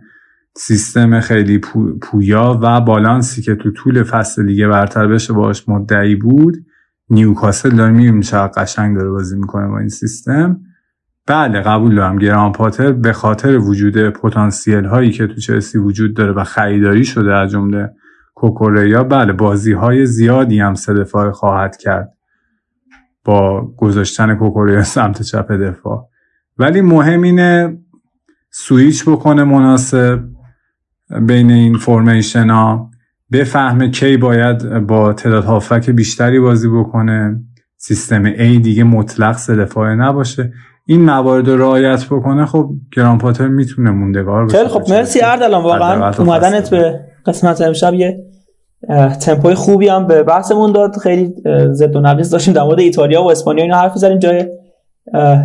سیستم خیلی پو... پویا و بالانسی که تو طول فصل دیگه برتر بشه باش مدعی بود. نیوکاسل داره می‌بینیم چقدر قشنگ داره بازی می‌کنه با این سیستم. بله قبول دارم. گران پاتر به خاطر وجود پتانسیل هایی که تو چلسی وجود داره و خریداری شده از جمله کوکوریا بله بازی های زیادی هم سه دفاع خواهد کرد. با گذاشتن کوکوریا سمت چپ دفاع. ولی مهم اینه سویچ بکنه مناسب بین این فرمیشن ها بفهمه کی باید با تعداد هافک بیشتری بازی بکنه. سیستم A دیگه مطلق سه دفاعه نباشه. این موارد رو رعایت بکنه خب گران پاتر می‌تونه موندگار بشه خیلی خب مرسی اردلان واقعا اومدنت به قسمت امشب یه تمپوی خوبی هم به بحثمون داد. خیلی ضد و نقیض داشتیم در مورد ایتالیا و اسپانیا. اینا حرف زدیم جای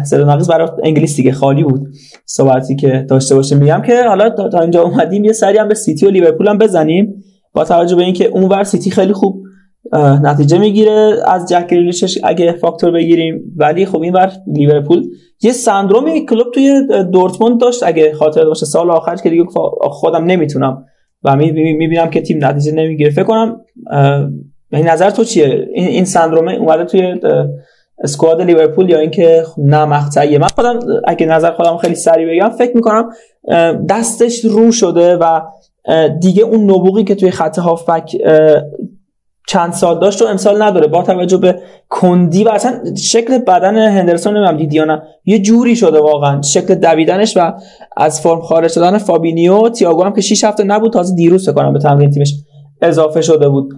ضد و نقیض برای انگلیس دیگه خالی بود. صحبتی که داشته باشیم میگم که حالا تا اینجا اومدیم یه سری هم به سیتی و لیورپول هم بزنیم. با توجه به اینکه اونور سیتی خیلی خوب نتیجه می‌گیره. از جک اگه فاکتور بگیریم. ولی خب این ور لیورپول یه سندرومی کلوپ توی دورتموند داشت. اگه خاطر باشه سال آخر که دیگه خودم نمی‌تونم و می‌بینم که تیم نتیجه نمی‌گیره. فکر کنم این نظر تو چیه؟ این این سندروم اومده توی اسکواد لیورپول یا اینکه نه مقطعیه. من خودم اگه نظر خودم خیلی سریع بگم فکر می‌کنم دستش رو شده و دیگه اون نبوغی که توی خط هافک چند سال داشت و امسال نداره. با توجه به کندی و اصلا شکل بدن هندرسون نمیم دیدی یا نه یه جوری شده واقعا. شکل دویدنش و از فرم خارج شدن فابینیو تییاگو هم که 6 هفته نبود تازه دیروز کنم به تمرین تیمش اضافه شده بود.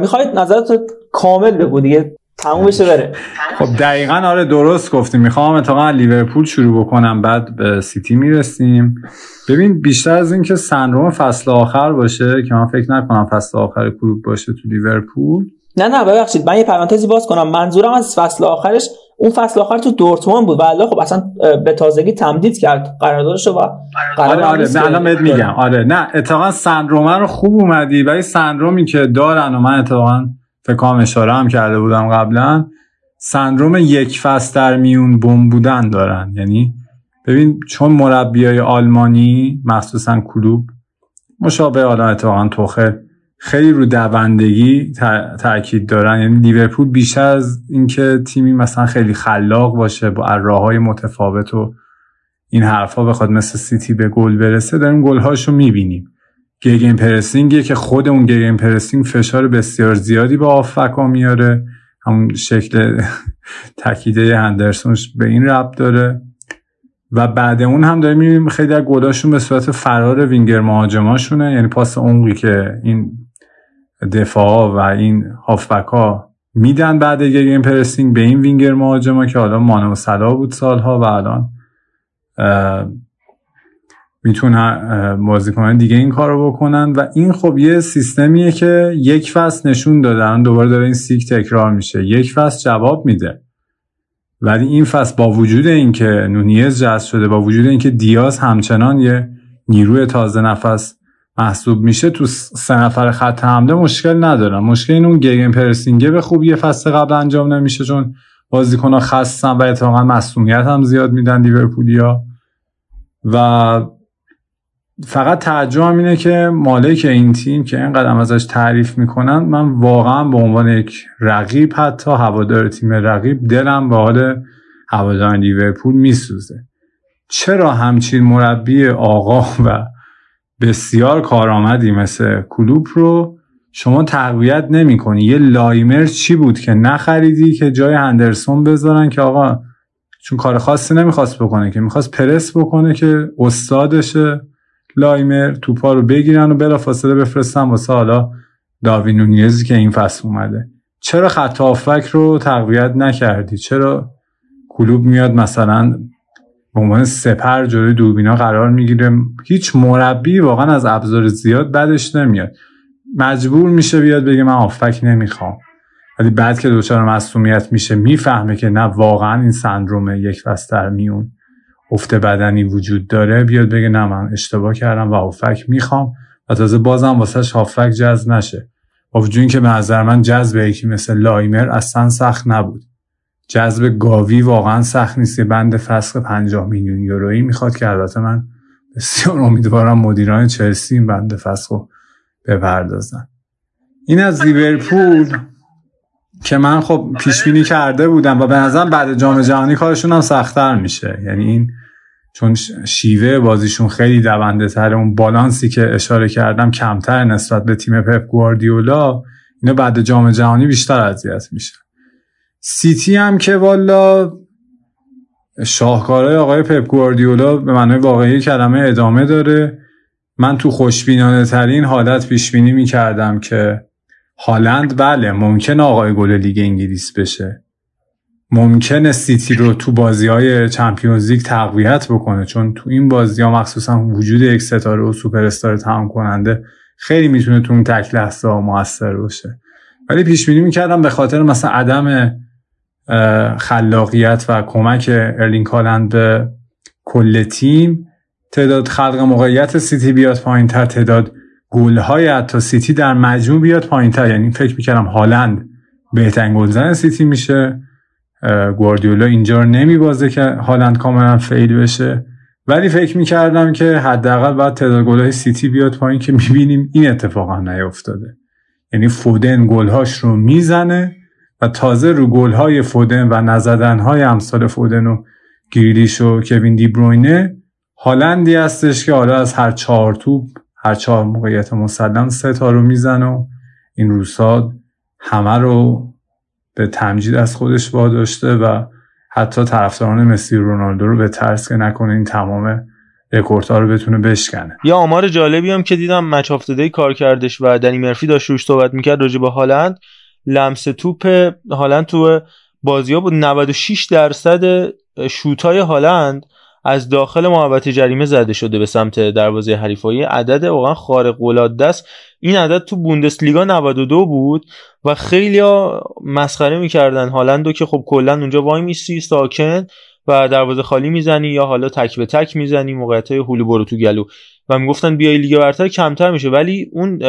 می‌خواید نظرت کامل بگو دیگه. تموم بشه بره. خب دقیقا آره درست گفتیم می‌خوام اتفاقا لیورپول شروع بکنم بعد به سیتی می‌رسیم. ببین بیشتر از اینکه سندروم فصل آخر باشه که من فکر نکنم فصل آخر کلوب باشه تو لیورپول. نه نه ببخشید من یه پرانتزی باز کنم. منظورم از فصل آخرش اون فصل آخر تو دورتموند بود. ولی خب اصلا به تازگی تمدید کرد قراردادشو و قرار آره آره نه الان میگم. آره نه اتفاقا سندروم رو خوب اومدی ولی سندرومی که دارن و من اتفاقا فکر کنم اشاره هم کرده بودم قبلا سندروم یک فصل در میون بم بودن دارن. یعنی ببین چون مربیای آلمانی مخصوصا کلوب مشابه حالا اتفاقا توخل خیلی رو دوندگی تاکید دارن. یعنی لیورپول بیشتر از اینکه تیمی مثلا خیلی خلاق باشه با های متفاوت و این حرفها بخواد مثل سیتی به گل برسه داریم گلهاشو می‌بینیم. gegenpressing یه که خود اون gegenpressing فشار بسیار زیادی به هافبکا میاره. همون شکل تکیده هندرسونش به این ربط داره. و بعد اون هم داریم می‌بینیم خیلی از گلاشون به صورت فرار وینگر مهاجماشونه. یعنی پاس عمقی که این دفاع و این هافبک ها میدن بعد gegenpressing به این وینگر مهاجما که حالا مانه و صلاح بود سالها و الان می‌تونن بازیکنان دیگه این کارو بکنن. و این خب یه سیستمیه که یک فصل نشون دادن دوباره داره این سیک تکرار میشه. یک فصل جواب میده. ولی این فصل با وجود اینکه نونیز جذب شده با وجود اینکه دیاز همچنان یه نیروی تازه نفس محسوب میشه تو سه نفر خط حمله مشکل ندارم مشکل این اون گیگن پرسینگه به خوبی فصل قبل انجام نمیشه چون بازیکن‌ها خستن و اتفاقا مسئولیت هم زیاد میدن لیورپولیا. و فقط تعجبم اینه که مالک این تیم که اینقدر ازش تعریف می‌کنن من واقعا به عنوان یک رقیب حتی هوادار تیم رقیب دلم به حال هواداران لیورپول میسوزه. چرا همچین مربی آقا و بسیار کارآمدی مثل کلوب رو شما تقویت نمی کنی یه لایمر چی بود که نخریدی که جای هندرسون بذارن که آقا چون کار خاصی نمی‌خواست بکنه که می‌خواست پرس بکنه که استادشه. لایمر توپا رو بگیرن و بلا فاصله بفرستن واسه حالا داوین نونیزی که این فصل اومده. چرا خط آفک رو تقویت نکردی؟ چرا کلوب میاد مثلا به عنوان سپر جلوی دوربینا قرار می‌گیره؟ هیچ مربی واقعا از ابزار زیاد بدش نمیاد. مجبور میشه بیاد بگه من آفک نمی‌خوام. ولی بعد که دچار مصومیت میشه می‌فهمه که نه واقعا این سندروم یک در میون. افت بدنی وجود داره بیاد بگه نه من اشتباه کردم و آفک می‌خوام و تازه بازم واسهش هافک جذب نشه. با وجود که به نظر من جذب یکی مثل لایمر اصلا سخت نبود. جذب گاوی واقعا سخت نیست بند فسخ 50 میلیون یورویی می‌خواد که البته من بسیار امیدوارم مدیران چلسی این بند فسخ رو بپردازن. این از لیورپول که من خب پیش بینی کرده بودم و به نظرم بعد جام جهانی کارشون هم سختتر میشه. یعنی این چون شیوه بازیشون خیلی دونده تر اون بالانسی که اشاره کردم کمتر نسبت به تیم پپ گواردیولا اینا بعد جام جهانی بیشتر اذیت میشه سیتی هم که والا شاهکارهای آقای پپ گواردیولا به معنای واقعی کلمه ادامه داره. من تو خوشبینانه ترین حالت پیش بینی می‌کردم که هالند بله ممکن آقای گل لیگ انگلیس بشه. ممکنه سیتی رو تو بازی های Champions League تقویت بکنه چون تو این بازی ها مخصوصا وجود یک ستاره و سوپر استار تمام کننده خیلی می‌تونه تو اون تک لحظه ها موثر باشه. ولی پیش بینی می‌کردم به خاطر مثلا عدم خلاقیت و کمک ارلینگ هالند به کل تیم تعداد خلق موقعیت سیتی بیاد پایین تر تعداد گل های حتی سیتی در مجموع بیاد پایین تر یعنی فکر می‌کردم هالند بهترین گلزن سیتی میشه. گواردیولا اینجا رو نمیبازه که هالند کاملا fail بشه. ولی فکر می‌کردم که حداقل باید تعداد گل های سیتی بیاد پایین که می‌بینیم این اتفاق هم نیفتاده. یعنی فودن گلهاش رو می‌زنه و تازه رو گلهای فودن و نزدنهای امثال فودن و گریلیش و کوین دیبروینه هالندی هستش که حالا از هر چهار توپ هر چهار موقعیت مسلم سه تا رو میزن و این روسا همه رو به تمجید از خودش واداشته و حتی طرفداران مسی رونالدو رو به ترس که نکنه این تمام رکوردها رو بتونه بشکنه. یا آمار جالبی هم که دیدم مچ افتاده کار کردش و دنی مرفی داشت روش صحبت می‌کرد راجع به هالند. لمس توپ هالند تو بازی ها بود 96 درصد شوت های هالند از داخل محوطه جریمه زده شده به سمت دروازه حریفایی. عدد واقعا خارق العاده است. این عدد تو بوندسلیگا 92 بود و خیلی مسخره می‌کردن. هالندو که خب کلا اونجا وای میسی ساکن و دروازه خالی می‌زنی یا حالا تک به تک می‌زنی موقعیت های هلو برو تو گلو. و می‌گفتن بیای لیگ برتر کمتر میشه. ولی اون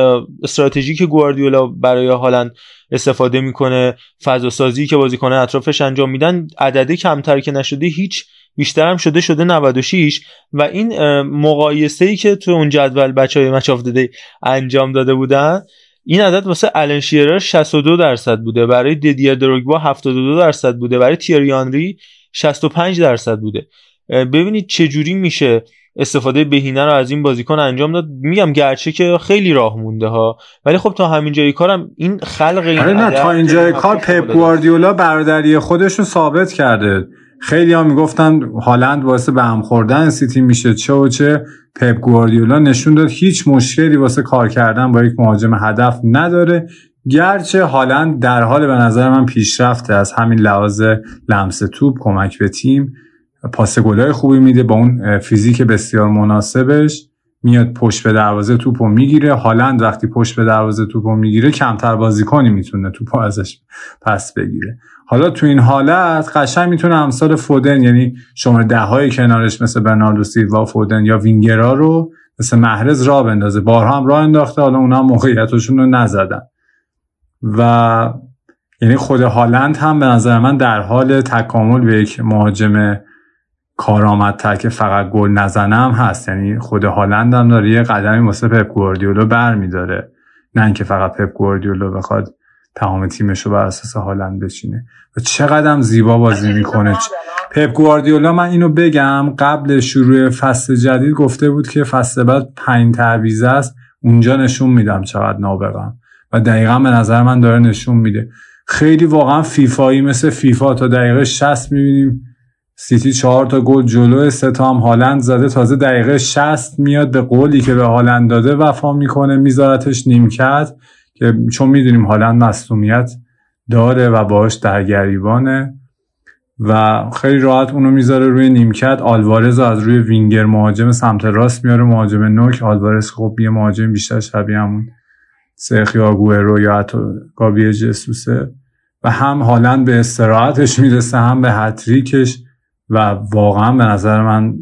استراتژی که گواردیولا برای هالند استفاده می‌کنه فضا سازی که بازیکن اطرافش انجام میدن عدده کمتر که نشده هیچ بیشتر هم شده شده 96 و این مقایسه ای که تو اون جدول بچه های مچ داده انجام داده بودن این عدد واسه الان شیرر 62 درصد بوده. برای دیدیر دروگبا 72 درصد بوده. برای تیریانری 65 درصد بوده. ببینید چه جوری میشه استفاده بهینه رو از این بازیکن انجام داد. میگم گرچه که خیلی راه مونده ها ولی خب تا همین جای کارم این خلق این آره نه تا این جای کار پپ گواردیولا برادری خودش رو ثابت کرده. خیلی ها می‌گفتن هالند واسه به هم خوردن سیتی میشه چه و چه. پپ گواردیولا نشون داد هیچ مشکلی واسه کار کردن با یک مهاجم هدف نداره. گرچه هالند در حال به نظر من پیشرفته از همین لحاظ لمس توپ کمک به تیم پاس گلای خوبی میده با اون فیزیک بسیار مناسبش. میاد پشت به دروازه توپو می‌گیره. هالند وقتی پشت به دروازه توپو می‌گیره کمتر بازیکنی می‌تونه توپو ازش پس بگیره. حالا تو این حالت قشنگ می‌تونه امثال فودن یعنی شماره ده های کنارش مثل برناردو سیلوا فودن یا وینگرا رو مثل محرز را بندازه. بارها هم راه انداخته حالا اونا موقعیتشون رو نزدن. و یعنی خود هالند هم به نظر من در حال تکامل به یک مهاجم کارآمدتر که فقط گل نزنم هست. یعنی خود هالند هم داره یه قدمی واسه پپ گواردیولا برمیداره نه اینکه فقط پپ گواردیولا بخواد تمام تیمش رو بر اساس هالند بچینه. و چقدر زیبا بازی می‌کنه. پپ گواردیولا من اینو بگم قبل شروع فصل جدید گفته بود که فصل بعد پنج تعویض است. اونجا نشون میدم چقدر نابغم و دقیقا به نظر من داره نشون میده. خیلی واقعا فیفایی مثل فیفا. تا دقیقه 60 می‌بینیم سیتی چهار تا گل جلو سه تا هم هالند زده. تازه دقیقه 60 میاد به قولی که به هالند داده وفا می‌کنه. میذارتش نیمکت که چون می‌دونیم هالند مصومیت داره و باش در گریبانه و خیلی راحت اونو می‌ذاره روی نیمکت. آلوارز از روی وینگر مهاجم سمت راست میاره. مهاجم نوک. آلوارز خب یه مهاجم بیشتر شبیه همون سرخیا گوئرو یا حتی گابی جسوسه. و هم هالند به استراحتش می‌رسه هم به هتریکش. و واقعا به نظر من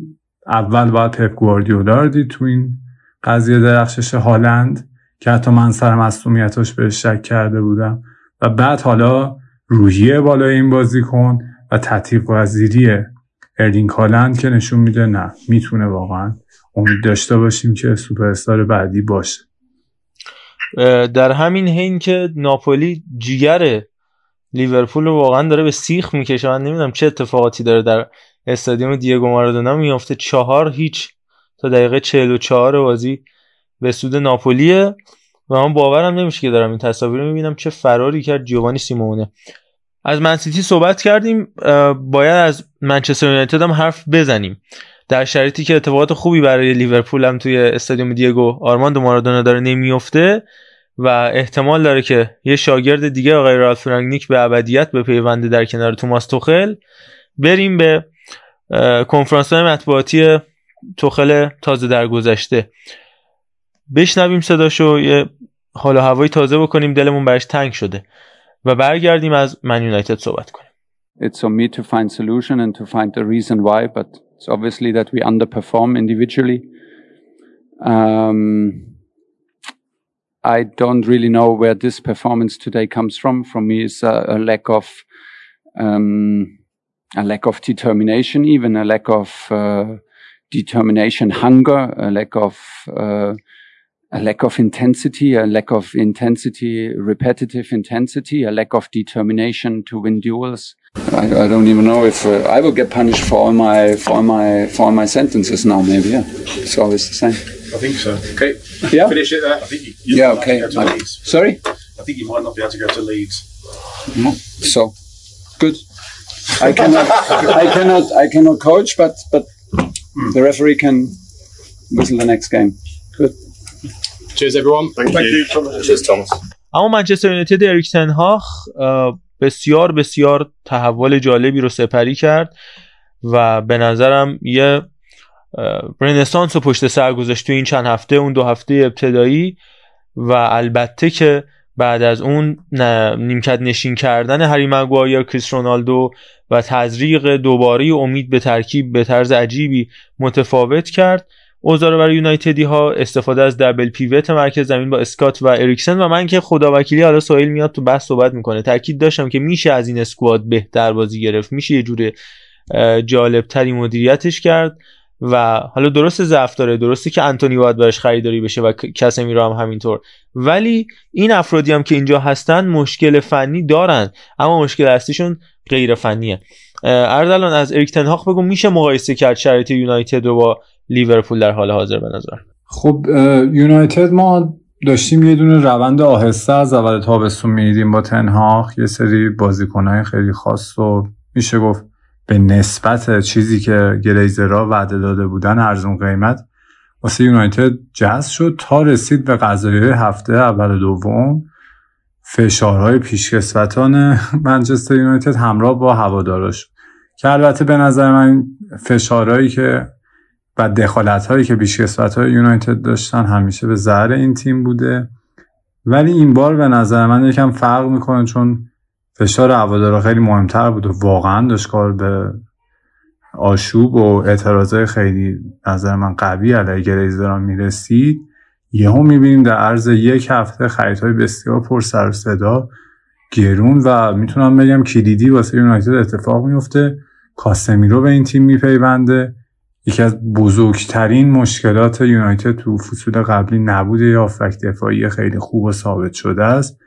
اول باید پپ گواردیولا رو دید تو این قضیه درخشش هالند که حتی من سر مصومیتاش به شک کرده بودم. و بعد حالا روحیه بالای این بازیکن و تطیق وزیری اردین هالند که نشون میده نه می‌تونه واقعا امید داشته باشیم که سوپرستار بعدی باشه. در همین حین که ناپولی جیگر لیورپول واقعا داره به سیخ می‌کشه. من نمی‌دونم چه اتفاقاتی داره در استادیوم دیگو مارادونا میفته چهار هیچ تا دقیقه 44 بازی به سود ناپولیه. و من باورم نمیشه که دارم این تصاویر رو می‌بینم. چه فراری کرد جوانی سیمونه. از منسیتی صحبت کردیم. باید از منچستر یونایتد هم حرف بزنیم. در شرایطی که اتفاقات خوبی برای لیورپول هم توی استادیوم دیگو آرماندو مارادونا داره نمیفته و احتمال داره که یه شاگرد دیگه آقای رالف رنگنیک به ابدیت به پیونده در کنار توماس توخل بریم به کنفرانس های مطبوعاتی توخل تازه در گذشته. بشنویم صداشو یه حال و هوایی تازه بکنیم دلمون برش تنگ شده. و برگردیم از من یونایتد صحبت کنیم. It's on me to find solution and to find the reason why, but it's obviously that we underperform individually. Um, I don't really know where this performance today comes from. For me, it's a, a lack of um, a lack of determination, even a lack of uh, determination, hunger, a lack of uh, a lack of intensity, a lack of intensity, repetitive intensity, a lack of determination to win duels. I, I don't even know if uh, I will get punished for all my for all my for all my sentences now. Maybe yeah, it's always the same. I think so. Okay. Yeah. Finish it there. I think you, you Yeah. might Okay. not be able to I- Leeds. sorry. I think you might not be able to go to Leeds. So good. I cannot. I cannot. I cannot coach, but but the referee can whistle the next game. Good. Cheers, everyone. Thank, you. Cheers, Thomas. اما منچستر یونایتد اریک تنهاخ بسیار بسیار تحول جالبی رو سپری کرد و به نظرم یه رنسانس رو پشت سر گذاشت تو این چند هفته اون دو هفته ابتدایی. و البته که بعد از اون نیمکت نشین کردن هری مگوایر کریس رونالدو و تزریق دوباره امید به ترکیب به طرز عجیبی متفاوت کرد. اوزار برای یونایتدی ها استفاده از دبل پیوت مرکز زمین با اسکات و اریکسن و من که خدا وکیلی حالا سوئیل میاد تو بحث صحبت می‌کنه. تاکید داشتم که میشه از این اسکواد بهتر بازی گرفت. میشه یه جور جالب تری مدیریتش کرد. و حالا درست ضعف داره درسته که انتونی باید براش خریداری بشه و کسمیرا هم همینطور. ولی این افرادی هم که اینجا هستن مشکل فنی دارن اما مشکل اصلیشون غیر فنیه. اردلان از اریک تنهاق بگو میشه مقایسه کرد شرایط یونایتد رو با لیورپول در حال حاضر به نظر؟ خب یونایتد ما داشتیم یه دونه روند آهسته از اول تابستون میدیم با تنهاق یه سری بازیکنهای خیلی خاص و میشه گفت به نسبت چیزی که گلیزرها وعده داده بودن ارزون قیمت واسه یونایتد جذب شد تا رسید به قضایی هفته اول دوم. فشارهای پیشکسوتان منچستر یونایتد همراه با هواداراش که البته به نظر من فشارهایی که و دخالت هایی که پیشکسوت های یونایتد داشتن همیشه به ضرر این تیم بوده. ولی این بار به نظر من یکم فرق می‌کنه چون فشار هوادارا خیلی مهمتر بود و واقعا داشت کار به آشوب و اعتراضای خیلی نظر من قوی علیه گریزران می‌رسید یهو می‌بینیم در عرض یک هفته خریدهای بسیار پر سر و صدا گرون و می‌تونم بگم کلیدی واسه یونایتد اتفاق میفته کاسمیرو به این تیم میپیونده. یکی از بزرگترین مشکلات یونایتد تو فصول قبلی نبود یا هافبک دفاعی خیلی خوب و ثابت شده است.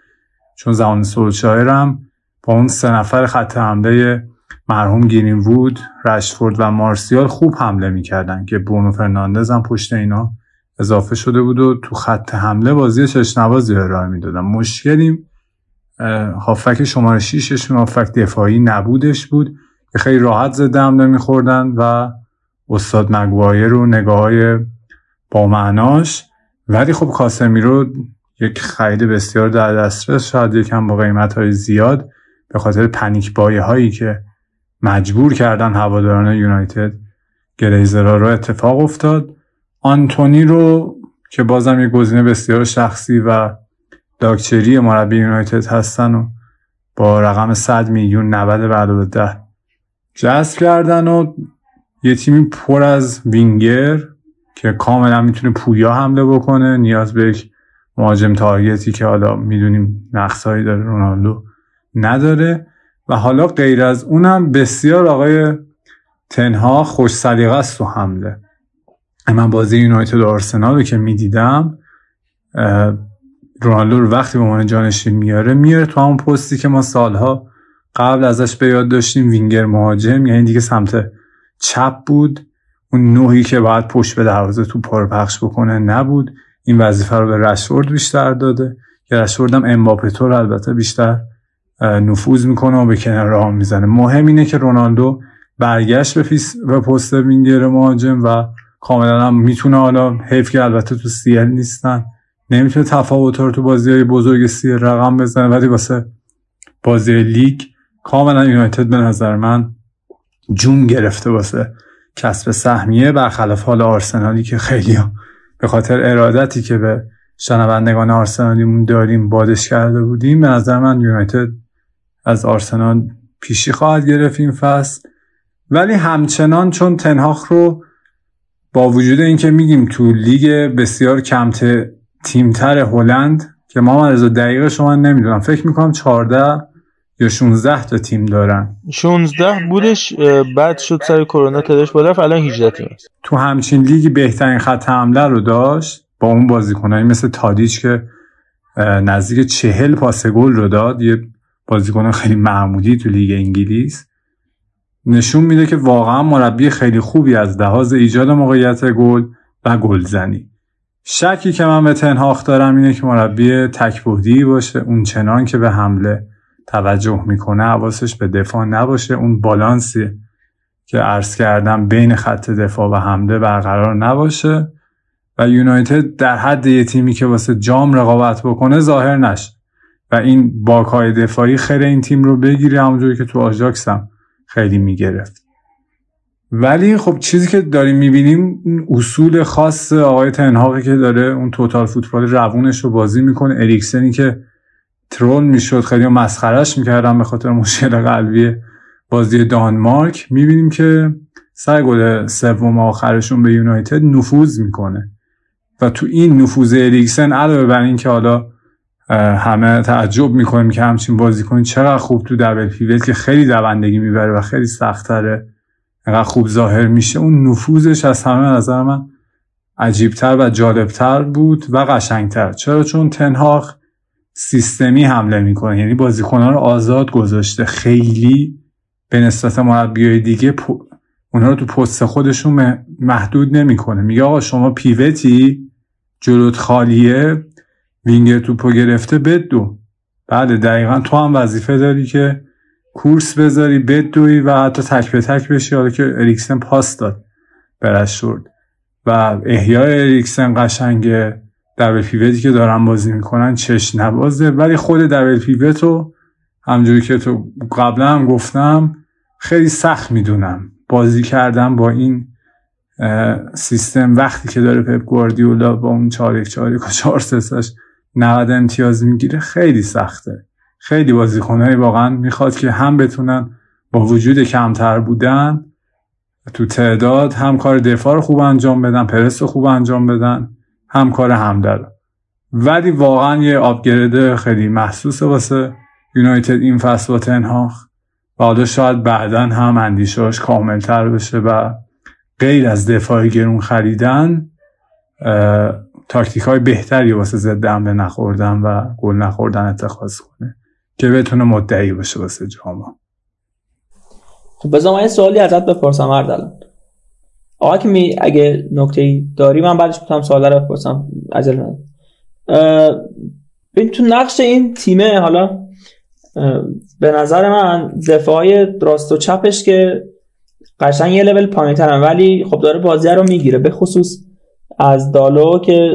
چون زمان سولشایر هم با اون سه نفر خط حمله مرحوم گیرین وود، رشفورد و مارسیال خوب حمله می‌کردن که برونو فرناندز هم پشت اینا اضافه شده بود و تو خط حمله بازی چشنوازی ارائه می‌دادن. مشکلی هافک شماره 6 هافک دفاعی نبودش بود. که خیلی راحت زده حمله میخوردن و استاد مگوایر رو نگاه های با معناش ولی خب کاسمیرو یک خرید بسیار در دسترس شاید یکم با قیمت های زیاد به خاطر پنیک بایه هایی که مجبور کردن هواداران یونایتد گلیزرها رو اتفاق افتاد. آنتونی رو که بازم یک گزینه بسیار شخصی و داکچری مربی یونایتد هستن و با رقم 100 میلیون 90 بعد به ده جذب کردن و یه تیمی پر از وینگر که کاملا می‌تونه پویا حمله بکنه. نیاز به یک مهاجم تارگتی که حالا می‌دونیم نقصهایی داره رونالدو نداره. و حالا غیر از اونم بسیار آقای تنها خوش سلیقه است تو حمله. من بازی یونایتد و آرسنال رو که می‌دیدم رونالدو رو وقتی به عنوان جانشین میاره میاره تو همون پستی که ما سالها قبل ازش به یاد داشتیم وینگر مهاجم یعنی دیگه سمت چپ بود. اون نوعی که باید پشت به دروازه توپا رو پخش بکنه نبود. این وظیفه رو به رشورد بیشتر داده. که رشورد هم امباپه طور البته بیشتر نفوذ می‌کنه و به کنار راه می‌زنه. مهم اینه که رونالدو برگشت به, به پست وینگر مهاجم و کاملا هم می‌تونه حالا حیف که البته تو CL نیستن. نمی‌تونه تفاوت رو تو بازی های بزرگ CL رقم بزنه ولی واسه بازی لیگ کاملا یونایتد به نظر من جون گرفته واسه کسب سهمیه برخلاف حال آرسنالی که خیلی به خاطر ارادتی که به شنوندگان آرسنالیمون داریم بادش کرده بودیم به نظر من یونایتد از آرسنال پیشی خواهد گرفت این فصل. ولی همچنان چون تنهاخ رو با وجود اینکه میگیم تو لیگ بسیار کمت تیمتر هلند که ما مرز دقیقه شما نمی‌دونم فکر می‌کنم 14 یا 16 تا تیم دارن. 16 بودش بعد شد سر کرونا تداش بالا الان 18 تیم است. تو همچین لیگی بهترین خط حمله رو داشت با اون بازیکنایی مثل تادیچ که نزدیک چهل پاس گل رو داد یه بازیکن خیلی معمولی تو لیگ انگلیس. نشون میده که واقعا مربی خیلی خوبی از لحاظ ایجاد موقعیت گل و گلزنی. شکی که من به تنهاخ دارم اینه که مربی تکبودی باشه اون چنان که به حمله توجه می‌کنه حواسش به دفاع نباشه. اون بالانسی که عرض کردم بین خط دفاع و حمله برقرار نباشه. و یونایتد در حد یه تیمی که واسه جام رقابت بکنه ظاهر نشه. و این باکای دفاعی خیر این تیم رو بگیره همونجوری که تو آژاکس هم خیلی می‌گرفت. ولی خب چیزی که داریم می‌بینیم اصول خاص آقای تنهاقی که داره اون توتال فوتبال روونش رو بازی می‌کنه اریکسنی که ترول می‌شد خیلی مسخرش می‌کردن به خاطر مشکل قلبی بازی دانمارک. می‌بینیم که سر گل سوم آخرشون به یونایتد نفوذ می‌کنه. و تو این نفوذ اریکسن علاوه بر اینکه حالا همه تعجب می‌کنیم که همچین بازیکن چقدر خوب تو دبل پیوت که خیلی دوندگی می‌بره و خیلی سختره انقدر خوب ظاهر میشه. اون نفوذش از همه نظر من عجیبتر و جالبتر بود و قشنگتر. چرا؟ چون تنهاخ سیستمی حمله می‌کنه. یعنی بازیکنها رو آزاد گذاشته. خیلی به نسبت مربیای دیگه اونها رو تو پست خودشون محدود نمی‌کنه. میگه آقا شما پیوتی؟ جلوت خالیه. وینگر توپو گرفته بدو بعد دقیقا تو هم وظیفه داری که کورس بذاری بدوی و حتی تک به تک بشی. حالا که اریکسن پاس داد به رشورد و احیای اریکسن قشنگه. دبل پیوتی که دارن بازی می‌کنن چش نبازه ولی خود دبل پیوت رو همجوری که تو قبلا هم گفتم خیلی سخت می‌دونم. بازی کردم با این سیستم وقتی که داره پپ گواردیولا با اون 4 1 4 و 4 3 90 امتیاز می‌گیره خیلی سخته. خیلی بازیکنایی واقعا می‌خواد که هم بتونن با وجود کمتر بودن تو تعداد هم کار دفاع رو خوب انجام بدن پرس رو خوب انجام بدن هم کار حمله ولی واقعا یه آپگرید خیلی محسوسه واسه یونایتد این فصل با تنهاخ و حالا شاید بعدا هم اندیشاش کاملتر بشه و غیر از دفاع گرون خریدن تاکتیک های بهتری واسه ضد حمله نخوردن و گل نخوردن اتخاذ کنه که بتونه مدعی باشه واسه جاما خب بذار من یه سوالی ازت بپرسم اردلان. آقا که می اگه نکته داری من بعدش می‌تونم سوال رو بپرسم. عجل ببین تو نقش این تیمه حالا به نظر من دفاعی راست و چپش که قشنگ یه لول پایینترن ولی خب داره بازی رو می‌گیره. به خصوص از دالو که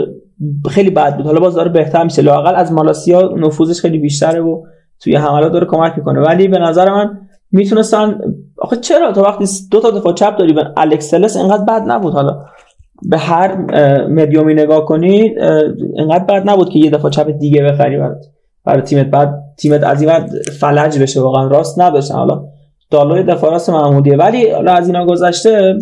خیلی بد بود. حالا باز داره بهتر میشه. لاقل از مالاسیا نفوذش خیلی بیشتره و توی حملات داره کمک می‌کنه. ولی به نظر من می‌تونستن آخه چرا تا وقتی دو تا دفاع چپ داری به الکسلس اینقدر بد نبود؟ حالا به هر مدیومی نگاه کنی اینقدر بد نبود که یه دفاع چپ دیگه بخری برات. برای تیمت. بعد تیمت از این فلج بشه. واقعا راست نداشتن حالا دالوی دفاع راست محمودیه. ولی حالا از اینا گذشته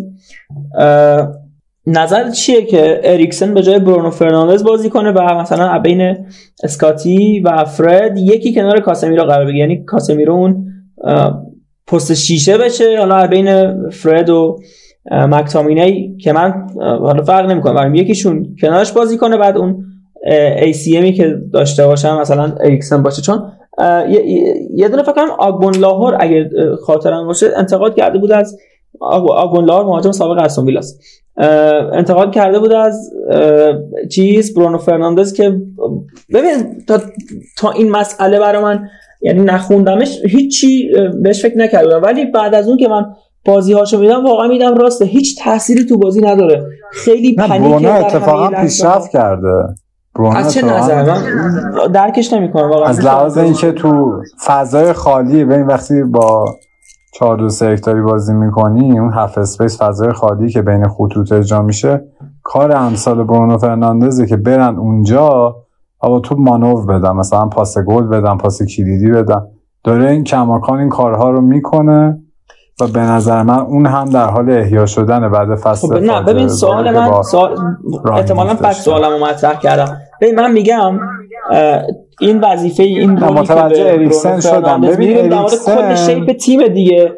نظر چیه که اریکسن به جای برونو فرناندز بازی کنه و مثلا بین اسکاتی و فرد یکی کنار کاسمیرو قرار بگیره؟ یعنی کاسمیرو اون پست شیشه بشه. حالا بین فرد و مکتامینی که من حالا فرق نمی‌کنه. یکیشون کنارش بازی کنه بعد اون ACMی که داشته باشم مثلا اریکسن باشه. چون یه دونه فکر کنم آگبون لاهور اگه خاطرم باشه انتقاد کرده بود از آگبون لاهور مهاجم سابق استون ویلاست. انتقاد کرده بود از چیز برونو فرناندز که ببین تا, تا این مسئله برای من یعنی نخوندمش هیچی بهش فکر نکردم. ولی بعد از اون که من بازی هاشو میدم واقعا میدم راسته. هیچ تأثیری تو بازی نداره. خیلی پنیکه اتفاقا پیشرفت کرده. از چه نظر؟ من درکش نمی‌کنم واقعا از لحاظ اینکه تو فضای خالی ببین وقتی با 4 2 3 یک داری بازی می‌کنی اون half space فضای خالی که بین خطوط اجرا میشه. کار امثال برونو فرناندزه که برن اونجا اما تو مانور بدم مثلا پاس گل بدم پاس کلیدی بدم. داره این کماکان این کارها رو می‌کنه و به نظر من اون هم در حال احیا شدن بعد فصل خب نه ببین سوال من سوال احتمالا بعد سوالمو مطرح کردم. ببین من میگم این وظیفه این متوجه اریکسن شدم. ببین اریکسن کل shape تیم دیگه.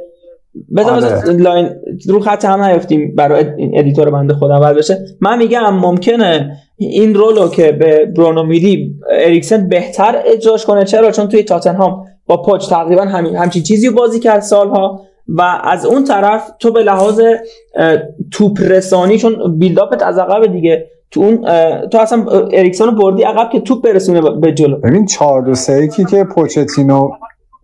بذار آره. لاین رو خط هم نیفتیم برای این ادیتور بنده خودم اول بشه. من میگم ممکنه این role و که به برونو میدی اریکسن بهتر اجراش کنه. چرا؟ چون توی تاتنهام با پوچ تقریبا همین همچین چیزی بازی کرد سالها و از اون طرف تو به لحاظ توپ رسانی چون build-up ت از عقب دیگه تو اون تو اصلا اریکسن بردی عقب که توپ برسونه به جلو. ببین 4 2 3 که پوچتینو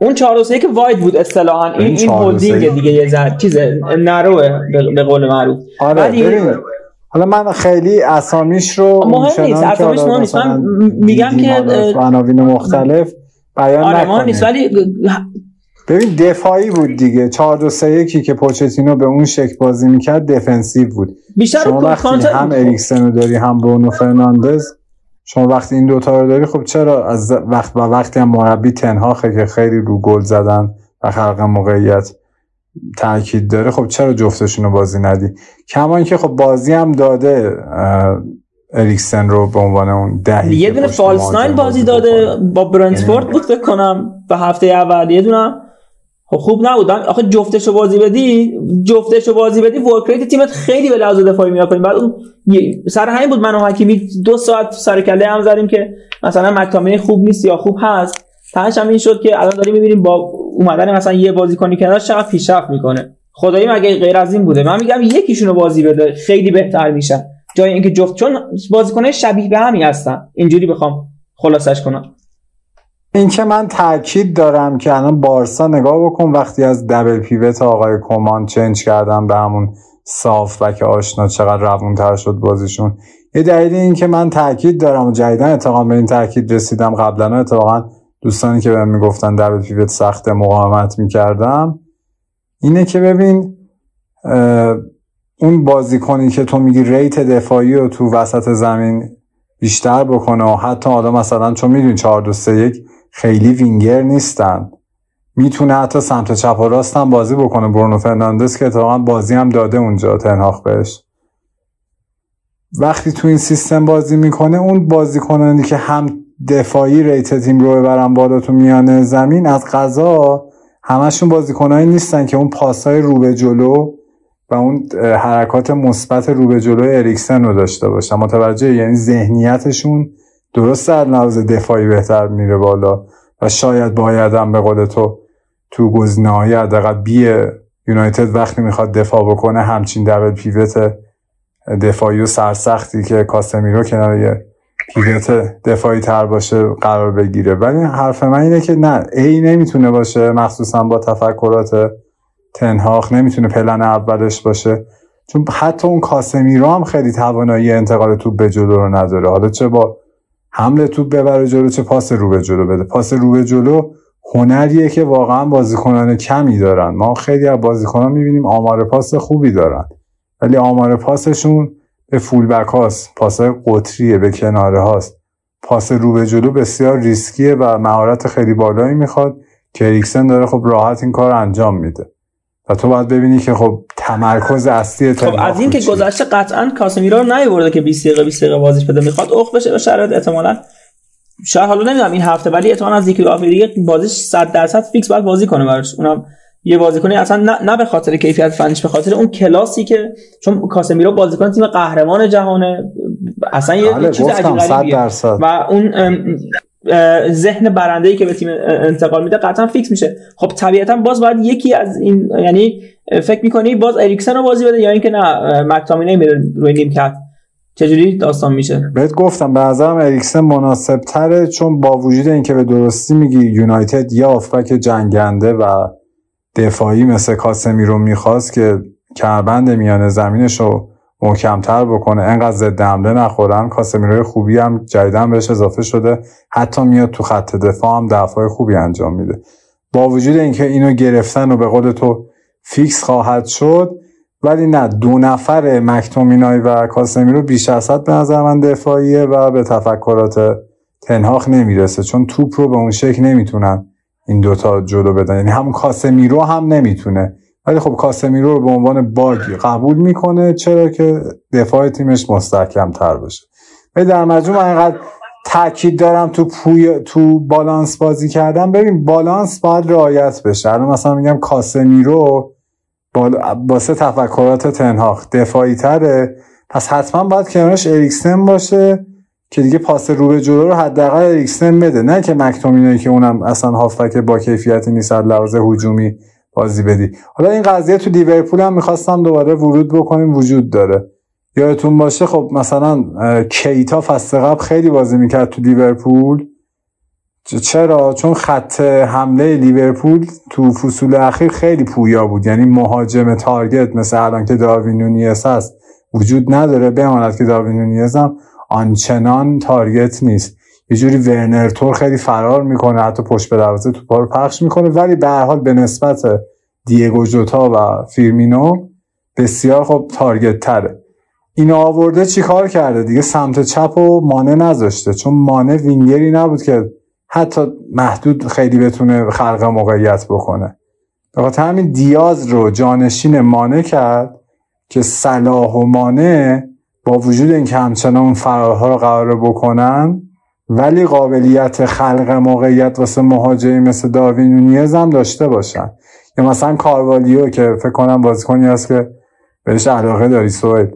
اون 4 2 3 که wide بود اصطلاحا. این این هولدینگ دیگه یه ذره چیز نروه به قول معروف. آره حالا من خیلی اسامیش رو مهم نیست اسامیش مهم نیست. من میگم که عناوین مختلف بیان آره نیست. ولی ببین دفاعی بود دیگه. 4 2 3 1 که پوچتینو به اون شکل بازی می‌کرد defensive بود. بیشتر شما وقتی هم اریکسن رو داری هم برونو فرناندز شما وقتی این دوتا رو داری خب چرا از وقت و وقتی هم مربی تنهاخه که خیلی رو گل زدن و خلق موقعیت تاکید داره خب چرا جفتشون رو بازی ندی؟ کما اینکه خب بازی هم داده اریکسن رو به عنوان اون ده یه دونه false nine بازی داده با برنتفورد بود فکر کنم به هفته اول. یه دونه خب خوب نبود. آخه جفتشو بازی بدی جفتشو بازی بدی work rate تیمت خیلی به لحاظ دفاعی میاد بعد اون سر همین بود من و حکیمی دو ساعت سر کله هم زدیم که مثلا مکتامینی خوب نیست یا خوب هست. تاش هم این شد که الان داریم می‌بینیم با اومدن مثلا یه بازیکنی کنار چقدر پیشرفت می‌کنه. خدایی مگه غیر از این بوده. من میگم یکیشونو بازی بده خیلی بهتر میشه. جای اینکه جفت چون بازیکنای شبیه به همی هستن. اینجوری بخوام خلاصش کنم. اینکه من تاکید دارم که الان بارسا نگاه بکن وقتی از دبل پیوت آقای کمان چنج کردم به همون صاف که آشنا چقدر روونتر شد بازیشون. یه دلیل این که من تاکید دارم و جدیدن اتفاقا به این تاکید رسیدم قبلا اتفاقا دوستانی که بهم می‌گفتن دبل پیوت سخت مقاومت می‌کردم اینه که ببین اون بازیکنی که تو میگی ریت دفاعی رو تو وسط زمین بیشتر بکنه و حتی حالا مثلا چون می‌دونی 4 2 3 1 خیلی وینگر نیستن. می‌تونه حتی سمت چپ و راست هم بازی بکنه. برونو فرناندز که اتفاقا بازی هم داده اونجا تنهاخ بهش. وقتی تو این سیستم بازی می‌کنه اون بازی کنندی که هم دفاعی rate تیم رو ببرن بالا تو میانه زمین از قضا همشون بازیکنایی نیستن که اون پاسای رو به جلو و اون حرکات مثبت رو به جلو اریکسن رو داشته باشن. متوجه یعنی ذهنیتشون درست در لحاظ دفاعی بهتر میره بالا و شاید باید هم به قول تو تو گزینه های حداقل بی یونایتد وقتی می‌خواد دفاع بکنه همچین دبل پیوت دفاعی و سرسختی که کاسمیرو کنار یه پیوت دفاعی تر باشه قرار بگیره. ولی حرف من اینه که نه ای نمی‌تونه باشه مخصوصا با تفکرات تنهاخ نمی‌تونه پلن اولش باشه. چون حتی اون کاسمیرو هم خیلی توانایی انتقال توپ به جلو رو نداره. حالا چه با حمله توپ ببره جلو چه پاس رو به جلو بده. پاس رو به جلو هنریه که واقعا بازیکنان کمی دارن. ما خیلی از بازیکنان می‌بینیم آمار پاس خوبی دارن. ولی آمار پاسشون به فول بک هاست. پاس قطریه به کناره هاست. پاس رو به جلو بسیار ریسکیه و مهارت خیلی بالایی می‌خواد که اریکسن داره خب راحت این کار انجام میده. و تو باید ببینی که خب تمرکز اصلی خب از این که گذشته قطعا کاسمیرو رو نیورده که 20 دقیقه 20 دقیقه بازیش بده. می‌خواد اخت بشه با شرایط احتمالاً. شاید حالا نمی‌دونم این هفته ولی احتمالاً از یکی دو دیگه بازیش 100 درصد فیکس باید بازی کنه براش. اونم یه بازیکنی اصلا نه, نه به خاطر کیفیت فنیش به خاطر اون کلاسی که چون کاسمیرو بازیکن تیم قهرمان جهانه. اصلا یه بله چیز عجیب و اون ذهن برنده ای که به تیم انتقال میده قطعا فیکس میشه. خب طبیعتا باز باید یکی از این یعنی فکر می‌کنی باز اریکسن رو بازی بده یا اینکه نه مکتامینه میره روی نیم کرد چجوری داستان میشه؟ بهت گفتم به نظرم اریکسن مناسب تره چون با وجود اینکه به درستی میگی یونایتد یا آفبک جنگنده و دفاعی مثل کاسمی رو می‌خواست که کربند میانه زمینش رو محکمتر بکنه. انقدر ضد حمله نخورن. کاسمیروی خوبی هم جدیدن بهش اضافه شده. حتی میاد تو خط دفاع هم دفاع خوبی انجام میده. با وجود اینکه اینو گرفتن و به قول تو فیکس خواهد شد ولی نه دو نفر مکتومینای و کاسمیرو بیش از حد به نظر من دفاعیه و به تفکرات تن هاخ نمی‌رسه. چون توپ رو به اون شکل نمی‌تونن این دوتا جلو بدن. یعنی همون کاسمیرو هم نمی‌تونه ولی خب کاسمیرو رو به عنوان bug ی قبول می‌کنه چرا که دفاع تیمش مستحکم تر بشه ولی در مجموع من اینقدر تاکید دارم تو پوی تو بالانس بازی کردم ببین بالانس باید رعایت بشه. الان مثلا میگم کاسمیرو واسه تفکرات تنهاخ دفاعی تره پس حتما باید کنارش اریکسن باشه که دیگه پاس رو به جلو رو حداقل اریکسن بده. نه که مکتومینایی که اونم اصلا هافبک با کیفیتی نیست از لحاظ هجومی بازی بدی. حالا این قضیه تو لیورپول هم می‌خواستم دوباره ورود بکنیم وجود داره. یادتون باشه خب مثلا کیتا فصل قبل خیلی بازی می‌کرد تو لیورپول. چرا؟ چون خط حمله لیورپول تو فصول اخیر خیلی پویا بود. یعنی مهاجم تارگت مثل الان که داروین هست وجود نداره. بماند که داروین هم آنچنان تارگت نیست. یه جوری ورنر تور خیلی فرار می‌کنه حتی پشت به دروازه تو رو پخش می‌کنه. ولی به هر حال به نسبت دیگو جوتا و فیرمینو بسیار خب تارگت تره اینو آورده چیکار کرده؟ دیگه سمت چپ و مانع نذاشته. چون مانع وینگری نبود که حتی محدود خیلی بتونه خلق موقعیت بکنه. به همین دیاز رو جانشین مانع کرد که صلاح و مانع با وجود اینکه همچنان فرارها رو قرار بکنن ولی قابلیت خلق موقعیت واسه مهاجری مثل داروین نونیز هم داشته باشن. یا مثلا کاروالیو که فکر کنم بازیکنی هست که بهش علاقه داری سوید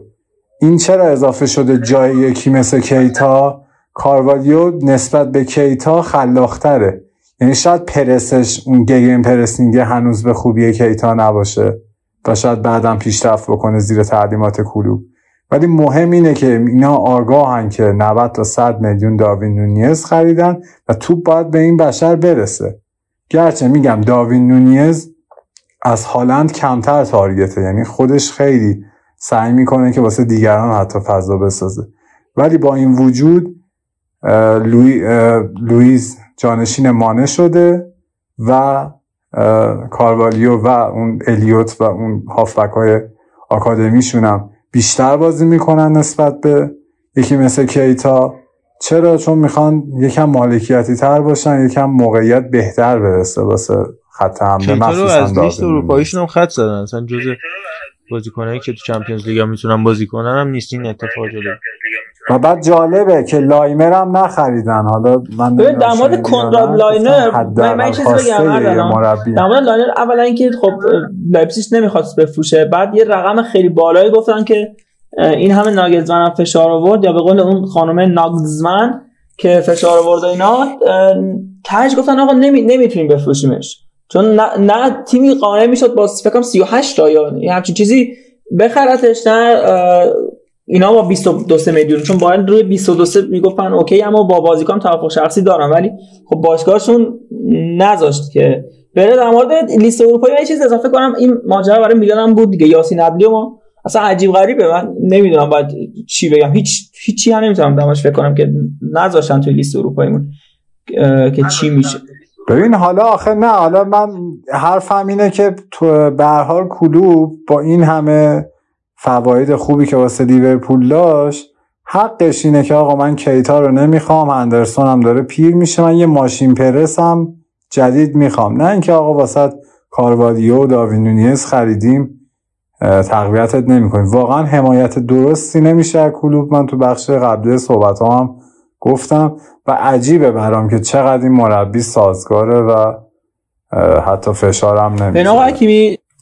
این چرا اضافه شده جای یکی مثل کیتا؟ کاروالیو نسبت به کیتا خلاقتره. یعنی شاید پرسش اون گیم پرسینگ هنوز به خوبی کیتا نباشه و شاید بعدم پیشرفت بکنه زیر تعلیمات کلوب. ولی مهم اینه که اینا آگاهن که 90 تا 100 میلیون داوین نونیز خریدن و توپ باید به این بشر برسه. گرچه میگم داوین نونیز از هالند کمتر تارگته یعنی خودش خیلی سعی می‌کنه که واسه دیگران حتی فضا بسازه. ولی با این وجود لوی، لویز جانشین مانه شده و کاروالیو و اون الیوت و اون هافبک های آکادمیشون هم بیشتر بازی می‌کنن نسبت به یکی مثل کیتا. چرا؟ چون می‌خوان یکم مالکیتی تر باشن یکم موقعیت بهتر برسه واسه خط حمله. مخصوصا از لیست اروپاییشون هم خط زدن. اصلا جزء بازیکنایی که تو Champions League می‌تونن بازی کنن هم نیست. این اتفاق جلو. و بعد جالبه که لایمر هم نخریدن. حالا من ببین در مورد کنراد لایمر من چیزی بگم در مورد لایمر اولا اینکه خب لایپزیگ نمی‌خواست بفروشه. بعد یه رقم خیلی بالایی گفتن که این همه ناگلزمن هم فشار آورد. یا به قول اون خانم ناگلزمن که فشار آورد و اینا تاج گفتن آقا نمی... نمی‌تونیم بفروشیمش. چون نه, نه تیمی قانع می‌شد با فکر کنم 38 تا یا همچین چیزی بخرتش نه اینا با 22 میلیون چون باید روی 22 می‌گفتن اوکی اما با بازیکن توافق شخصی دارن ولی خب باشگاهشون نذاشت که بره. در مورد لیست اروپایی یه چیز اضافه کنم. این ماجرا برای میلان هم بود دیگه یاسین عدلی ما اصلا عجیب غریبه. من نمی‌دونم باید چی بگم. هیچ هیچی هم نمی‌تونم دمش فکر کنم که نذاشتن توی لیست اروپاییمون که چی میشه. ببین حالا آخه نه حالا من حرفم اینه که تو به حال کلوب با این همه فواید خوبی که واسه لیورپول داشت حقش اینه که آقا من کیتا رو نمی‌خوام اندرسون هم داره پیر میشه من یه ماشین پرس هم جدید می‌خوام. نه اینکه آقا واسه کاروادیو و داوینونیز خریدیم تقویتت نمی‌کنیم. واقعا حمایت درستی نمیشه کلوب. من تو بخش قبلی صحبت هم گفتم و عجیبه برام که چقدر این مربی سازگاره و حتی فشارم نمیشه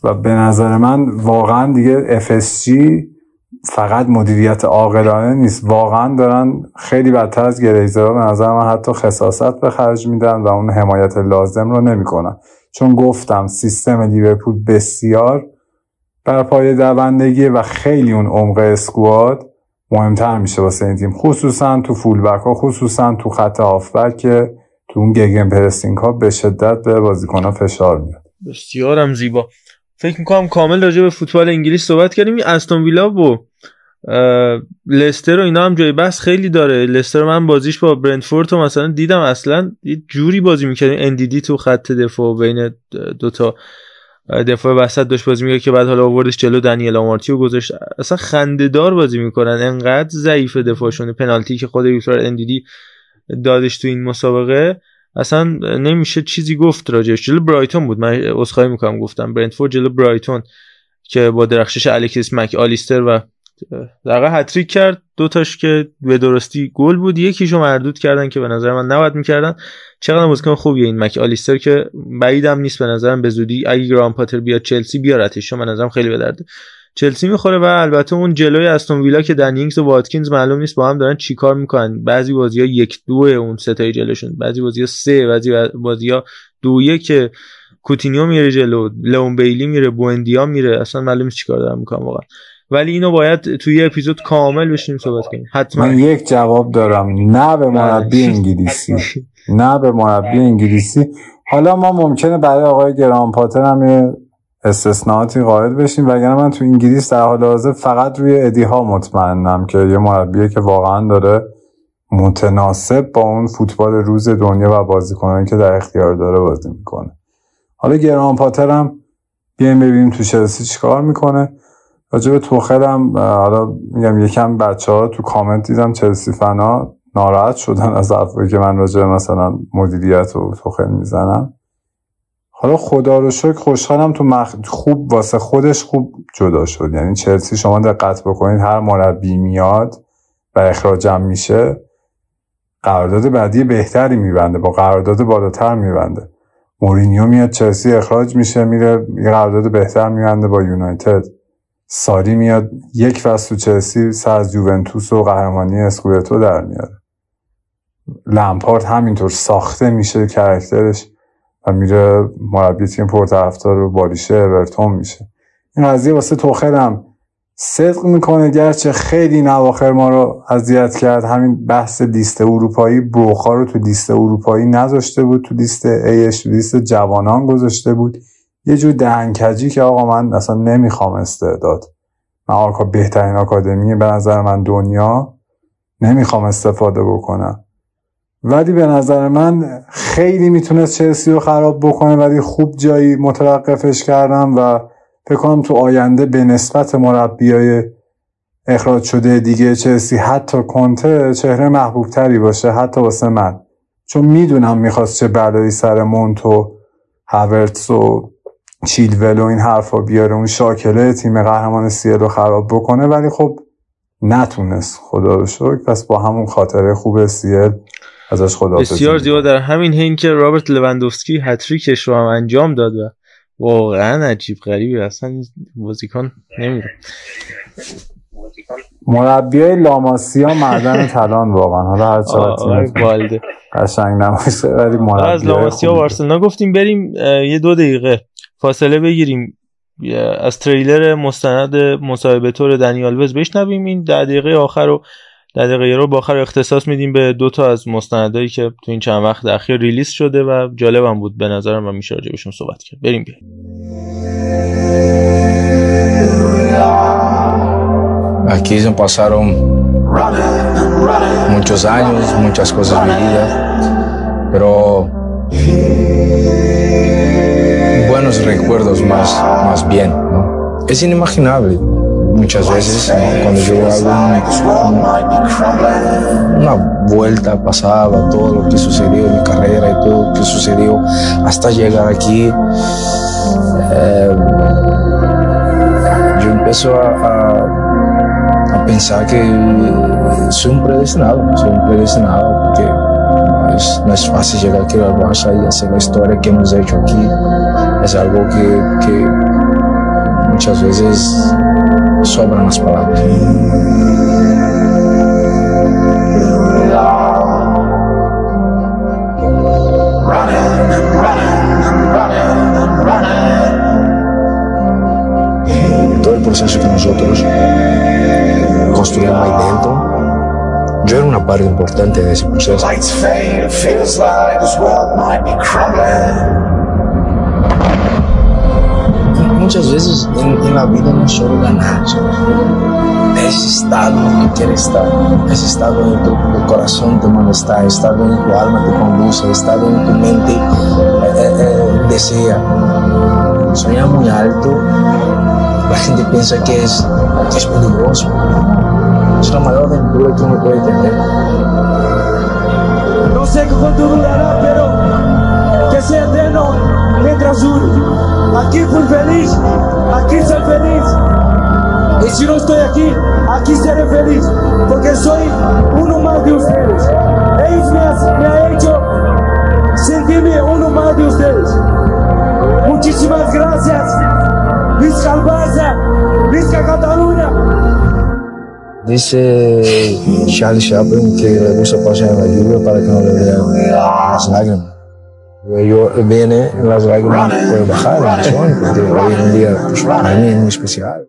و به نظر من واقعا دیگه FSG فقط مدیریت عاقلانه نیست. واقعا دارن خیلی بدتر از گریزرها به نظر من حتی خصاصت به خرج میدن و اون حمایت لازم رو نمی‌کنن. چون گفتم سیستم لیورپول بسیار بر پای دوندگی و خیلی اون عمق اسکواد مهمتر میشه واسه این تیم. خصوصا تو فولبک ها خصوصا تو خط هافبک که تو اون گگن پرسینگ ها به شدت به بازیکن ها فشار میاد. بسیارم زیبا. فکر می‌کنم کامل راجع به فوتبال انگلیس صحبت کردیم. استون ویلا و لستر و اینا هم جای بحث خیلی داره. لستر من بازیش با برنتفورد رو مثلا دیدم. اصلا یه جوری بازی می‌کردیم. اندیدی تو خط دفاع بین دوتا دفاع وسط داشت بازی می‌کرد که بعد حالا آوردش جلو. دنیل آمارتیو گذاشت. اصلا خندهدار بازی می‌کنن. انقدر ضعیف دفاعشون پنالتی که خود یوتر اندیدی دادش تو این مسابقه. اصلا نمیشه چیزی گفت راجعش. جلو برایتون بود. من عذرخواهی می‌کنم گفتم. برنتفورد جلو برایتون که با درخشش الکس مک آلیستر و در هتریک کرد. دوتاش که به درستی گل بود. یکیشو مردود کردن که به نظر من نباید می‌کردن. چقدر بازیکن خوبیه این مک آلیستر که بعیدم نیست به نظرم. به زودی اگه گرام پاتر بیاد چلسی بیارتش. چون به نظرم خیلی به درد چلسی می‌خوره و البته اون جلوی استون ویلا که دنینگز و واتکینز معلوم نیست با هم دارن چیکار می‌کنن. بعضی بازی ها یک دو اون ستای جلوشون. بعضی بازی ها سه بعضی بازی ها دو یک کوتینیو میره جلو لئون بیلی میره بوندیا میره. اصلا معلوم نیست چیکار دارن می‌کنن واقعا. ولی اینو باید توی یه اپیزود کامل بشینیم صحبت کنیم. حتما. من یک جواب دارم. نه به مربی *laughs* انگلیسی. نه به مربی انگلیسی. حالا ما ممکنه برای آقای گرام پاتر هم یه استثناءاتی قائل بشیم. وگرنه من تو انگلیس در حال حاضر فقط روی ادی ها مطمئنم که یه مربیه که واقعا داره متناسب با اون فوتبال روز دنیا و بازیکنانی که در اختیار داره بازی می‌کنه. حالا گرام پاتر هم بیایم ببینیم تو چلسی چیکار می‌کنه. راجع به توخل هم حالا میگم یکم بچه ها تو کامنت دیدم چلسی فنا ناراحت شدن از حرفایی که من راجع مثلا مدیریت و توخل می‌زنم. حالا خدا رو شکر خوشحالم تو مخ... خوب واسه خودش خوب جدا شد. یعنی چلسی شما دقت بکنید هر مربی میاد و اخراجم میشه قرارداد بعدی بهتری میبنده با قرارداد بالاتر میبنده. مورینیو میاد چلسی اخراج میشه میره یه قرارداد بهتر میبنده با یونایتد. ساری میاد یک فصل تو چلسی سر از یوونتوس و قهرمانی اسکودتو در میاره. لمپارد همینطور ساخته میشه کرکترش و میره مربی تیم پرطرفدار رو بالیشه اورتون میشه. این قضیه واسه توخل هم صدق می‌کنه گرچه خیلی این ما رو اذیت کرد. همین بحث لیست اروپایی بروخا رو تو لیست اروپایی نذاشته بود تو لیست ایش لیست جوانان گذاشته بود. یه جور دهنکجی که آقا من اصلا نمی‌خوام استعداد. من آقا بهترین آکادمی به نظر من دنیا نمی‌خوام استفاده بکنم. ولی به نظر من خیلی می‌تونست چلسی رو خراب بکنه ولی خوب جایی متوقفش کردم و فکر تو آینده به نسبت مربیای اخراج شده دیگه چلسی حتی کنته چهره محبوب تری باشه حتی واسه من. چون می‌دونم می‌خواست چه بلایی سر مونتو هاورتس و چیلول و این حرفا بیاره اون شاکله تیم قهرمان سیل رو خراب بکنه ولی خب نتونست خدا رو شکر. پس با همون خاطره خوب سیل ازش خدا بسیار زیبا. در همین حین که رابرت لوندوفسکی هتریکش رو هم انجام داد و واقعا عجیب غریبی. اصلا بازیکن نمیره. مربیای لاماسیا معدن تلان واقعا. حالا هر چقدر قشنگ نماشه ولی از مربی لاماسیا و بارسلونا گفتیم بریم یه دو دقیقه فاصله بگیریم. از تریلر مستند مصاحبه طور دنیال وز بشنویم. این ده دقیقه آخر رو ده دقیقه رو با آخر اختصاص میدیم به دو تا از مستندایی که تو این چند وقت اخیر ریلیز شده و جالبم بود به نظرم و میشه راجبشون صحبت کرد. بریم ¿no? Es inimaginable. Muchas veces cuando yo hago un- una vuelta pasaba todo lo que sucedió en mi carrera y todo lo que sucedió hasta llegar aquí. eh, yo empiezo a, pensar que soy un predestinado, soy un predestinado porque no es, fácil llegar aquí al Barça y hacer la historia que hemos hecho aquí. Es algo que muchas veces sobran las palabras. Todo el proceso que nosotros construimos ahí dentro, yo era una parte importante de ese proceso muchas veces en, en la vida no solo ganar, é esse estado que quer estar, esse estado onde tu, o coração te molesta, estado onde tu alma te conduz, estado onde tu mente eh, eh, eh deseja. Sonhar muito alto, a gente pensa que é, que é perigoso. É a aventura que uno pode tener. Não sei quanto durará, pero sea eterno mientras dure. Aquí fui feliz, aquí soy feliz. Y si no estoy aquí, aquí seré feliz, porque soy uno más de ustedes. Ellos me, ha- me hecho sentirme uno más de ustedes. Muchísimas gracias. Visca el Barça, Visca Cataluña. Dice Charlie Chaplin que le gusta pasear en la lluvia para que no le vean las lágrimas. Yo viene las lágrimas puede bajar porque hoy en día pues, para mí es muy especial.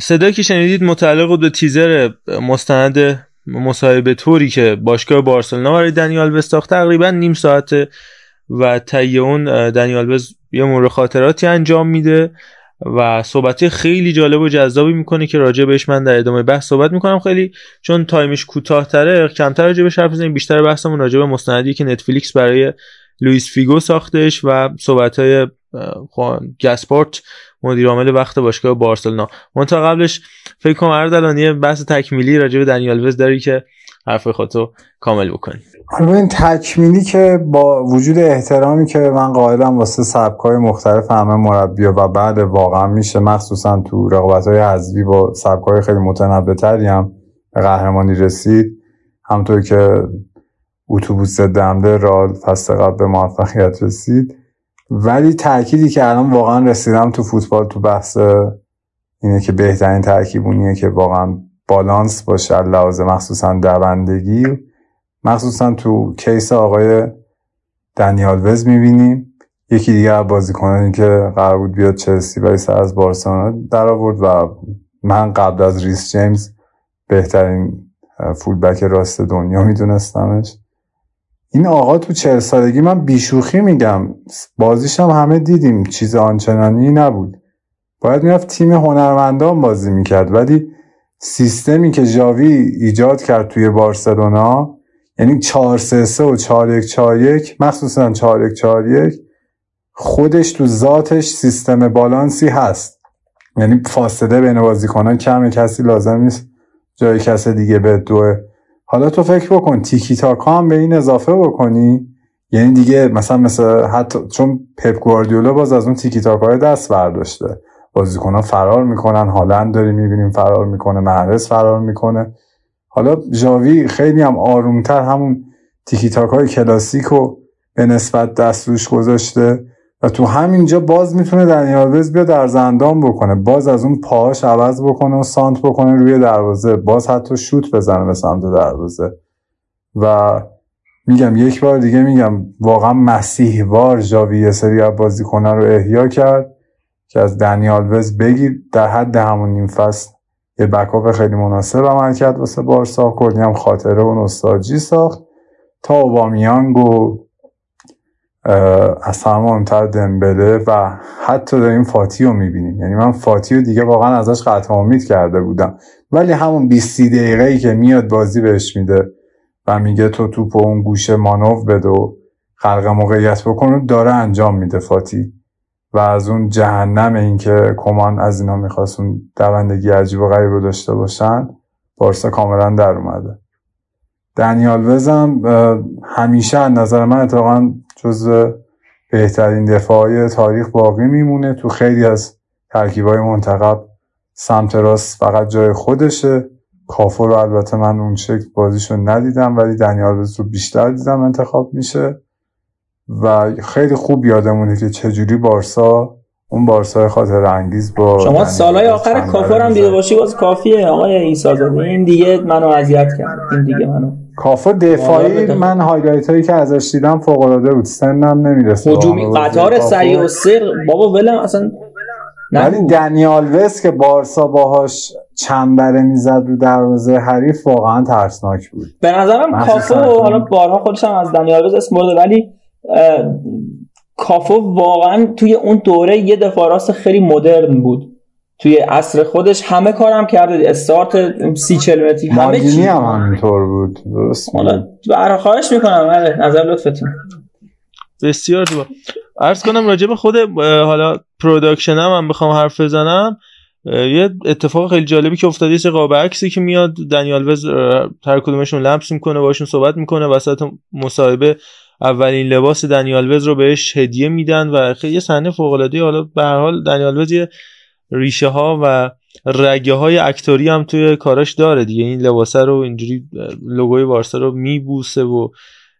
صدایی که شنیدید متعلق بود به تیزر مستند مصاحبه طوری که باشگاه بارسلونا برای دنی آلوز ساخت تقریبا نیم ساعته و طی اون دنی آلوز یه مرور خاطراتی انجام میده و صحبت خیلی جالب و جذابی می‌کنه که راجع بهش من در ادامه بحث صحبت می‌کنم. خیلی چون time ش کوتاهتره کمتر راجع بهش حرف بزنیم بیشتر بحثمون راجع به مستندی که نتفلیکس برای لوئیس فیگو ساختش و صحبت های گسپورت مدیر عامل وقت باشگاه بارسلونا. منتها قبلش فکر کنم اردلان یه بحث تکمیلی راجع به دنیال وز داری که حرف خودتو کامل بکنی حالا این تکمیلی که با وجود احترامی که من قائلم واسه سبکای مختلف همه مربی و بعد واقعا میشه مخصوصا تو رقابت های حذفی با سبکای خیلی متنوع هم به قهرمانی رسید همطور که اتوبوس دمده رال فصل قبل به موفقیت رسید. ولی تأکیدی که الان واقعا رسیدم تو فوتبال تو بحث اینه که بهترین ترکیب اونیه که واقعا بالانس باشه لحاظ مخصوصا دوندگی. مخصوصا تو کیس آقای دنیال وز می‌بینیم. یکی دیگه از بازیکنانی که قرار بود بیاد چلسی ولی سر از بارسلونا در آورد و من قبل از ریس جیمز بهترین فولبک راست دنیا میدونستمش. این آقا تو چهل سالگی من بیشوخی میگم. بازیش هم همه دیدیم. چیز آنچنانی نبود. باید می‌رفت تیم هنرمندان بازی می‌کرد. ولی سیستمی که جاوی ایجاد کرد توی بارسلونا یعنی 4 3 3 و 4 1 4 1 مخصوصا 4 1 4 1 خودش تو ذاتش سیستم بالانسی هست. یعنی فاصله بین بازیکنان کمه کسی لازم نیست جای کسی دیگه به دوه حالا تو فکر بکن تیکی تاکا هم به این اضافه بکنی. یعنی دیگه مثلا مثل حتی چون پپ گواردیولا باز از اون تیکی تاکای دست برداشته. بازیکنان فرار می‌کنن هالند داری می‌بینیم فرار می‌کنه محرز فرار می‌کنه. حالا جاوی خیلی هم آرومتر همون تیکی تاکای کلاسیک رو به نسبت دست روش گذاشته. و تو همینجا باز می‌تونه دنیال وز بیا در زندان بکنه. باز از اون پاهاش عوض بکنه و سانت بکنه روی دروازه. باز حتی شوت بزنه به سمت دروازه. و میگم یک بار دیگه میگم واقعا مسیح وار جاوی یه سری از بازیکنه رو احیا کرد که از دنیال وز بگیر. در حد همون نیم فصل یه بکاپ خیلی مناسب عمل کرد واسه بارسا. کلی هم خاطره و نوستالژی ساخت. تا اوبامیانگ و از همه مهمتر دمبله و حتی داریم فاتی رو می‌بینیم. یعنی من فاتی رو دیگه واقعا ازش قطع امید کرده بودم. ولی همون 20 دقیقه ای که میاد بازی بهش میده و میگه تو توپ اون گوشه مانو بده و خلق موقعیت بکن داره انجام میده فاتی. و از اون جهنم این که کمان از اینا می‌خواست اون دوندگی عجیب و غریب رو داشته باشن بارسا کاملا در اومده. دنیال وزم همیشه از نظر من اتفاقا جز بهترین دفاعی تاریخ باقی میمونه تو خیلی از ترکیبای منتخب. سمت راست فقط جای خودشه. کافو رو البته من اون شکل بازیشو ندیدم ولی دنیال رو بیشتر دیدم انتخاب میشه. و خیلی خوب یادمونه که چجوری بارسا اون بارسای خاطر انگیز با شما سالهای آخر کافر هم دیده باشی باز کافیه. آقای ایسا این دیگه منو اذیت کرد. این دیگه منو کافا دفاعی من هایلایت هایی که ازش دیدم فوق العاده بود. سنم نمی‌رسه هجومی قطار سری و سر. بابا ولم اصلا ولی دنیال وست که بارسا باهاش چنبره می‌زد رو دروازه حریف واقعا ترسناک بود. به نظرم کافو حالا بارها خودش هم از دنیال وست اسم برده ولی کافو واقعا توی اون دوره یه دفاع راست خیلی مدرن بود. توی عصر خودش همه کارم کرده. استارت سی چل متری همه چی. هم همینطور بود. درست. حالا خواهش می‌کنم بله نظر لطفتون. بسیار زیبا. عرض کنم راجع به خود حالا production هم, هم بخوام حرف بزنم. یه اتفاق خیلی جالبی که افتاده یه قاب عکسی که میاد. دنی آلوز هر کدومشون لمس می‌کنه باشون صحبت می‌کنه. وسط مصاحبه اولین لباس دنیال وز رو بهش هدیه میدن و خیلی صحنه فوق العاده حالا به هر حال دنیال وز یه ریشه ها و رگه های اکتوری هم توی کاراش داره دیگه. این لباسه رو اینجوری لوگوی بارسا رو میبوسه و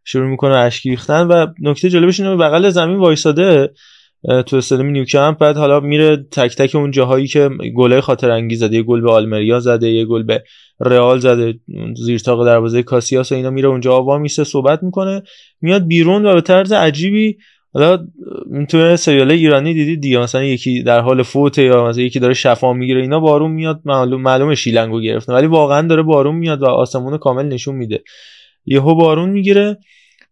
شروع می‌کنه اشک ریختن و نکته جالبش اینه بغل زمین وایساده تو استادیوم نیوکمپ بعد حالا میره تک تک اون جاهایی که گله خاطر انگیز زده یه گل به آلمریا زده یه گل به رئال زده زیر تاق دروازه کاسیاس و اینا میره اونجا آوا میسه صحبت می‌کنه میاد بیرون و به طرز عجیبی حالا تو سریال ایرانی دیدید دیگه؟ مثلا یکی در حال فوته یا مثلا یکی داره شفا می‌گیره اینا بارون میاد معلوم معلومه شیلنگو گرفته ولی واقعا داره بارون میاد و آسمون کامل نشون میده. یهو بارون می‌گیره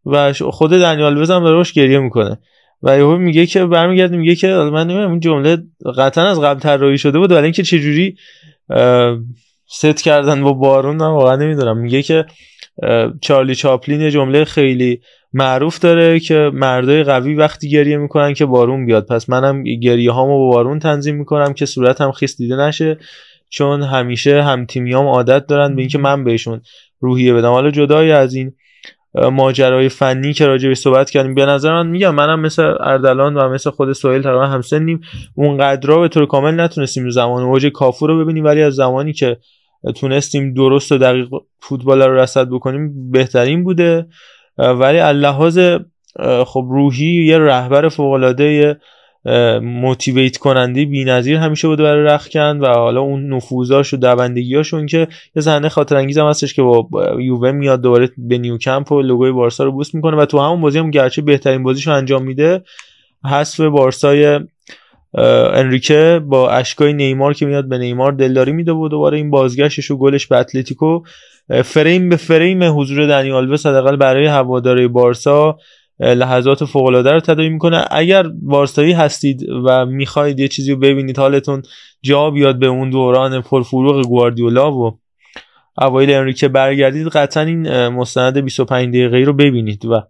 و خود دنیال وزم داره گریه می‌کنه. و یهو میگه که برمیگرده میگه که من نمی‌دونم این جمله قطعا از قبل طراحی شده بود ولی اینکه چجوری ست کردن با بارون من واقعا نمی‌دونم. میگه که چارلی چاپلین یه جمله خیلی معروف داره که مردای قوی وقتی گریه می‌کنن که بارون بیاد. پس منم گریه هامو با بارون تنظیم می‌کنم که صورتم خیس دیده نشه چون همیشه هم تیمیام عادت دارن به اینکه من بهشون روحیه بدم. حالا جدای از این ماجرای فنی که راجع به صحبت کردیم به نظر من میگم منم مثل اردلان و مثل خود سویل تقریبا همسنیم. اونقدر به طور کامل نتونستیم زمان اوج کافو رو ببینیم ولی از زمانی که تونستیم درست و دقیق فوتبال رو رصد بکنیم بهترین بوده. ولی اللحاظ خب روحی یه رهبر فوق العاده موتیویت کننده بی‌نظیر همیشه بوده برای رخکن و حالا اون نفوذاش و دوندگیاشون که یه صحنه خاطر انگیز هم هستش که با یووه میاد دوباره به نیوکمپ و لوگوی بارسا رو بوست می‌کنه و تو همون بازی هم گرچه بهترین بازیشو انجام میده حذف بارسای انریکه با اشکای نیمار که میاد به نیمار دلداری میده و دوباره این بازگشتش و گلش به اتلتیکو فریم به فریم حضور دنی آلوس حداقل برای هواداری بارسا لحظات فوق العاده رو تداعی می‌کنه. اگر بارسایی هستید و می‌خواید یه چیزی رو ببینید حالتون جا بیاد به اون دوران پرفروغ گواردیولا و اوایل انریکه برگردید قطعا این مستند 25 دقیقه رو ببینید و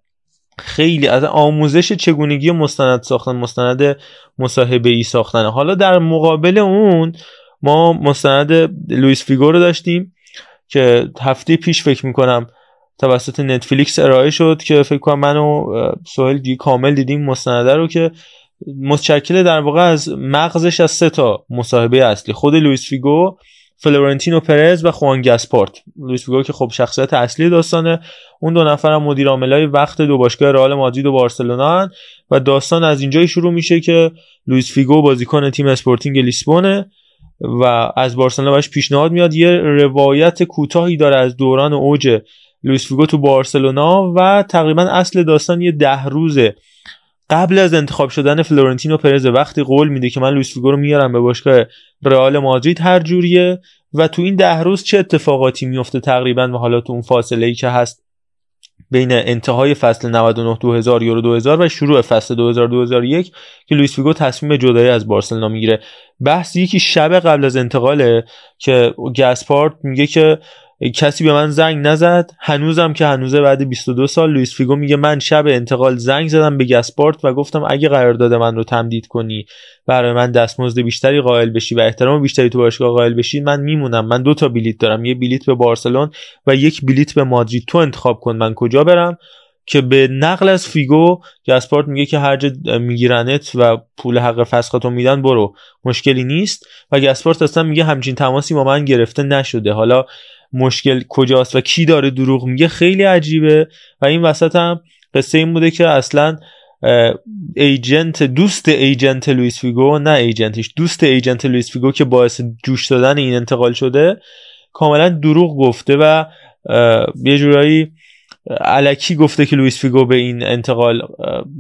خیلی از آموزش چگونگی مستند ساختن مستند مصاحبه ای ساختن. حالا در مقابل اون ما مستند لوئیس فیگو رو داشتیم. که هفته پیش فکر می‌کنم توسط نتفلیکس ارائه شد که فکر کنم من و سهیل دی کامل دیدیم مستنده رو که متشکل در واقع از مغزش از سه تا مصاحبه اصلی خود لوئیس فیگو فلورنتینو پرز و خوان گاسپارت لوئیس فیگو که خب شخصیت اصلی داستانه. اون دو نفر هم مدیر عاملای وقت دو باشگاه رئال مادرید و بارسلونا و داستان از اینجای شروع میشه که لوئیس فیگو بازیکن تیم اسپورتینگ لیسبونه. و از بارسلونا بهش پیشنهاد میاد. یه روایت کوتاهی داره از دوران اوج لوئیس فیگو تو بارسلونا و تقریبا اصل داستان یه ده روزه قبل از انتخاب شدن فلورنتینو پرز وقتی قول میده که من لوئیس فیگو رو میارم به باشگاه رئال مادرید هر جوریه. و تو این ده روز چه اتفاقاتی میفته تقریبا و حالا تو اون فاصله ای که هست بین انتهای فصل 99 2000 یورو 2000 و شروع فصل 2000 2001 که لوئیس فیگو تصمیم جدایی از بارسلونا می‌گیره. بحث یکی شب قبل از انتقاله که گاسپارت میگه که کسی به من زنگ نزد هنوزم که هنوزه بعد 22 سال لوئیس فیگو میگه من شب انتقال زنگ زدم به گاسپارت و گفتم اگه قرارداد من رو تمدید کنی برای من دستمزد بیشتری قائل بشی و احترام بیشتری تو باشگاه قائل بشی من میمونم. من دو تا بلیت دارم یه بلیت به بارسلون و یک بلیت به مادرید. تو انتخاب کن من کجا برم. که به نقل از فیگو گاسپارت میگه که هر جا میگیرنت و پول حق فسختو میدن برو. مشکلی نیست. و گاسپارت اصلا میگه همچین تماسی با من گرفته نشده. حالا مشکل کجاست و کی داره دروغ میگه خیلی عجیبه. و این وسط هم قصه این بوده که اصلا agent دوست agent لوئیس فیگو نه agent ش دوست agent لوئیس فیگو که باعث جوش دادن این انتقال شده کاملا دروغ گفته و یه جورایی الکی گفته که لوئیس فیگو به این انتقال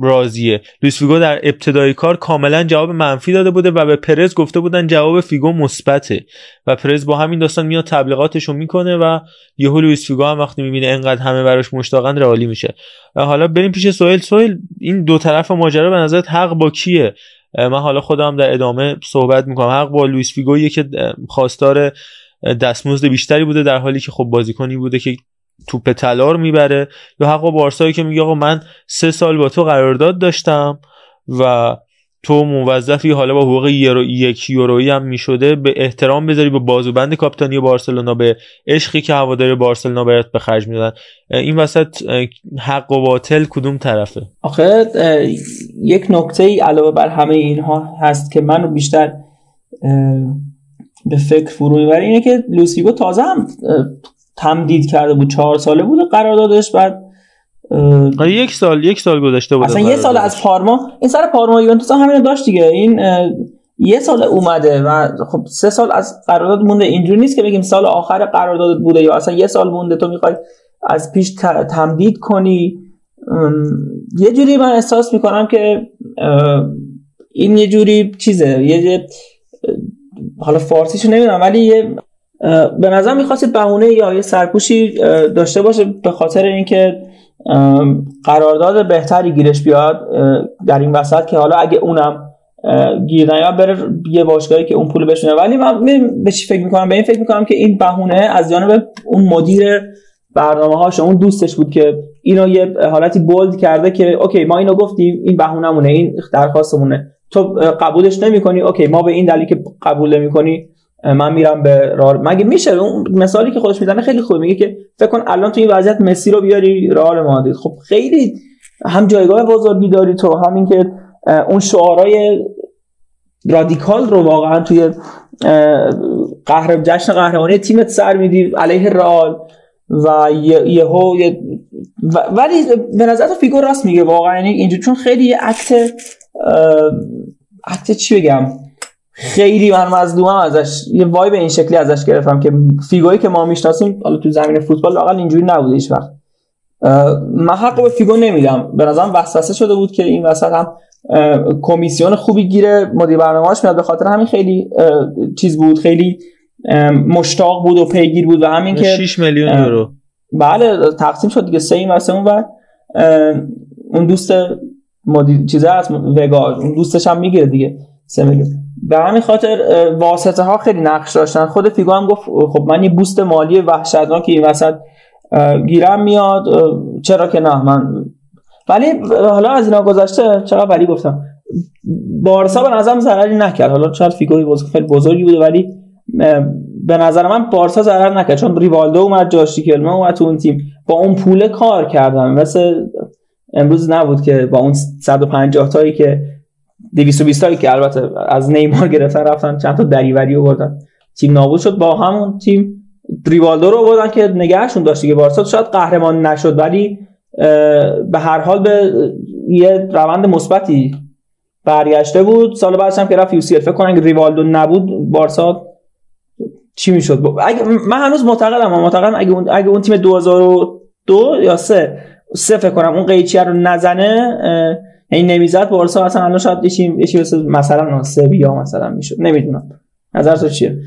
راضیه. لوئیس فیگو در ابتدای کار کاملا جواب منفی داده بوده و به پرز گفته بودن جواب فیگو مثبته و پرز با همین داستان میاد تبلیغاتش رو می‌کنه و یهو لوئیس فیگو هم وقتی می‌بینه انقدر همه براش مشتاقن رئالی میشه. حالا بریم پیش سهیل. سهیل این دو طرف ماجرا به نظرت حق با کیه؟ من حالا خودم در ادامه صحبت می‌کنم. حق با لوئیس فیگو که خواستار دستمزد بیشتری بوده در حالی که خب بازیکنی بوده که توپ طلا می‌بره. یا حق بارسایی که میگه آقا من سه سال با تو قرارداد داشتم و تو موظفی حالا با حقوق یورو یک یورویی هم می‌شده به احترام بذاری به بازوبند کاپیتانی بارسلونا به عشقی که هواداری بارسلونا برات به خرج میدن این وسط حق و باطل کدوم طرفه؟ آخه یک نکته ای علاوه بر همه اینها هست که منو بیشتر به فکر فرو می‌بره اینه که لوسیگو تازه هم تمدید کرده بود چهار ساله بود قراردادش بعد یک سال یک سال گذشته بود اصلا یه سال از پارما این سر پارما یوونتوس هم همین داشت دیگه. این یه سال اومده و خب سه سال از قرارداد مونده. اینجوری نیست که بگیم سال آخر قرارداد بوده یا اصلا یه سال مونده. تو می‌خوای از پیش تمدید کنی. یه جوری من احساس می‌کنم که این یه جوری چیزه. یه حالا فارسیشو نمی‌دونم ولی یه به نظر می‌خواستید بهونه یا یه سرپوشی داشته باشه به خاطر اینکه قرارداد بهتری گیرش بیاد در این وسط که حالا اگه اونم گیر نیاد بره یه باشگاهی که اون پول بشونه. ولی من به چی فکر می‌کنم؟ به این فکر می‌کنم که این بهونه از جانب اون مدیر برنامه هاش اون دوستش بود که اینو یه حالتی bold کرده که okay ما اینو گفتیم این بهونه‌مونه این درخواستمونه. تو قبولش نمی‌کنی okay ما به این دلیل که قبول نمی‌کنی من میرم به رئال مگه میشه؟ اون مثالی که خودش می‌زنه خیلی خوبه. میگه که فکر کن الان تو این وضعیت مسی رو بیاری رئال مادرید. خب خیلی هم جایگاه بزرگی داری تو. همین که اون شعارهای رادیکال رو واقعا توی قهر جشن قهرمانی تیمت سر میدی علیه رئال و یهو یه ولی به نظر تو فیگور راست میگه واقعا. یعنی اینجا چون خیلی act act چی بگم؟ خیلی من مظلومم ازش. یه vibe این شکلی ازش گرفتم که فیگویی که ما می‌شناسیم حالا تو زمین فوتبال لاقل اینجوری نبوده هیچ وقت. من حق به فیگو نمیدم. به نظرم وسوسه شده بود که این وسط هم کمیسیون خوبی گیره مدیر برنامه‌اش میاد. به خاطر همین خیلی چیز بود خیلی مشتاق بود و پیگیر بود و همین که 6 میلیون یورو. بله تقسیم شد دیگه. سه این و سه اون اه، اون دوست مدیر چیزه هست وگا اون دوستش هم می‌گیره دیگه. سه میلیون. به همین خاطر واسطه ها خیلی نقش داشتن. خود فیگو هم گفت خب من یه بوست مالی وحشتناک این وسط گیرم میاد چرا که نه من ولی حالا از اینا گذشته چقدر ولی گفتم. بارسا به نظرم ضرری نکرد. حالا شاید فیگو بازیکن خیلی بزرگی بوده ولی به نظر من بارسا ضرر نکرد. چون ریوالدو اومد جاش کلمه اومد تو اون تیم. با اون پول کار کردن. مثل امروز نبود که با اون 150 تایی که 220 تایی که البته از نیمار گرفتن رفتن چند تا دریوری آوردن. تیم نابود شد با همون تیم ریوالدو رو آوردن که نگهشون داشت که بارسا شاید قهرمان نشد ولی به هر حال به یه روند مثبتی برگشته بود. سال بعدش هم که رفت یو فکر کنم ریوالدو نبود بارسا چی می‌شد؟ اگه من هنوز معتقدم معتقدم اگه اون اگه اون تیم 2002 یا 3 سه فکر کنم اون قیچیه رو نزنه اه، یعنی نمی‌زد بارسا اصلا الان شاید یه یه مثل مثلا سویا مثلا می‌شد. نمی‌دونم. نظر تو چیه؟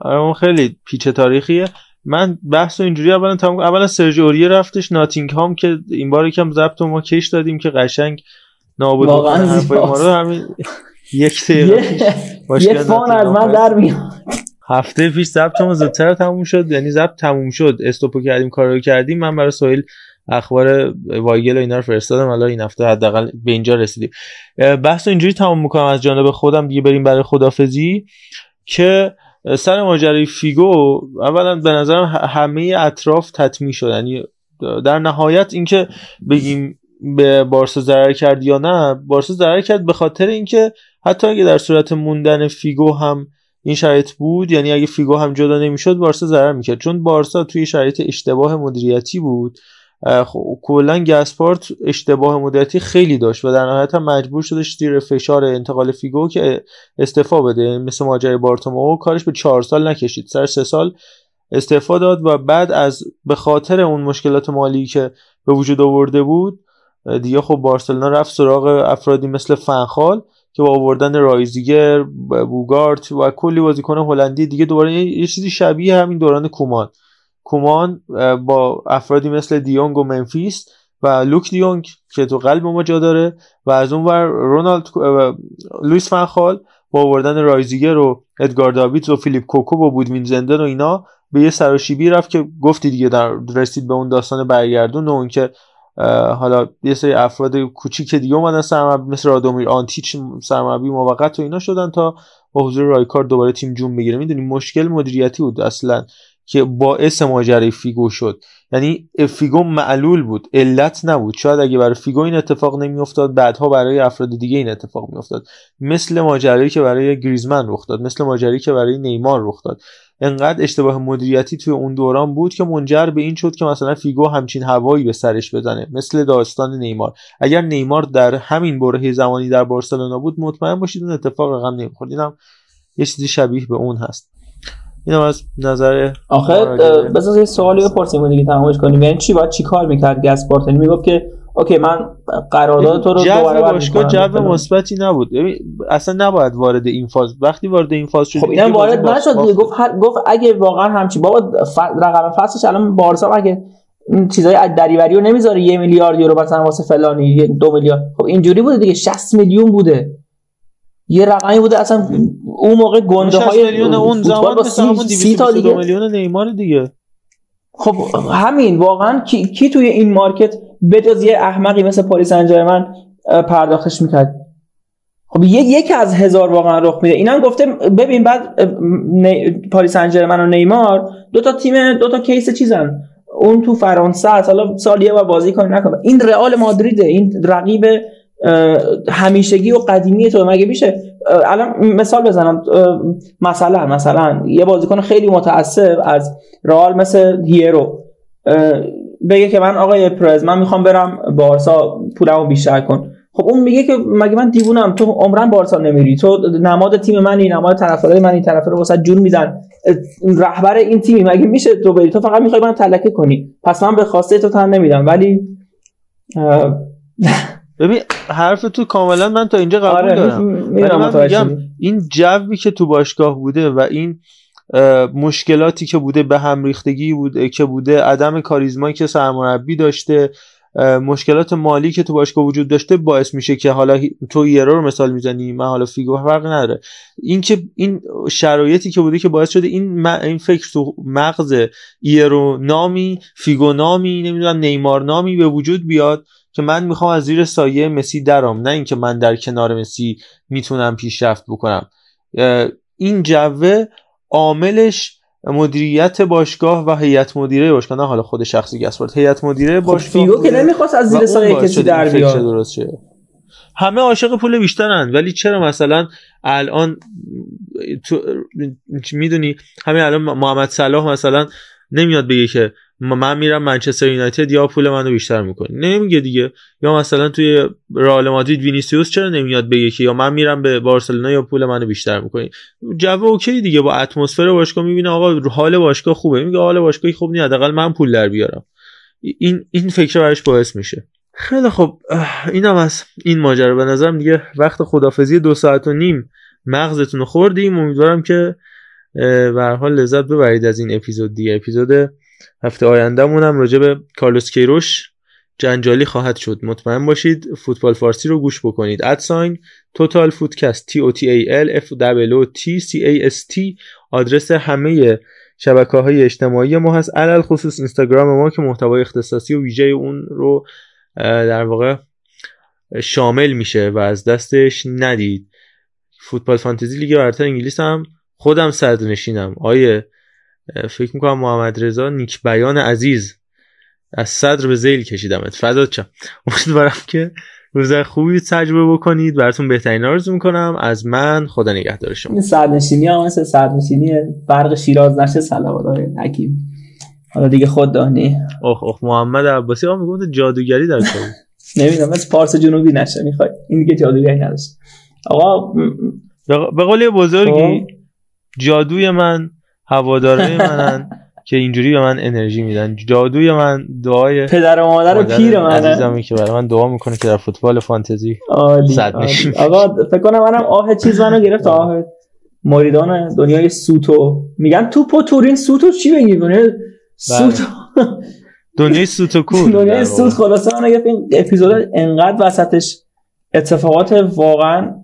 آره اون خیلی پیچ تاریخیه. من بحث رو اینجوری اولا تمام اولا سرجی اوریه رفتش ناتینگهام که این بار یکم ضبط ما کش دادیم که قشنگ نابود واقعاً ما. رو. همین یک دقیقه یه فان از من در میاد. هفته پیش ضبطمون زودتر تموم شد یعنی ضبط تموم شد. استوپو کردیم کارو کردیم. من برای سویل اخبار وایگل و اینا رو فرستادم. حالا این هفته حداقل به اینجا رسیدیم. بحث اینجوری تموم می‌کنم از جانب خودم. دیگه بریم برای خدافزی که سر ماجرای فیگو اولا به نظرم همه اطراف تطمیع شد یعنی در نهایت اینکه بگیم به بارسا ضرر کرد یا نه بارسا ضرر کرد به خاطر اینکه حتی اگه در صورت موندن فیگو هم این شرایط بود یعنی اگه فیگو هم جدا نمی‌شد بارسا ضرر می‌کرد. چون بارسا توی شرایط اشتباه مدیریتی بود. خب کلا گسپارت اشتباه مدیریتی خیلی داشت و در نهایت هم مجبور شدش زیر فشار انتقال فیگو که استعفا بده. مثل ماجرای بارتومو کارش به چهار سال نکشید. سر سه سال استعفا داد و بعد از به خاطر اون مشکلات مالی که به وجود آورده بود دیگه خب بارسلونا رفت سراغ افرادی مثل فنخال که با آوردن رایزیگر بوگارت و کلی بازیکن هلندی دیگه دوباره یه چیزی شبیه همین دوران کومان. کومان با افرادی مثل دیونگ و ممفیس و لوک دیونگ که تو قلب ما جا داره و از اون ور رونالد لویس فنخال با آوردن رایزیگر و ادگار داویدز و فیلیپ کوکو و بودوین زندن و اینا به یه سراشیبی رفت که گفتی دیگه در رسید به اون داستان برگردون و اون که حالا یه سری افراد کوچیک دیگه اومدن سرمربی مثل رادومیر آنتیچ سرمربی موقت و اینا شدن تا با حضور رایکار دوباره تیم جون بگیره. می‌دونی مشکل مدیریتی بود اصلا. که باعث ماجرای فیگو شد. یعنی فیگو معلول بود علت نبود. شاید اگه برای فیگو این اتفاق نمیافتاد بعدها برای افراد دیگه این اتفاق میافتاد. مثل ماجرایی که برای گریزمن رخ داد مثل ماجرایی که برای نیمار رخ داد. انقدر اشتباه مدیریتی توی اون دوران بود که منجر به این شد که مثلا فیگو همچین هوایی به سرش بزنه مثل داستان نیمار. اگر نیمار در همین برهه زمانی در بارسلونا بود مطمئن باشید اون اتفاق رقم نمی‌خورد. اینم یه چیزی شبیه به اون هست. اینم از نظر آخه اه، بذار یه سوالی بپرسیم دیگه تمامش کنیم. یعنی چی؟ باید چی کار می‌کرد گسپارت یعنی می‌گفت که اوکی من قرارداد تو رو دو جو برابر باشگاه. جو مثبتی نبود. اصلا نباید وارد این فاز وقتی وارد این فاز شدی خب اینم وارد نشد. گفت هر- گفت اگه واقعا همچی بابا ف... رقم فصلش الان بارسا اگه این چیزای از دریوری رو نمی‌ذاره یه میلیارد یورو مثلا واسه فلانی دو میلیارد. خب اینجوری بوده دیگه. 60 میلیون بوده. یه رقمی بوده اصلا اون موقع گنده 60 های میلیون اون زمان مثل همون 30 تا 222 دیگه میلیون نیمار دیگه. خب همین واقعا کی, کی توی این market بجز یه احمقی مثل پاریس سن ژرمن پرداختش می‌کرد؟ خب یک یک از هزار واقعا رخ میده. اینم گفته ببین بعد پاریس سن ژرمن و نیمار دو تا تیم دو تا case چیزن. اون تو فرانسه است. حالا سال یه بار بازی کنه نکنه این رئال مادریده. این رقیب همیشگی و قدیمی تو. مگه میشه الان مثال بزنم مثلا مثلا یه بازیکن خیلی متعصب از رئال مثل هیرو. بگه که من آقای پرز من می‌خوام برم بارسا پولمو بیشتر کن. خب اون میگه که مگه من دیوونم؟ تو عمرن بارسا نمیری. تو نماد تیم منی نماد طرفدارای من این طرفدارا واسه جون میدن اه، رهبر این تیمی مگه میشه تو بری؟ تو فقط می‌خوای من تلکه کنی. پس من به خواسته تو تن نمیدم. ولی *laughs* ببین حرف تو کاملا من تا اینجا قبول آره دارم. ولی من میگم این جوی که تو باشگاه بوده و این مشکلاتی که بوده به هم ریختگی بوده که بوده عدم کاریزمایی که سرمربی داشته مشکلات مالی که تو باشگاه وجود داشته باعث میشه که حالا تو یرو رو مثال می‌زنی من حالا فیگو فرق نداره. این که این شرایطی که بوده که باعث شده این م- این فکر تو مغز ایرو نامی فیگو نامی نمی‌دونم نیمار نامی به وجود بیاد که من می‌خوام از زیر سایه مسی درام نه اینکه من در کنار مسی می‌تونم پیشرفت بکنم. این جوه عاملش مدیریت باشگاه و هیئت مدیره باشگاه نه حالا خود شخصی گسپارت هیئت مدیره خب باشگاه فیگو که نمی‌خواست از زیر سایه کسی در بیاد. همه عاشق پول بیشترن ولی چرا مثلا الان تو می‌دونی همین الان محمد صلاح مثلا نمیاد بگه که من میرم منچستر یونایتد یا پول منو بیشتر می‌کنه نمیگه دیگه. یا مثلا توی رئال مادرید وینیسیوس چرا نمیاد بگه که یا من میرم به بارسلونا یا پول منو بیشتر می‌کنی؟ جو okay دیگه. با اتمسفر باشگاه می‌بینه آقا حال باشگاه خوبه. میگه حال باشگاهی خوب نیست. حداقل من پول در بیارم. این این فکر براش باعث میشه. خیلی خب اینم از این ماجرا. به نظرم دیگه وقت خدافزی دو ساعت و نیم مغزتون خوردیم. امیدوارم که به حال لذت ببرید از این اپیزود دیگه. اپیزود هفته آیندهمون هم راجع به کارلوس کیروش جنجالی خواهد شد. مطمئن باشید فوتبال فارسی رو گوش بکنید. at sign total footcast T O T A L F double T C A S T آدرس همه شبکه های اجتماعی ما هست علل خصوص اینستاگرام ما که محتوای اختصاصی و ویژه اون رو در واقع شامل میشه و از دستش ندید. فوتبال فانتزی لیگ برتر انگلیس هم خودم صدرنشینم آیه فکر می‌کنم محمد رضا نیک بیان عزیز از صدر به زیل کشیدمت. فدات چم امیدوارم که روز خوبی تجربه بکنید. براتون بهترین آرزو می‌کنم. از من خدا نگهدار شما. این سرنشینی هم مثل سرنشینی برق شیراز نشه صلوات های حکیم. حالا دیگه خود دانی. اوه اوه محمد عباسی. آقا می‌گفت جادوگری در کار بود. *laughs* نمی‌دونم مثل پارس جنوبی نشه. می‌خوای این دیگه جادوگری نداشت. آقا به- قول بزرگی خب. جادوی من هواداره منن که اینجوری به من انرژی میدن. جادوی من دعای پدر و مادر مادر پیر منه. عزیزمی که برای من دعا می‌کنه که در فوتبال فانتزی صد. نشین. آقا فکر کنم منم آه چیز منو گرفت. آه مریدان دنیای سوتو. میگن توپ و تورین سوتو چی بگی؟ دنیای سوتو. دنیای *laughs* سوت و کور در دنیای. سوت خلاصه منو گرفت. این اپیزود انقدر وسطش اتفاقات واقعا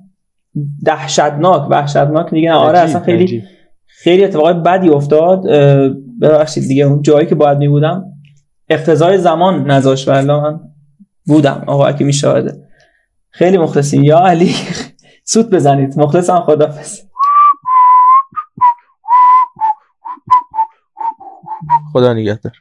دهشتناک وحشتناک. دیگه آره اصلا خیلی عجیب. خیلی اتفاقات بدی افتاد. ببخشید دیگه اون جایی که باید می بودم اقتضای زمان نذاشت ولی من بودم. آقا کی میشاهده خیلی مخلصیم. یا علی *laughs* سوت بزنید. مخلصم خدافظ خدا نگهدار.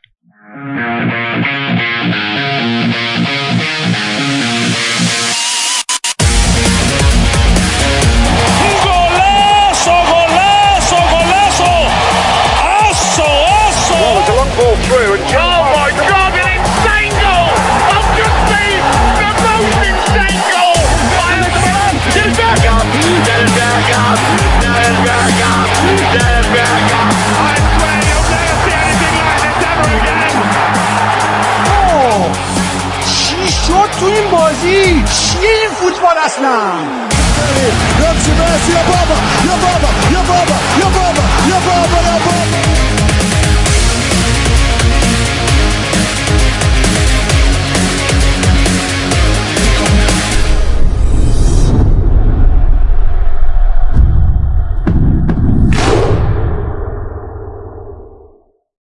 fast now.